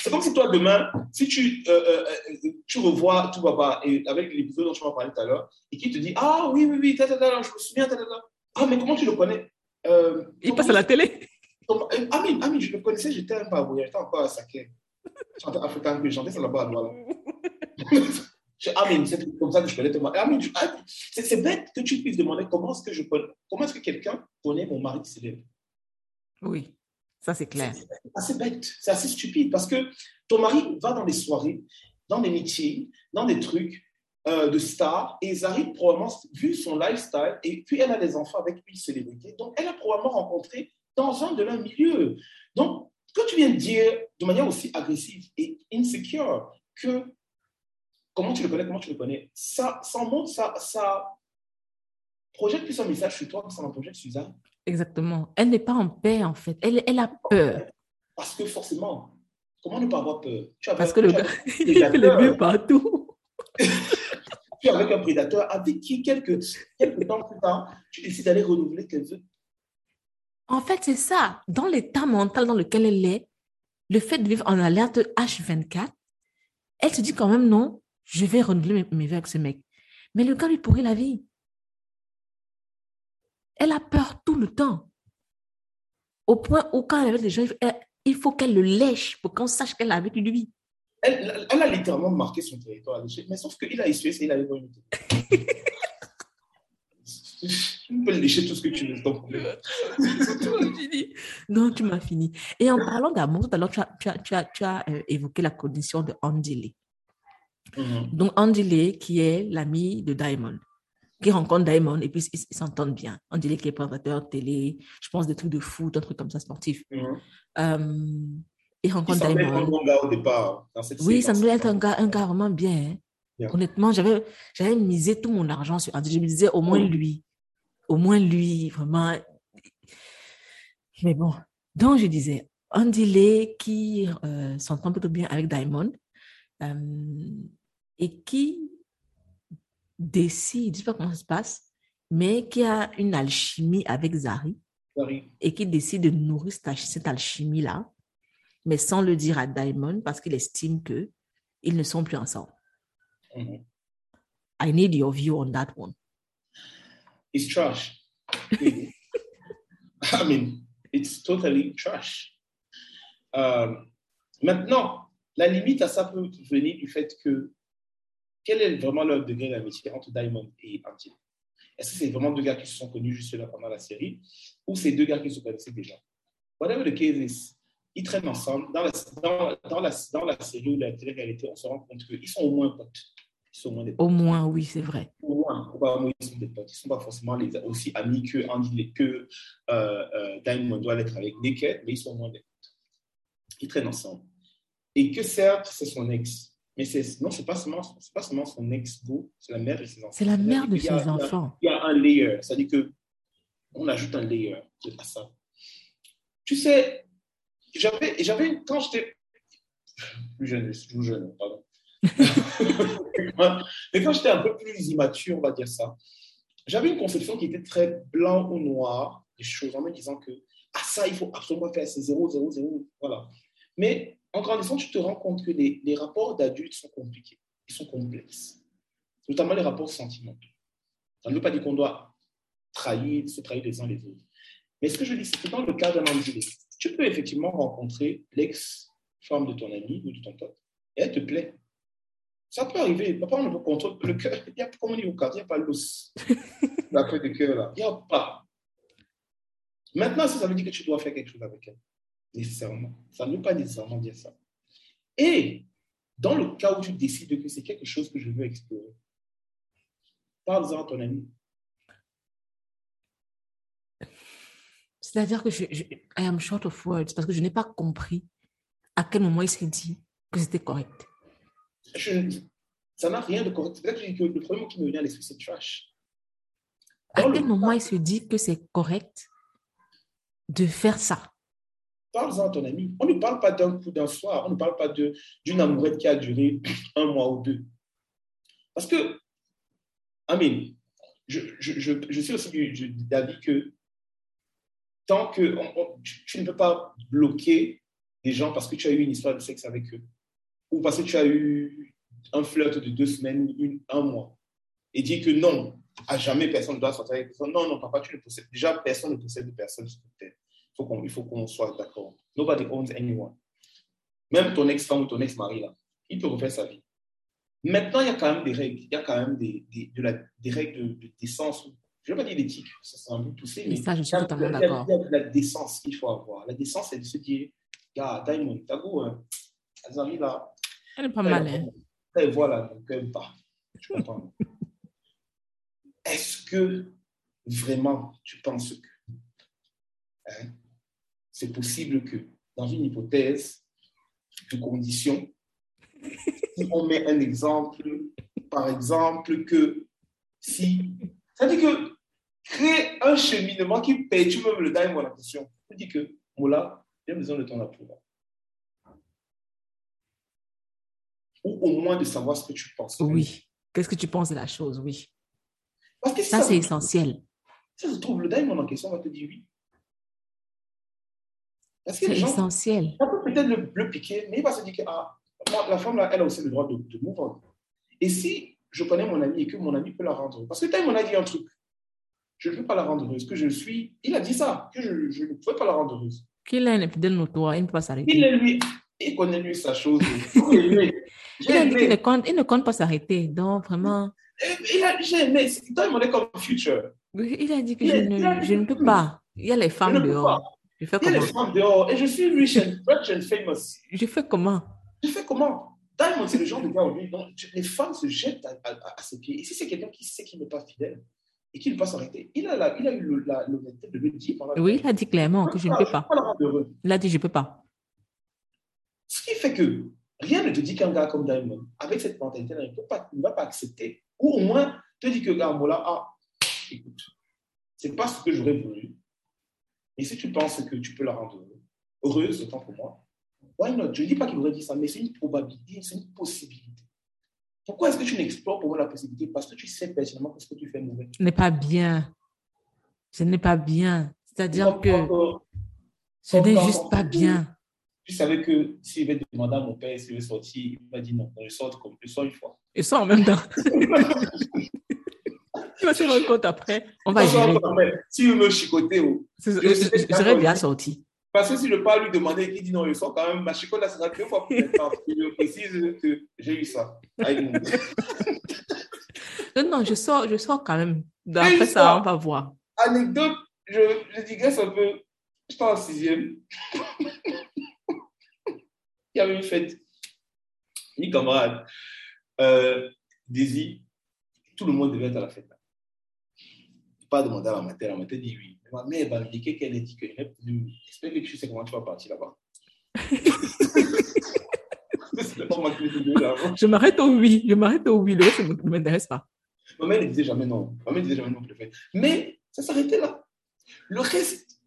C'est comme si toi, demain, si tu, euh, euh, tu revois tout papa et avec l'épisode dont tu m'as parlé tout à l'heure, et qui te dit Ah oui, oui, oui, ta, ta, ta, je me souviens, ta, ta, ta. Ah, mais comment tu le connais? Euh, Il passe à la télé. Ah, mais, ah, mais je le connaissais, j'étais un peu j'étais encore à Saké. Chantais africain, je chantais ça là-bas, voilà. Ah, mais c'est comme ça que je connais ton mari. Ah, ah c'est bête que tu puisses demander comment est-ce que je connais, comment est-ce que quelqu'un connaît mon mari célèbre. Oui, ça c'est clair. C'est assez bête, c'est assez stupide parce que ton mari va dans des soirées, dans des meetings, dans des trucs euh, de stars et ils arrivent probablement, vu son lifestyle, et puis elle a des enfants avec une célébrité, donc elle a probablement rencontré dans un de leurs milieux. Donc, que tu viens de dire de manière aussi agressive et insecure que Comment tu le connais Comment tu le connais Ça, ça montre, ça, ça projette plus un message sur toi que ça en projette sur Suzanne. Exactement. Elle n'est pas en paix, en fait. Elle, elle a peur. Parce que forcément, comment ne pas avoir peur? Tu as Parce que le gars, il fait les partout. tu es avec un prédateur avec qui, quelques, quelques temps plus tard, tu décides d'aller renouveler tes vœux. En fait, c'est ça. Dans l'état mental dans lequel elle est, le fait de vivre en alerte H24, elle se dit quand même non, je vais renouveler mes, vœux avec ce mec. Mais le gars lui pourrit la vie. Elle a peur tout le temps. Au point où quand elle est avec des gens, il faut qu'elle le lèche pour qu'on sache qu'elle a avec lui. Elle, elle, a littéralement marqué son territoire. Mais sauf qu'il a essuyé et il avait pas Tu peux lécher tout ce que tu veux, ton problème. non, tu m'as fini. Et en parlant d'amour, alors tu as, tu as, tu as, tu as euh, évoqué la condition de Andy Mhm. Donc, Andy Lee, qui est l'ami de Diamond, qui rencontre Diamond et puis ils s'entendent bien. Andy Lee qui est présentateur télé, je pense des trucs de foot, un truc comme ça sportif. Mhm. Euh, il rencontre il Diamond. un bon gars au départ. Dans cette oui, ça me être un gars, un gars vraiment bien. Hein. Honnêtement, j'avais, j'avais misé tout mon argent sur Andy. Je me disais, au moins lui. Au moins lui, vraiment. Mais bon, donc je disais, Andy Lee qui euh, s'entend plutôt bien avec Diamond. Euh, et qui décide, je ne sais pas comment ça se passe, mais qui a une alchimie avec Zari et qui décide de nourrir cette alchimie-là, mais sans le dire à Diamond parce qu'il estime que ils ne sont plus ensemble. Mm-hmm. I need your view on that one. It's trash. I mean, it's totally trash. Euh, maintenant, la limite à ça peut venir du fait que quel est vraiment le degré d'amitié entre Diamond et Angela Est-ce que c'est vraiment deux gars qui se sont connus juste là pendant la série ou c'est deux gars qui se connaissaient déjà? Whatever the case is, ils traînent ensemble. Dans la, dans, dans la, dans la série ou la télé-réalité, on se rend compte qu'ils sont au moins potes. Ils sont au moins des potes. Au moins, oui, c'est vrai. Au moins, probablement, ils sont des potes. Ils ne sont pas forcément les, aussi amis que Andy, que euh, euh, Diamond doit être avec Naked, mais ils sont au moins des potes. Ils traînent ensemble. Et que certes, c'est son ex. Mais c'est, non, ce n'est pas, seulement, c'est pas seulement son ex-beau, c'est la mère de ses enfants. C'est la mère de Il y a- ses enfants. Il y a un layer, c'est-à-dire que on ajoute un layer à ça. Tu sais, j'avais, j'avais quand j'étais plus jeune, je suis toujours jeune, pardon. Mais quand j'étais un peu plus immature, on va dire ça, j'avais une conception qui était très blanc ou noir des choses en me disant que ah ça, il faut absolument faire, c'est 0, 0, 0, voilà. Mais en grandissant, tu te rends compte que les, les rapports d'adultes sont compliqués, ils sont complexes, notamment les rapports sentimentaux. Ça ne veut pas dire qu'on doit trahir, se trahir les uns les autres. Mais ce que je dis, c'est que dans le cas d'un homme tu peux effectivement rencontrer l'ex-femme de ton ami ou de ton pote et elle te plaît. Ça peut arriver. Papa, on ne peut contrôler le cœur. Il y a, comme on dit au il n'y a pas l'os. La queue de cœur, là. Il n'y a pas. Maintenant, si ça veut dire que tu dois faire quelque chose avec elle, nécessairement. Ça ne veut pas nécessairement dire ça. Et dans le cas où tu décides que c'est quelque chose que je veux explorer, parle-en à ton ami. C'est-à-dire que je, je- I am short of words parce que je n'ai pas compris à quel moment il s'est dit que c'était correct. Je- ça n'a rien de correct. Que le premier mot qui me vient à l'esprit, c'est trash. À quel moment il se dit que c'est correct de faire ça? Parle-en à ton ami. On ne parle pas d'un coup d'un soir. On ne parle pas d'une amourette qui a duré un mois ou deux. Parce que, Amin, je, je, je, suis aussi d'avis que tant que tu, ne peux pas bloquer des gens parce que tu as eu une histoire de sexe avec eux ou parce que tu as eu un flirt de deux semaines une, un mois et dire que non, à jamais personne ne doit sortir avec personne. Non, non, papa, tu ne possèdes. Déjà, personne ne possède de personne sur terre. Faut qu'on- il faut qu'on soit d'accord. Nobody owns anyone. Même ton ex-femme ou ton ex-mari, là, il peut refaire sa vie. Maintenant, il y a quand même des règles. Il y a quand même des, des, de la- des règles de, de décence. Je ne vais pas dire d'éthique, ça c'est un peu poussé. Mais ça, je suis totalement d'accord. Il y a de la décence qu'il faut avoir. La décence, c'est de se dire, gars, Diamond, t'as beau, hein, Azari, là, Elle est pas mal, hein? et voilà, donc, euh, bah, je comprends. Est-ce que vraiment tu penses que hein, c'est possible que dans une hypothèse de condition, si on met un exemple, par exemple, que si, ça veut dire que créer un cheminement qui perturbe même le diamond en question, ça dit que, Moula, j'ai besoin de ton appui. Ou au moins de savoir ce que tu penses. Oui. Qu'est-ce que tu penses de la chose? Oui. Parce que si Ça, ça, c'est se- essentiel. si ça se trouve, le diamond en question va te dire oui. Parce que C'est les gens, essentiel. ça peut peut-être le, le piquer, mais il va se dire que ah, la femme, là, elle a aussi le droit de, de on. Et si je connais mon ami et que mon ami peut la rendre parce que Diamond a dit un truc, je ne peux pas la rendre heureuse, que je suis, il a dit ça, que je, je ne pouvais pas la rendre heureuse. Qu'il a un infidèle notoire, il ne peut pas Il s'arrêter. est lui, il connaît lui sa chose. Il a dit qu'il ne compte, il ne compte pas s'arrêter. Donc, vraiment, Il a- J'ai aimé. Est comme future. il a dit que Il je il ne, je ne peux pas. Il y a les femmes dehors. Je fais Il y a les comment? femmes dehors et je suis and, rich and famous. Je fais comment? Je fais comment? Diamond, c'est le genre de gars où lui, les femmes se jettent à, à- à ses pieds. Et si c'est quelqu'un qui sait qu'il n'est pas fidèle et qu'il ne peut pas s'arrêter, il a, la- il a eu l'honnêteté de le dire. pendant- Oui, il a dit clairement que je ne peux pas. Il a dit je ne peux pas. Ce qui fait que rien ne te dit qu'un gars comme Diamond, avec cette mentalité-là, il ne va pas accepter. Ou au moins te dit que, gars, voilà, ah, écoute, c'est pas ce que j'aurais voulu. Et si tu penses que tu peux la rendre heureuse, autant pour moi, why not? Je ne dis pas qu'il aurait dit ça, mais c'est une probabilité, c'est une possibilité. Pourquoi est-ce que tu n'explores pour moi la possibilité? Parce que tu sais personnellement que ce que tu fais mauvais. Ce n'est pas bien. Ce n'est pas bien. C'est-à-dire que ce n'est juste pas bien. Tu savais que s'il avait demandé à mon père s'il veut sortir, il m'a dit non, je sors comme je sors une fois. Et ça en même temps. Tu vas se rendre compte après. On va gérer. S'il veut me chicoter, oh. Je Je sais je- je serais bien sorti. Parce que si je pas lui demander et qu'il dit non, je sors quand même, ma chicote là sera deux fois plus intense. Je précise que j'ai eu ça. mon- non, je sors, je sors quand même. Après ça, on va voir. Anecdote, je, je digresse un peu. J'étais en sixième. Il y avait une fête. Une camarade, euh, Daisy, tout le monde devait être à la fête. Pas demander à la mater, la mater dit oui. Ma mère va me dire qu'elle a dit que j'espère que tu sais comment tu vas partir là-bas. je m'arrête au oui, je m'arrête au oui, le reste ne m'intéresse pas. Ma mère ne disait jamais non. Ma mère ne disait jamais non, préfère. Mais ça s'arrêtait là. Le reste.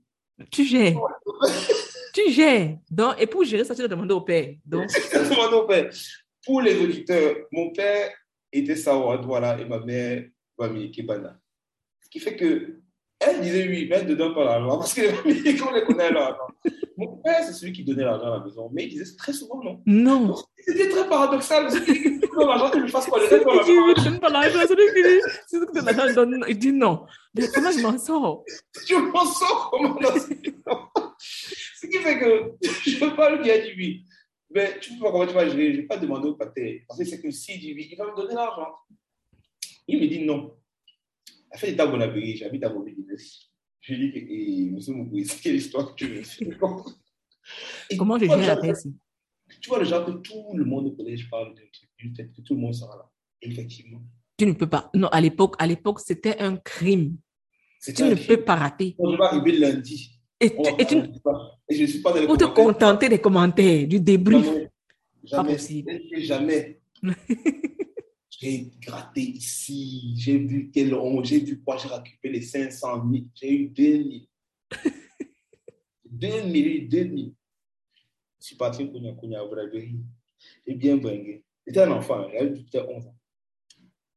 Tu gères. tu gères. Donc, et pour gérer ça, tu dois demander au père. Donc... demander au père. Pour les auditeurs, mon père était Sawad, voilà, et ma mère, Bami Kibana. Qui fait que elle disait oui, mais elle ne donne pas l'argent parce que on les connaît l'argent. Mon père, c'est celui qui donnait l'argent à la maison, mais il disait très souvent non. Non. C'était très paradoxal. Dit l'argent, qu'il lui fasse quoi C'est lui qui donne pas l'argent, c'est lui qui lui donne l'argent, donne, il dit non. Mais comment je m'en sors? Je m'en sors comment Ce qui fait que je ne veux pas lui dire oui. Mais tu ne sais pas comment tu vas gérer. Je ne vais pas demander au pater. Parce que c'est que s'il dit oui, il va me donner l'argent. Il me dit non. Elle fait l'état Bonabéry, j'habite à Montpellier. Je lui dis, et, monsieur Moukoué, c'est quelle histoire que tu veux faire Comment je gère la personne Tu vois le genre que tout le monde au collège parle du fait que tout le monde sera là. Effectivement. Tu ne peux pas. Non, à l'époque, à l'époque, c'était un crime. Tu ne peux pas rater. On va arriver lundi. Et, tu, et, tu, et je ne suis pas dans les Pour te contenter des commentaires, du débrief. Jamais. Jamais. Pas possible. Jamais. j'ai gratté ici, j'ai vu quel j'ai vu quoi, j'ai récupéré les 500 000, j'ai eu 2 000. 2 000, 2 000. Je suis parti au Kounia Kounia, Braverie. J'ai bien bringué. J'étais un enfant, j'avais peut-être 11 ans.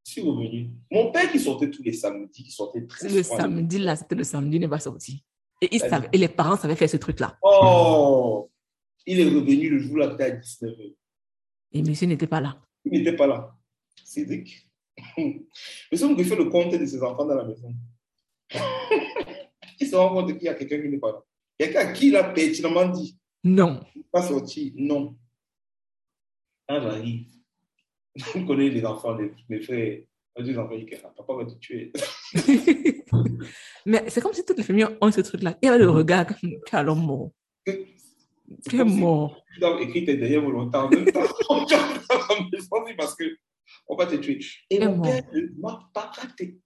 Je suis revenu. Mon père qui sortait tous les samedis, qui sortait très Le samedi, là, c'était le samedi, il n'est pas sorti. Et, il savait, et les parents savaient faire ce truc-là. Oh! Il est revenu le jour là, à 19h. Et monsieur n'était pas là. Il n'était pas là. Cédric. Mais si vous fait le compte de ses enfants dans la maison, il se rend compte qu'il y a quelqu'un qui n'est pas là. Il a quelqu'un qui l'a pertinemment dit. Non. Pas sorti. Non. Quand j'arrive, vous connaissez les enfants, les, mes frères. Les enfants, ils disent Papa va te tuer. Mais c'est comme si toutes les familles ont ce truc-là. Il y a le regard comme tu l'homme mort. Tu es mort. Tu dois écrire tes derrière longtemps. Même temps, parce que on va te tuer. Et, mon père ne m'a pas raté.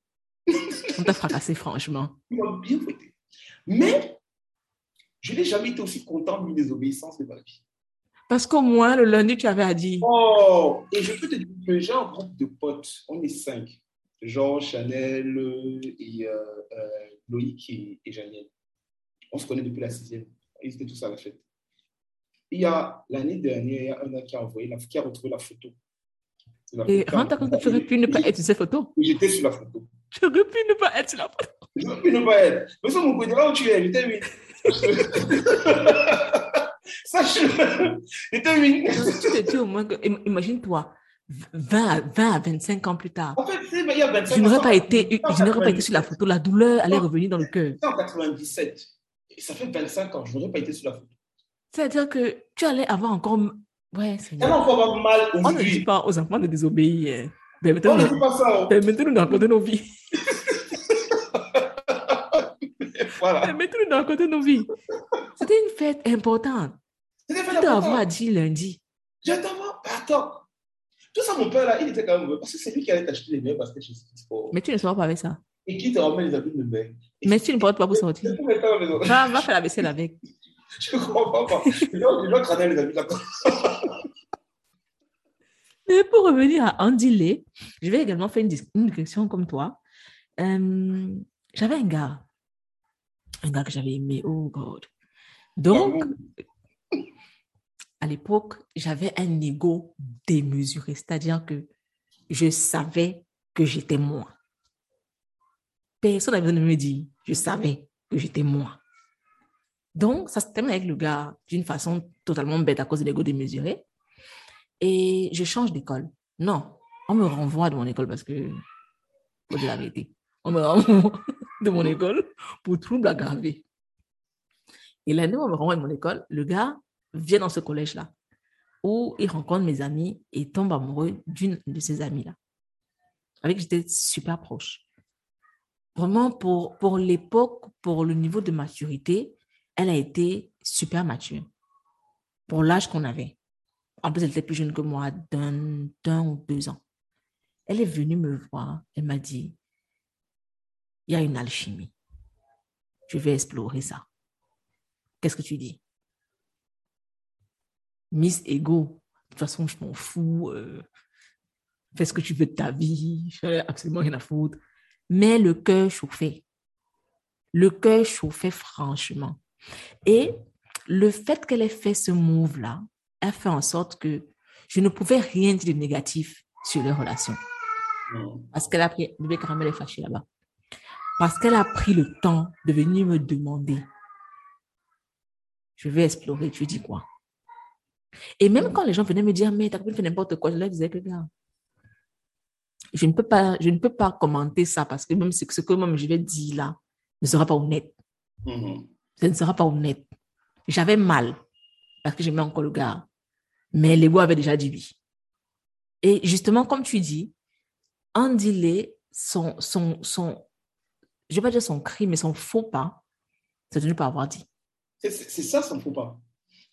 On t'a fracassé, franchement. Il m'a bien voté. Mais je n'ai jamais été aussi content d'une désobéissance de ma vie. Parce qu'au moins, le lundi, tu avais à dire. Oh, et je peux te dire que j'ai un groupe de potes, on est cinq. Jean, Chanel et euh, euh, Loïc et, et. On se connaît depuis la sixième. Ils étaient tous à la fête. Il y a l'année dernière, il y a un an qui a envoyé, qui a retrouvé la photo et rends-toi compte que tu aurais pu ne pas être sur cette photo. J'étais sur la photo. Tu aurais pu ne pas être sur la photo. J'aurais pu ne pas être. Mais ça, mon côté, là où tu es, j'étais oui. Sache-le. J'étais oui. Tu te dis au moins que, imagine-toi, 20 à, 20 à 25 ans plus tard. En fait, il y a 25 je n'aurais pas, été, je n'aurais pas été sur la photo. La douleur allait revenir dans le cœur. en 97. Et ça fait 25 ans. Je n'aurais pas été sur la photo. C'est-à-dire que tu allais avoir encore Ouais, c'est On encore mal On ne dit pas aux enfants de désobéir. Permettez-nous de raconter nos vies. voilà. Permettez-nous de raconter nos vies. C'était une fête importante. C'était une fête importante. avoir dit lundi. J'attends. Attends. Tout ça, mon père, là, il était quand même mauvais parce que c'est lui qui allait t'acheter les meilleurs baskets chez Sport. Mais tu ne sors pas avec ça. Et qui te ramène les habits de bain. Mais tu ne portes pas pour sortir. Va, va faire la vaisselle avec. Je ne comprends pas. Je dois crâner les habits d'accord. Mais pour revenir à Andy Lay, je vais également faire une, une question comme toi. Euh, j'avais un gars, un gars que j'avais aimé, oh God. Donc, à l'époque, j'avais un ego démesuré, c'est-à-dire que je savais que j'étais moi. Personne n'avait besoin de me dire, je savais que j'étais moi. Donc, ça se termine avec le gars d'une façon totalement bête à cause de l'ego démesuré. Et je change d'école. Non, on me renvoie de mon école parce que, faut dire la vérité, on me renvoie de mon école pour trouble aggravé. Et l'année où on me renvoie de mon école, le gars vient dans ce collège-là où il rencontre mes amis et tombe amoureux d'une de ses amies-là. avec qui j'étais super proche. Vraiment, pour, pour l'époque, pour le niveau de maturité, elle a été super mature. Pour l'âge qu'on avait. En plus, elle était plus jeune que moi d'un ou deux ans. Elle est venue me voir. Elle m'a dit, il y a une alchimie. Je vais explorer ça. Qu'est-ce que tu dis? Miss Ego, de toute façon, je m'en fous. Euh, fais ce que tu veux de ta vie. Je n'ai absolument rien à foutre. Mais le cœur chauffait. Le cœur chauffait franchement. Et le fait qu'elle ait fait ce move-là a fait en sorte que je ne pouvais rien dire de négatif sur les relations. Parce qu'elle a pris, bébé caramel est fâché là-bas. Parce qu'elle a pris le temps de venir me demander. Je vais explorer, tu dis quoi? Et même quand les gens venaient me dire, mais ta copine fait n'importe quoi, je leur disais que, gars, je ne peux pas, je ne peux pas commenter ça parce que même ce que moi je vais dire là ne sera pas honnête. Mm-hmm. Ce ne sera pas honnête. J'avais mal parce que j'aimais encore le gars. Mais l'ego avait déjà dit oui. Et justement, comme tu dis, Andy Lee, son, son, son, je vais pas dire son crime, mais son faux pas, c'est de ne pas avoir dit. C'est ça son faux pas.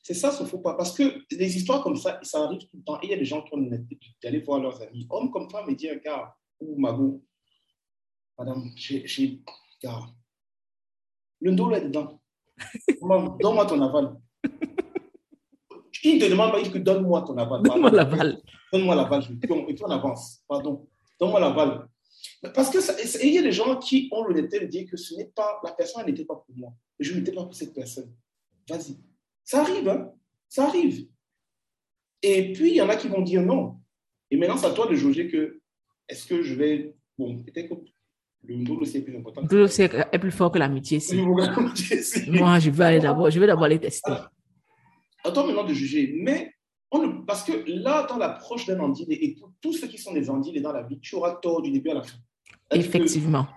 C'est ça son faux pas. Parce que des histoires comme ça, ça arrive tout le temps. Et il y a des gens qui ont l'honnêteté d'aller voir leurs amis, hommes comme femmes, et dire, gars, ou Mago, madame, j'ai, gars, le dos là dedans. Donne-moi ton aval. Il te demande pas, il dit que donne-moi ton aval. Donne-moi l'aval. Donne-moi l'aval. Et puis on avance. Pardon. Donne-moi l'aval. Parce que il y a des gens qui ont l'honnêteté de dire que ce n'est pas, la personne n'était pas pour moi. Je n'étais pas pour cette personne. Vas-y. Ça arrive, hein? Ça arrive. Et puis, il y en a qui vont dire non. Et maintenant, c'est à toi de juger que, est-ce que je vais, bon, peut-être que le double c'est plus important. Le c'est est plus fort que l'amitié. Moi, je vais aller d'abord, je vais d'abord les tester. Attends maintenant de juger. Mais, on, parce que là, dans l'approche d'un andile, et pour tous ceux qui sont des andiles dans la vie, tu auras tort du début à la fin. Effectivement.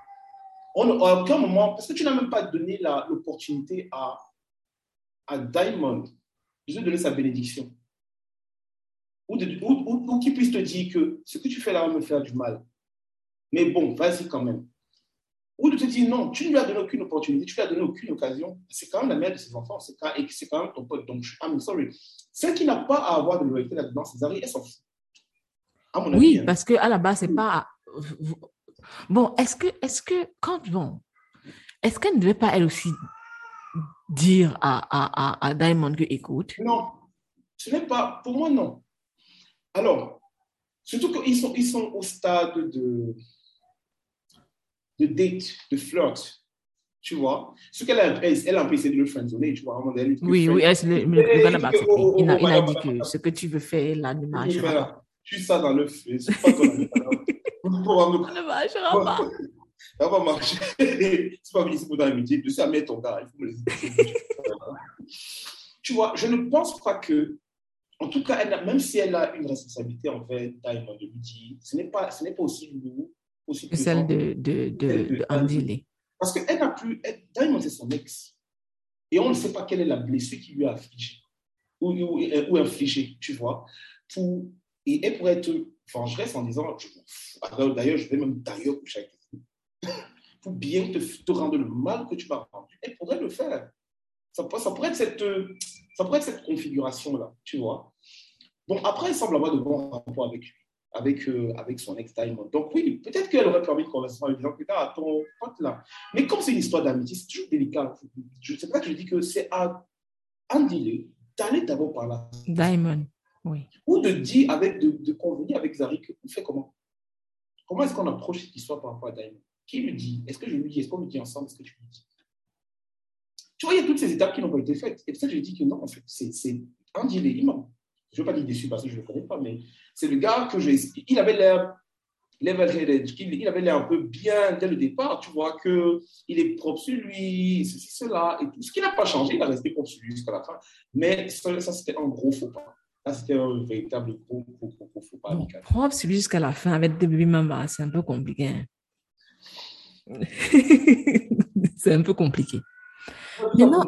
On, à aucun moment, parce que tu n'as même pas donné l'opportunité à à Diamond, vais donner sa bénédiction. Ou, ou, qu'il puisse te dire que ce que tu fais là va me faire du mal. Mais bon, vas-y quand même. Ou de te dire non, tu ne lui as donné aucune opportunité, tu ne lui as donné aucune occasion. C'est quand même la mère de ses enfants, c'est quand, c'est quand même ton pote. Donc, I'm sorry. Celle qui n'a pas à avoir de loyauté là-dedans, c'est Zari, elle s'en fout. oui, hein. parce qu'à la base, c'est pas. Bon, est-ce que, est-ce que, quand, bon, est-ce qu'elle ne devait pas, elle aussi, dire à, à, à, Diamond que écoute? Non, ce n'est pas, pour moi, non. Alors, surtout qu'ils sont, ils sont au stade de, de date, de flirt, tu vois. Ce qu'elle a, elle, elle a essayé de le friendzoner, tu vois. À un moment donné, oui, oui, elle, le, le, le, gars oh, il, a, il a dit que ce que tu veux faire, là, ne marchera pas. Tu ça dans le feu, c'est pas ton Ne marchera pas ça va marcher. c'est pas ici pour dans l'amitié. Tu sais, mettre ton gars, il faut me laisser. tu vois, je ne pense pas que, en tout cas, elle même si elle a une responsabilité envers Diamond de lui dire, ce n'est pas, ce n'est pas aussi lourd, aussi celle de, de, de, de Parce qu'elle n'a plus, elle, Diamond, c'est son ex. Et on ne sait pas quelle est la blessure qui lui a affligé ou, ou, ou infligé, tu vois. Pour, et elle pourrait être vengeresse en disant, d'ailleurs, je vais même d'ailleurs coucher avec pour bien te, te, rendre le mal que tu m'as rendu. Elle pourrait le faire. Ça, ça, pourrait être cette, ça pourrait être cette configuration-là, tu vois. Bon, après, elle semble avoir de bons rapports avec lui, avec, euh, avec son ex-Diamond. Donc, oui, peut-être qu'elle aurait permis une conversation en lui disant, à ton pote là. Mais comme c'est une histoire d'amitié, c'est toujours délicat. C'est pour ça que je dis que c'est à Andy d'aller d'abord par là. Diamond, oui. Ou de dire, avec, de, de convenir avec Zari que fait comment? Comment est-ce qu'on approche cette histoire par rapport à Diamond? Qui lui dit? Est-ce que je lui dis? Est-ce qu'on lui dit ensemble? Est-ce que tu lui dis? Tu vois, il y a toutes ces étapes qui n'ont pas été faites. Et pour ça je dis que non, en fait, c'est un dilemma. Je ne veux pas dire déçu parce que je ne le connais pas, mais c'est le gars que j'ai. Il avait l'air il avait l'air un peu bien dès le départ, tu vois, qu'il est propre sur lui, ceci, cela, et tout. Ce qui n'a pas changé, il a resté propre sur lui jusqu'à la fin. Mais ça, ça c'était un gros faux pas. Ça, c'était un véritable gros, gros, gros, gros faux pas. propre sur lui jusqu'à la fin avec des bébés mamas, c'est un peu compliqué. Hein. c'est un peu compliqué. Maintenant,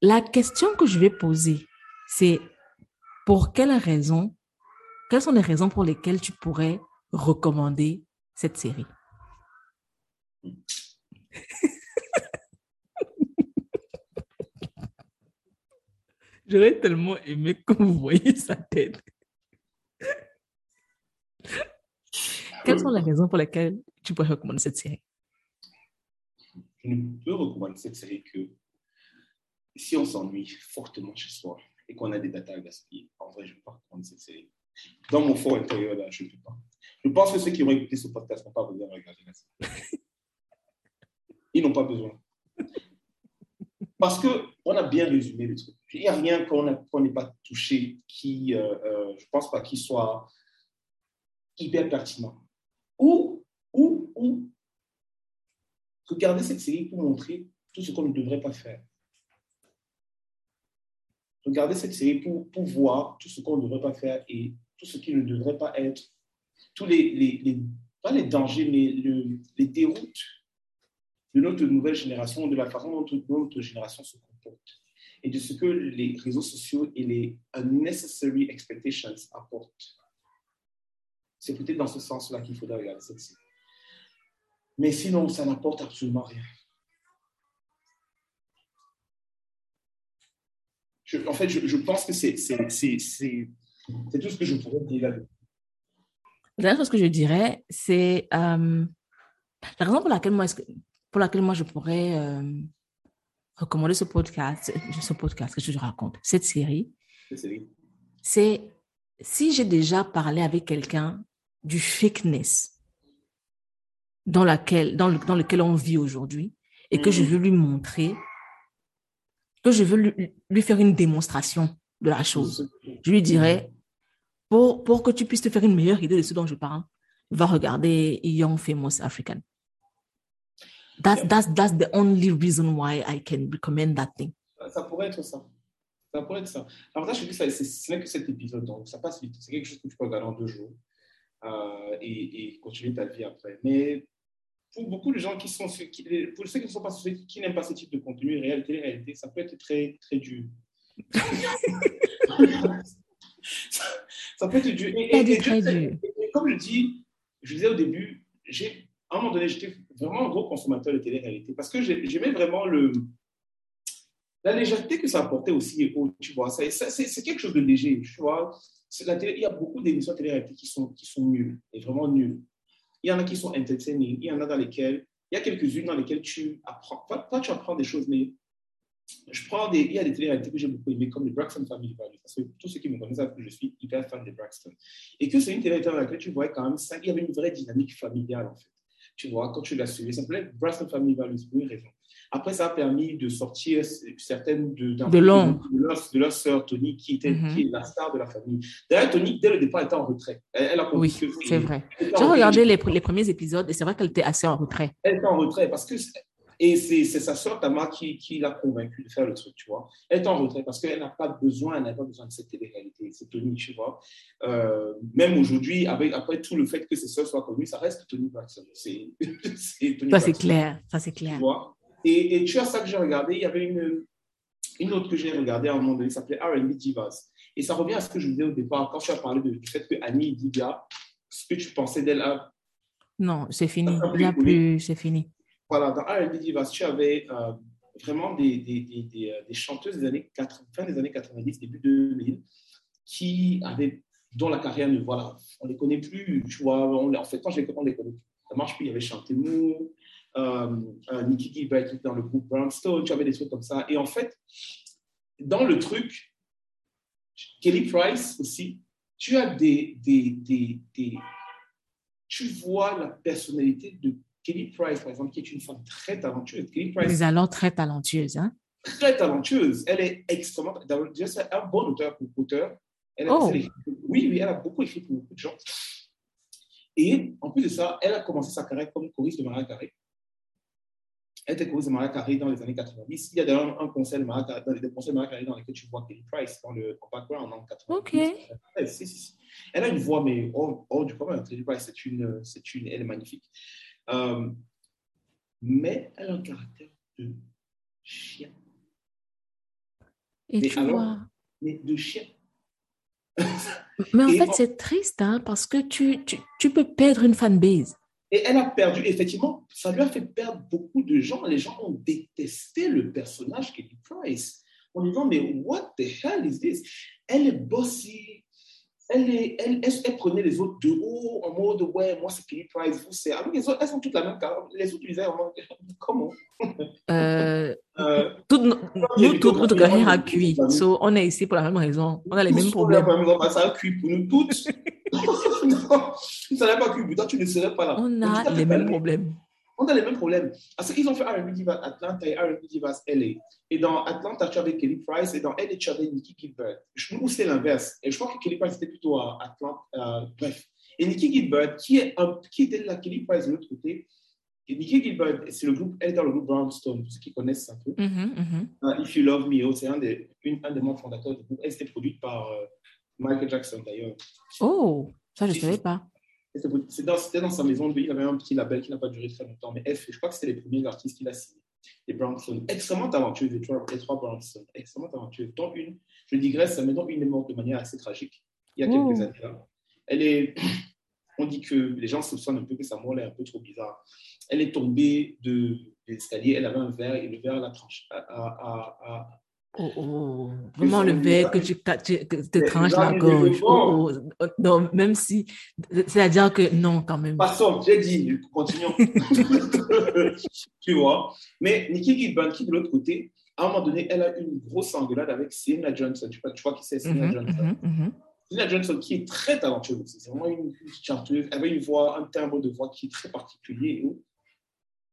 la question que je vais poser, c'est pour quelle raison quelles sont les raisons pour lesquelles tu pourrais recommander cette série? J'aurais tellement aimé que vous voyez sa tête. Quelles sont les raisons pour lesquelles tu pourrais recommander cette série? Je ne peux recommander cette série que si on s'ennuie fortement chez soi et qu'on a des datas à gaspiller, en vrai, je ne peux pas recommander cette série. Dans mon fort intérieur, là, je ne peux pas. Je pense que ceux qui ont écouté ce podcast n'ont pas besoin de regarder la série. Ils n'ont pas besoin. Parce qu'on a bien résumé le truc. Il n'y a rien qu'on n'ait pas touché qui, euh, euh, je ne pense pas, qu'il soit hyper pertinent. Ou, ou, ou, regardez cette série pour montrer tout ce qu'on ne devrait pas faire. Regardez cette série pour, voir tout ce qu'on ne devrait pas faire et tout ce qui ne devrait pas être, tous les, pas les dangers, mais le, les déroutes de notre nouvelle génération, de la façon dont notre génération se comporte et de ce que les réseaux sociaux et les unnecessary expectations apportent. C'est peut-être dans ce sens-là qu'il faudrait regarder cette série. Mais sinon, ça n'apporte absolument rien. En fait, je, je pense que c'est tout ce que je pourrais dire là-dessus. La dernière chose que je dirais, c'est euh, la raison pour laquelle moi, pour laquelle moi je pourrais euh, recommander ce podcast, ce podcast que je raconte, cette série, c'est si j'ai déjà parlé avec quelqu'un du fakeness dans, laquelle, dans, le, dans lequel on vit aujourd'hui et que je mhm. veux lui montrer, que je veux lui, lui, faire une démonstration de la chose, je lui dirais, pour, pour que tu puisses te faire une meilleure idée de ce dont je parle, va regarder Young Famous African. That's, that's, that's the only reason why I can recommend that thing. Ça pourrait être ça. Ça pourrait être ça. Alors là, je dis ça, ce n'est que cet épisode, donc ça passe vite. C'est quelque chose que tu peux regarder en deux jours euh, et, et, continuer ta vie après. Mais pour beaucoup de gens qui sont, qui, pour ceux qui ne sont pas qui n'aiment pas ce type de contenu, réalité, réalité, ça peut être très, très dur. ça, peut être dur. Et, comme je dis, je disais au début, j'ai à un moment donné, j'étais vraiment un gros consommateur de télé-réalité parce que j'aimais vraiment le, la légèreté que ça apportait aussi. Tu vois, c'est quelque chose de léger. Tu vois, la télé, il y a beaucoup d'émissions de télé-réalité qui sont, qui sont nulles, et vraiment nulles. Il y en a qui sont entertaining, il y en a dans lesquelles, il y a quelques-unes dans lesquelles tu apprends, pas, tu apprends des choses, mais je prends des, il y a des télé-réalités que j'ai beaucoup aimées, comme les Braxton Family Values, parce que tous ceux qui me connaissent savent que je suis hyper fan des Braxton. Et que c'est une télé-réalité dans laquelle tu voyais quand même ça, il y avait une vraie dynamique familiale, en fait. Tu vois, quand tu l'as suivi, ça s'appelait Braxton Family Values pour une raison. Après, ça a permis de sortir certaines de, de, l'ombre de, leur, de leur sœur Tony, qui, était, -hmm. qui est la star de la famille. D'ailleurs, Tony, dès le départ, était en retrait. Elle, elle a oui, c'est vrai. J'ai regardé les, les, premiers épisodes et c'est vrai qu'elle était assez en retrait. Elle était en retrait parce que et c'est sa sœur Tama qui, qui l'a convaincue de faire le truc, tu vois. Elle est en retrait parce qu'elle n'a pas besoin, elle n'a pas besoin de cette télé-réalité. C'est Tony, tu vois. Euh, même aujourd'hui, après tout le fait que ses sœurs soient connues, ça reste Tony Braxton. C'est Ça, c'est clair. Ça, c'est clair. Tu vois? Et, et, tu as ça que j'ai regardé. Il y avait une, une autre que j'ai regardée à un moment donné, qui s'appelait R&B Divas. Et ça revient à ce que je disais au départ, quand tu as parlé du fait que Annie Diga, ce que tu pensais d'elle. Non, c'est fini. Il plus, c'est fini voilà, dans R&B Divas, tu avais euh, vraiment des, des, des, euh, des, chanteuses des années 80, fin des années 90, début 2000, qui avaient, dont la carrière ne, voilà, on les connaît plus, tu vois, on, en fait, quand je les connais, on les connaît plus. Ça marche plus, il y avait Chanté Mou, euh, euh, Nikki Gilbert qui était dans le groupe Brownstone, tu avais des trucs comme ça. Et en fait, dans le truc, Kelly Price aussi, tu as des, des, des, des tu vois la personnalité de Kelly Price, par exemple, qui est une femme très talentueuse. Kelly Price. Mais alors très talentueuse, hein? Très talentueuse. Elle est extrêmement. Déjà, c'est un bon auteur pour auteur. Elle a, oh. oui, oui, elle a beaucoup écrit pour beaucoup de gens. Et en plus de ça, elle a commencé sa carrière comme choriste de Maria Carré. Elle était choriste de Maria Carré dans les années 90. Il y a d'ailleurs un concert de Maria Carré, dans les concerts de Maria Carré dans lesquels tu vois Kelly Price dans le en background en 90. Ok. Si, si, si. Elle a une voix, mais hors, hors du commun. Kelly Price, c'est une, c'est une, elle est magnifique. Euh, mais elle a un caractère de chien. Et mais tu alors, vois. Mais de chien. Mais en Et fait, on- c'est triste hein, parce que tu, tu, tu peux perdre une fanbase. Et elle a perdu, effectivement, ça lui a fait perdre beaucoup de gens. Les gens ont détesté le personnage Kelly Price en disant, mais what the hell is this? Elle est bossy, elle, est, elle, elle, elle prenait les autres de haut en mode, ouais, moi c'est Kelly Price, vous c'est. Alors les autres, elles sont toutes la même carrière. Les autres disaient, comment? Euh, Euh, toutes nous, vu toute que- notre carrière a cuit. So, on est ici pour la même raison. On a les mêmes problèmes. Ça a cuit pour nous toutes. non, ça n'a pas cuit, toi, tu ne serais pas là. On a les mêmes problèmes. On a les mêmes problèmes. Parce qu'ils ont fait R&B Divas Atlanta et R&B Divas LA. Et dans Atlanta, tu avais Kelly Price et dans LA, tu avais Nikki Gilbert. Je trouve que c'est l'inverse. Et je crois que Kelly Price était plutôt à Atlanta. euh, bref. Et Nikki Gilbert, qui, est un, qui était la Kelly Price de l'autre côté, et Nikki Gilbert, c'est le groupe, elle est dans le groupe Brownstone, pour ceux qui connaissent un peu. Mhm, mhm. Uh, If You Love Me, oh, c'est un des, une- un des membres fondateurs du groupe. Elle était produite par euh, Michael Jackson d'ailleurs. Oh, ça, je ne savais pas. C'était dans, sa maison de. Il avait un petit label qui n'a pas duré très longtemps. Mais F, je crois que c'était les premiers artistes qu'il a signés. Les Brownstone. Extrêmement talentueux, les trois, les trois Brownstone. Extrêmement talentueux. Dont une, je digresse, mais dont une est morte de manière assez tragique. Il y a quelques Oh. années là. Elle est. On dit que les gens soupçonnent un peu que sa mort est un peu trop bizarre. Elle est tombée de, l'escalier. Elle avait un verre et le verre l'a tranché. A, a, a, a- Oh, oh, vraiment le verre que tu, tu- que te tranches la gorge. Oh, oh, non, même si. C'est-à-dire que non, quand même. Passons, j'ai dit, continuons. tu vois. Mais Nikki Gilbert, qui de l'autre côté, à un moment donné, elle a eu une grosse engueulade avec Selena Johnson. Tu vois, tu vois qui c'est Selena Mhm, Johnson? mhm. Selena Johnson, qui est très talentueuse aussi. C'est vraiment une, chanteuse. Elle avait une voix, un timbre de voix qui est très particulier. et où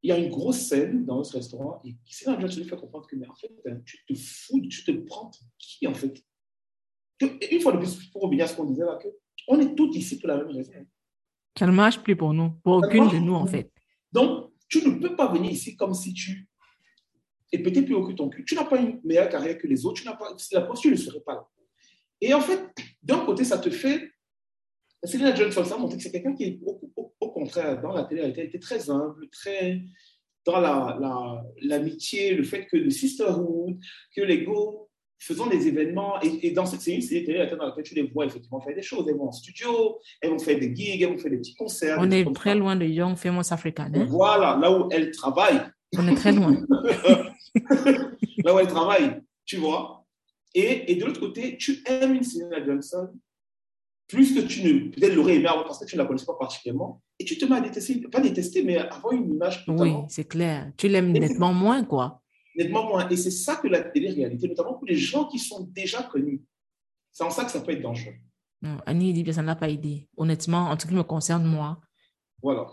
Il y a une grosse scène dans ce restaurant et Selena Johnson lui fait comprendre que, mais en fait, hein, tu te fous, tu te prends pour qui, en fait? Que- Une fois de plus, pour revenir à ce qu'on disait là, que on est tous ici pour la même raison. Ça ne marche plus pour nous, pour Ça aucune marche de nous, en fait. Donc, tu ne peux pas venir ici comme si tu es pété plus haut que ton cul. Tu n'as pas une meilleure carrière que les autres. Tu n'as pas, si la posture ne serait pas là. Et en fait, d'un côté, ça te fait. Selena Johnson, ça montre que c'est quelqu'un qui est au, au- au contraire, dans la télé, elle était très humble, très dans la- la- l'amitié, le fait que le sisterhood, que les go faisant des événements, et, et dans cette série, c'est télé dans laquelle tu les vois effectivement faire des choses. Elles vont en studio, elles vont faire des gigs, elles vont faire des petits concerts. On est très loin de Young Famous African. hein? Voilà, là où elle travaille, On est très loin. là où elle travaille, tu vois. Et, et de l'autre côté, tu aimes une Selena Johnson plus que tu ne peut-être l'aurais aimé avant parce que tu ne la connaissais pas particulièrement. Et tu te mets à détester, pas détester, mais avoir une image Oui, totalement, c'est clair. Tu l'aimes nettement moins, quoi. nettement moins. Et c'est ça que la télé-réalité, notamment pour les gens qui sont déjà connus, c'est en ça que ça peut être dangereux. Non, Annie dit que ça n'a pas aidé. Honnêtement, en ce qui me concerne, moi, Voilà.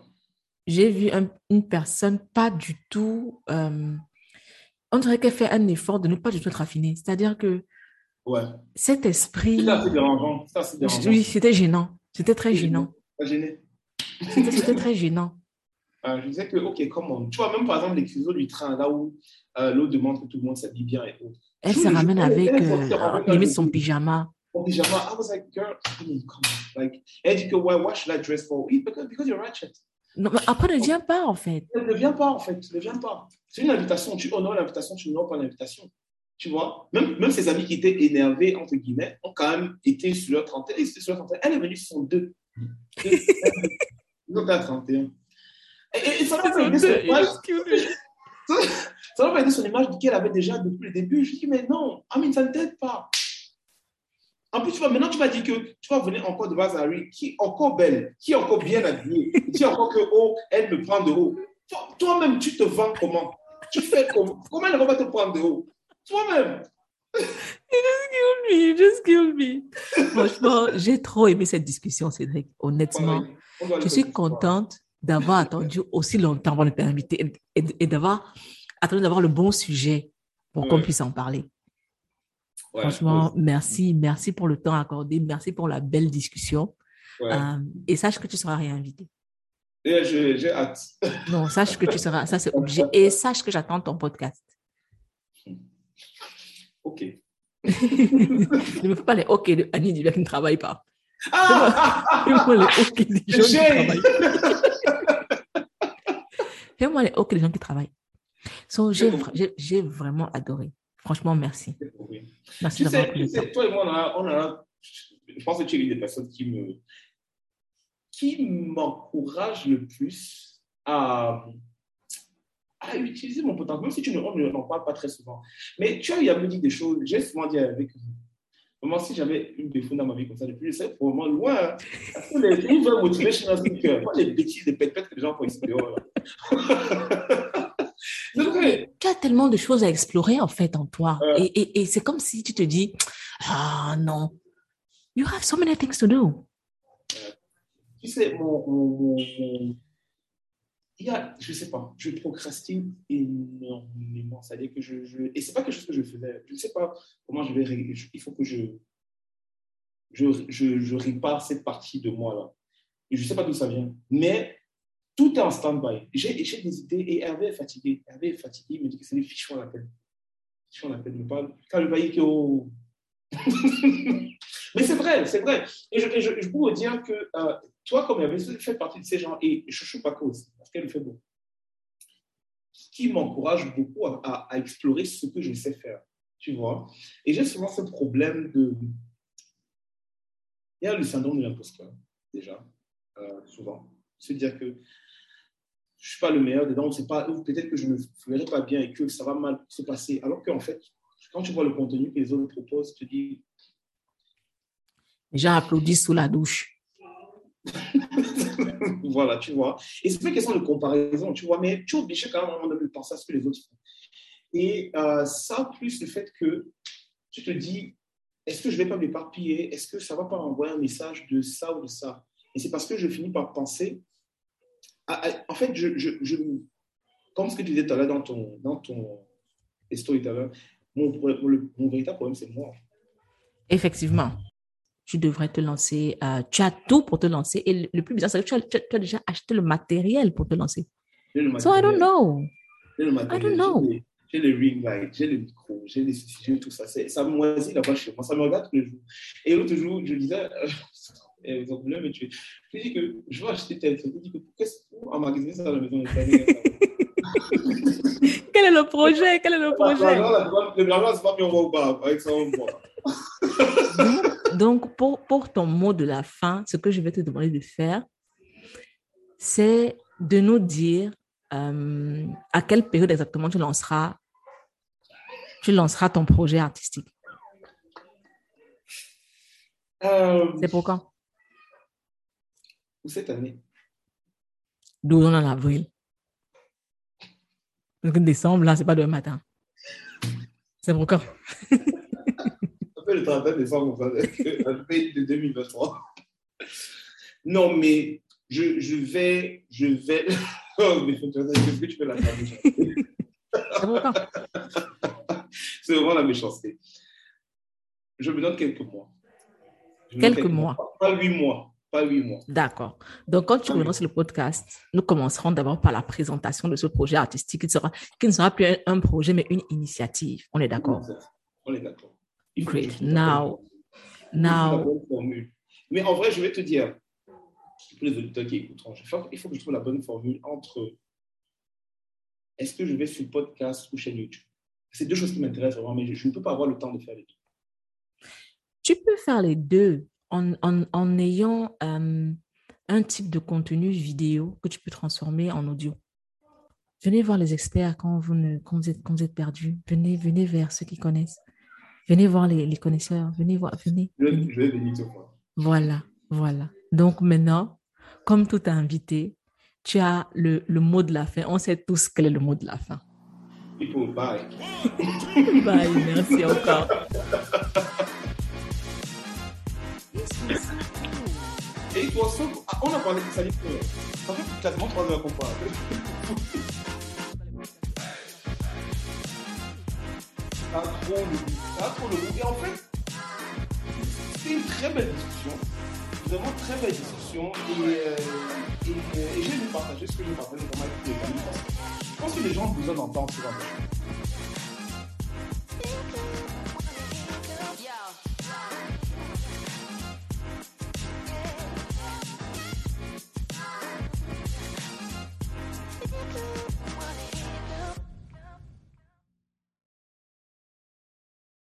j'ai vu un- une personne pas du tout. euh, on dirait qu'elle fait un effort de ne pas du tout être affinée. C'est-à-dire que Ouais. cet esprit. C'est assez dérangeant. Oui, c'était gênant. C'était très gênant. C'était c'était très gênant. Euh, je disais que, OK, comment Tu vois, même par exemple, les cuisines du train, là où euh, l'eau demande que tout le monde s'habille bien et autres. Elle se ramène avec elle est euh, limite avec son pyjama. Mon pyjama. I was like, girl, come on. Like, elle dit que, why, what should I dress for? Oui, because, because you're ratchet. Non, mais après, ne viens pas, en fait. Ne viens pas, en fait. Ne viens pas. C'est une invitation. Tu honores l'invitation, tu n'honores pas l'invitation. Tu vois même, même ses amis qui étaient énervés, entre guillemets, ont quand même été sur leur trentaine. Ils étaient sur leur trentaine. Elle est venue sur son deux. Ils ont été à 31. Et, et, et ça m'a fait aider son image. Ça m'a fait aider son image qu'elle avait déjà depuis le début. Je dis, mais non, Amine, ça ne t'aide pas. En plus, tu vas, maintenant, tu vas dire que tu vas venir encore de Bazari, qui est encore belle, qui est encore bien habillée, qui est encore que, oh, elle me prend de haut. Toi- Toi-même, tu te vends comment? Tu fais comment? Comment elle va te prendre de haut? Toi-même. me, just kill me. Franchement, j'ai trop aimé cette discussion, Cédric. Honnêtement, je suis contente d'avoir attendu aussi longtemps avant de t'inviter et, d'avoir attendu d'avoir le bon sujet pour qu'on puisse en parler. Ouais, Franchement, merci, merci pour le temps accordé, merci pour la belle discussion. Euh, et sache que tu seras réinvité. J'ai hâte. Non, sache que tu seras, ça c'est obligé. Et sache que j'attends ton podcast. OK. ne me fais pas les OK de Annie Divia qui ne travaille pas. Ah Fais-moi les OK des gens qui travaillent. Fais-moi les OK des gens qui travaillent. So, j'ai, vraiment adoré. Franchement, merci. Merci Tu sais, sais, toi et moi, on a, on a je pense que tu es une des personnes qui me qui m'encourage le plus à, à utiliser mon potentiel, même si tu ne, n'en parle pas très souvent. Mais tu as eu à me dire des choses, j'ai souvent dit avec Vraiment, si j'avais une défaut dans ma vie comme ça, depuis, serais probablement loin. Parce que les gens veulent motiver chez nous, Moi, les bêtises, les pètes-pètes que les gens font ici dehors. tu as tellement de choses à explorer en fait en toi. Euh, et, et, et c'est comme si tu te dis, ah non, you have so many things to do. Tu sais, mon, mon, il y a, je sais pas, je procrastine énormément. C'est-à-dire que je, et c'est pas quelque chose que je faisais. Je ne sais pas comment je vais, il faut que je, je, je, je répare cette partie de moi là. Je ne sais pas d'où ça vient. Mais tout est en stand-by. J'ai des idées et Hervé est fatigué. Hervé est fatigué, il me dit que c'est les fichons à la peine. Fichons à la peine. Quand je voyais que. Oh. Mais c'est vrai, c'est vrai. Et je, je, je, peux dire que euh, toi, comme Hervé, fait partie de ces gens, et Chouchou Paco aussi, parce qu'elle fait beaucoup, qui m'encourage beaucoup à, explorer ce que je sais faire. Tu vois Et j'ai souvent ce problème de. Il y a le syndrome de l'imposteur, déjà, euh, souvent. Se dire que je ne suis pas le meilleur dedans, pas, peut-être que je ne ferai pas bien et que ça va mal se passer. Alors qu'en fait, quand tu vois le contenu que les autres proposent, tu te dis. Les gens applaudissent sous la douche. voilà, tu vois. Et c'est pas une question de comparaison, tu vois, mais tu es obligé quand même à un moment donné de penser à ce que les autres font. Et euh, ça, plus le fait que tu te dis, est-ce que je vais pas m'éparpiller? Est-ce que ça va pas m'envoyer un message de ça ou de ça? Et c'est parce que je finis par penser en fait, je, je, comme ce que tu disais tout à l'heure dans ton, dans story tout à l'heure, mon, véritable problème, c'est moi. Effectivement. Tu devrais te lancer. Euh, tu as tout pour te lancer. Et le, plus bizarre, c'est que tu as, tu as, déjà acheté le matériel pour te lancer. Le so I don't know. I don't know. J'ai le ring light, j'ai le micro, j'ai les j'ai tout ça. Ça me moisit là-bas chez moi. Ça me regarde tous les jours. Et l'autre jour, je disais, ils ont voulu me tuer. Je dis que je vais acheter tel truc. Je dis que pourquoi emmagasiner ça à la maison de Quel est le projet? Quel est le projet? Le blabla, c'est pas mis en voit ou pas. Avec ça, on voit. donc, pour, pour ton mot de la fin, ce que je vais te demander de faire, c'est de nous dire euh, à quelle période exactement tu lanceras, tu lanceras ton projet artistique. Euh, c'est pour quand? Cette année 12 en avril. Donc, décembre, là, c'est pas demain matin. C'est pour quand? Ça fait le 31 décembre, ça de 2023. Non, mais je, je vais. Je vais. Oh, mais qu'est-ce que tu fais la C'est vraiment la méchanceté. Je me donne quelques mois. quelques, mois. Pas huit mois pas huit mois. D'accord. Donc, quand tu commences le podcast, nous commencerons d'abord par la présentation de ce projet artistique qui, sera, qui ne sera plus un, projet, mais une initiative. On est d'accord? On est d'accord. Great. Now, now. Mais en vrai, je vais te dire, pour les auditeurs qui écouteront, il faut que je trouve la bonne formule entre est-ce que je vais sur podcast ou chaîne YouTube? C'est deux choses qui m'intéressent vraiment, mais je ne peux pas avoir le temps de faire les deux. Tu peux faire les deux en, en, ayant euh, un type de contenu vidéo que tu peux transformer en audio. Venez voir les experts quand vous, ne, quand vous, êtes, quand vous êtes perdu. Venez, venez vers ceux qui connaissent. Venez voir les, les connaisseurs. Venez voir. Venez. Je, vais venir te voir. Voilà, voilà. Donc maintenant, comme tout invité, tu as le, le mot de la fin. On sait tous quel est le mot de la fin. Il faut bye. bye, merci encore. Et toi, on a parlé de ça, ça fait quasiment trois heures qu'on parle. Trop le le goût. Et en fait, c'était une très belle discussion. Vraiment très belle discussion. Et, euh, et, euh, j'ai voulu partager ce que j'ai partagé avec les amis. Je pense que les gens ont besoin d'entendre ce.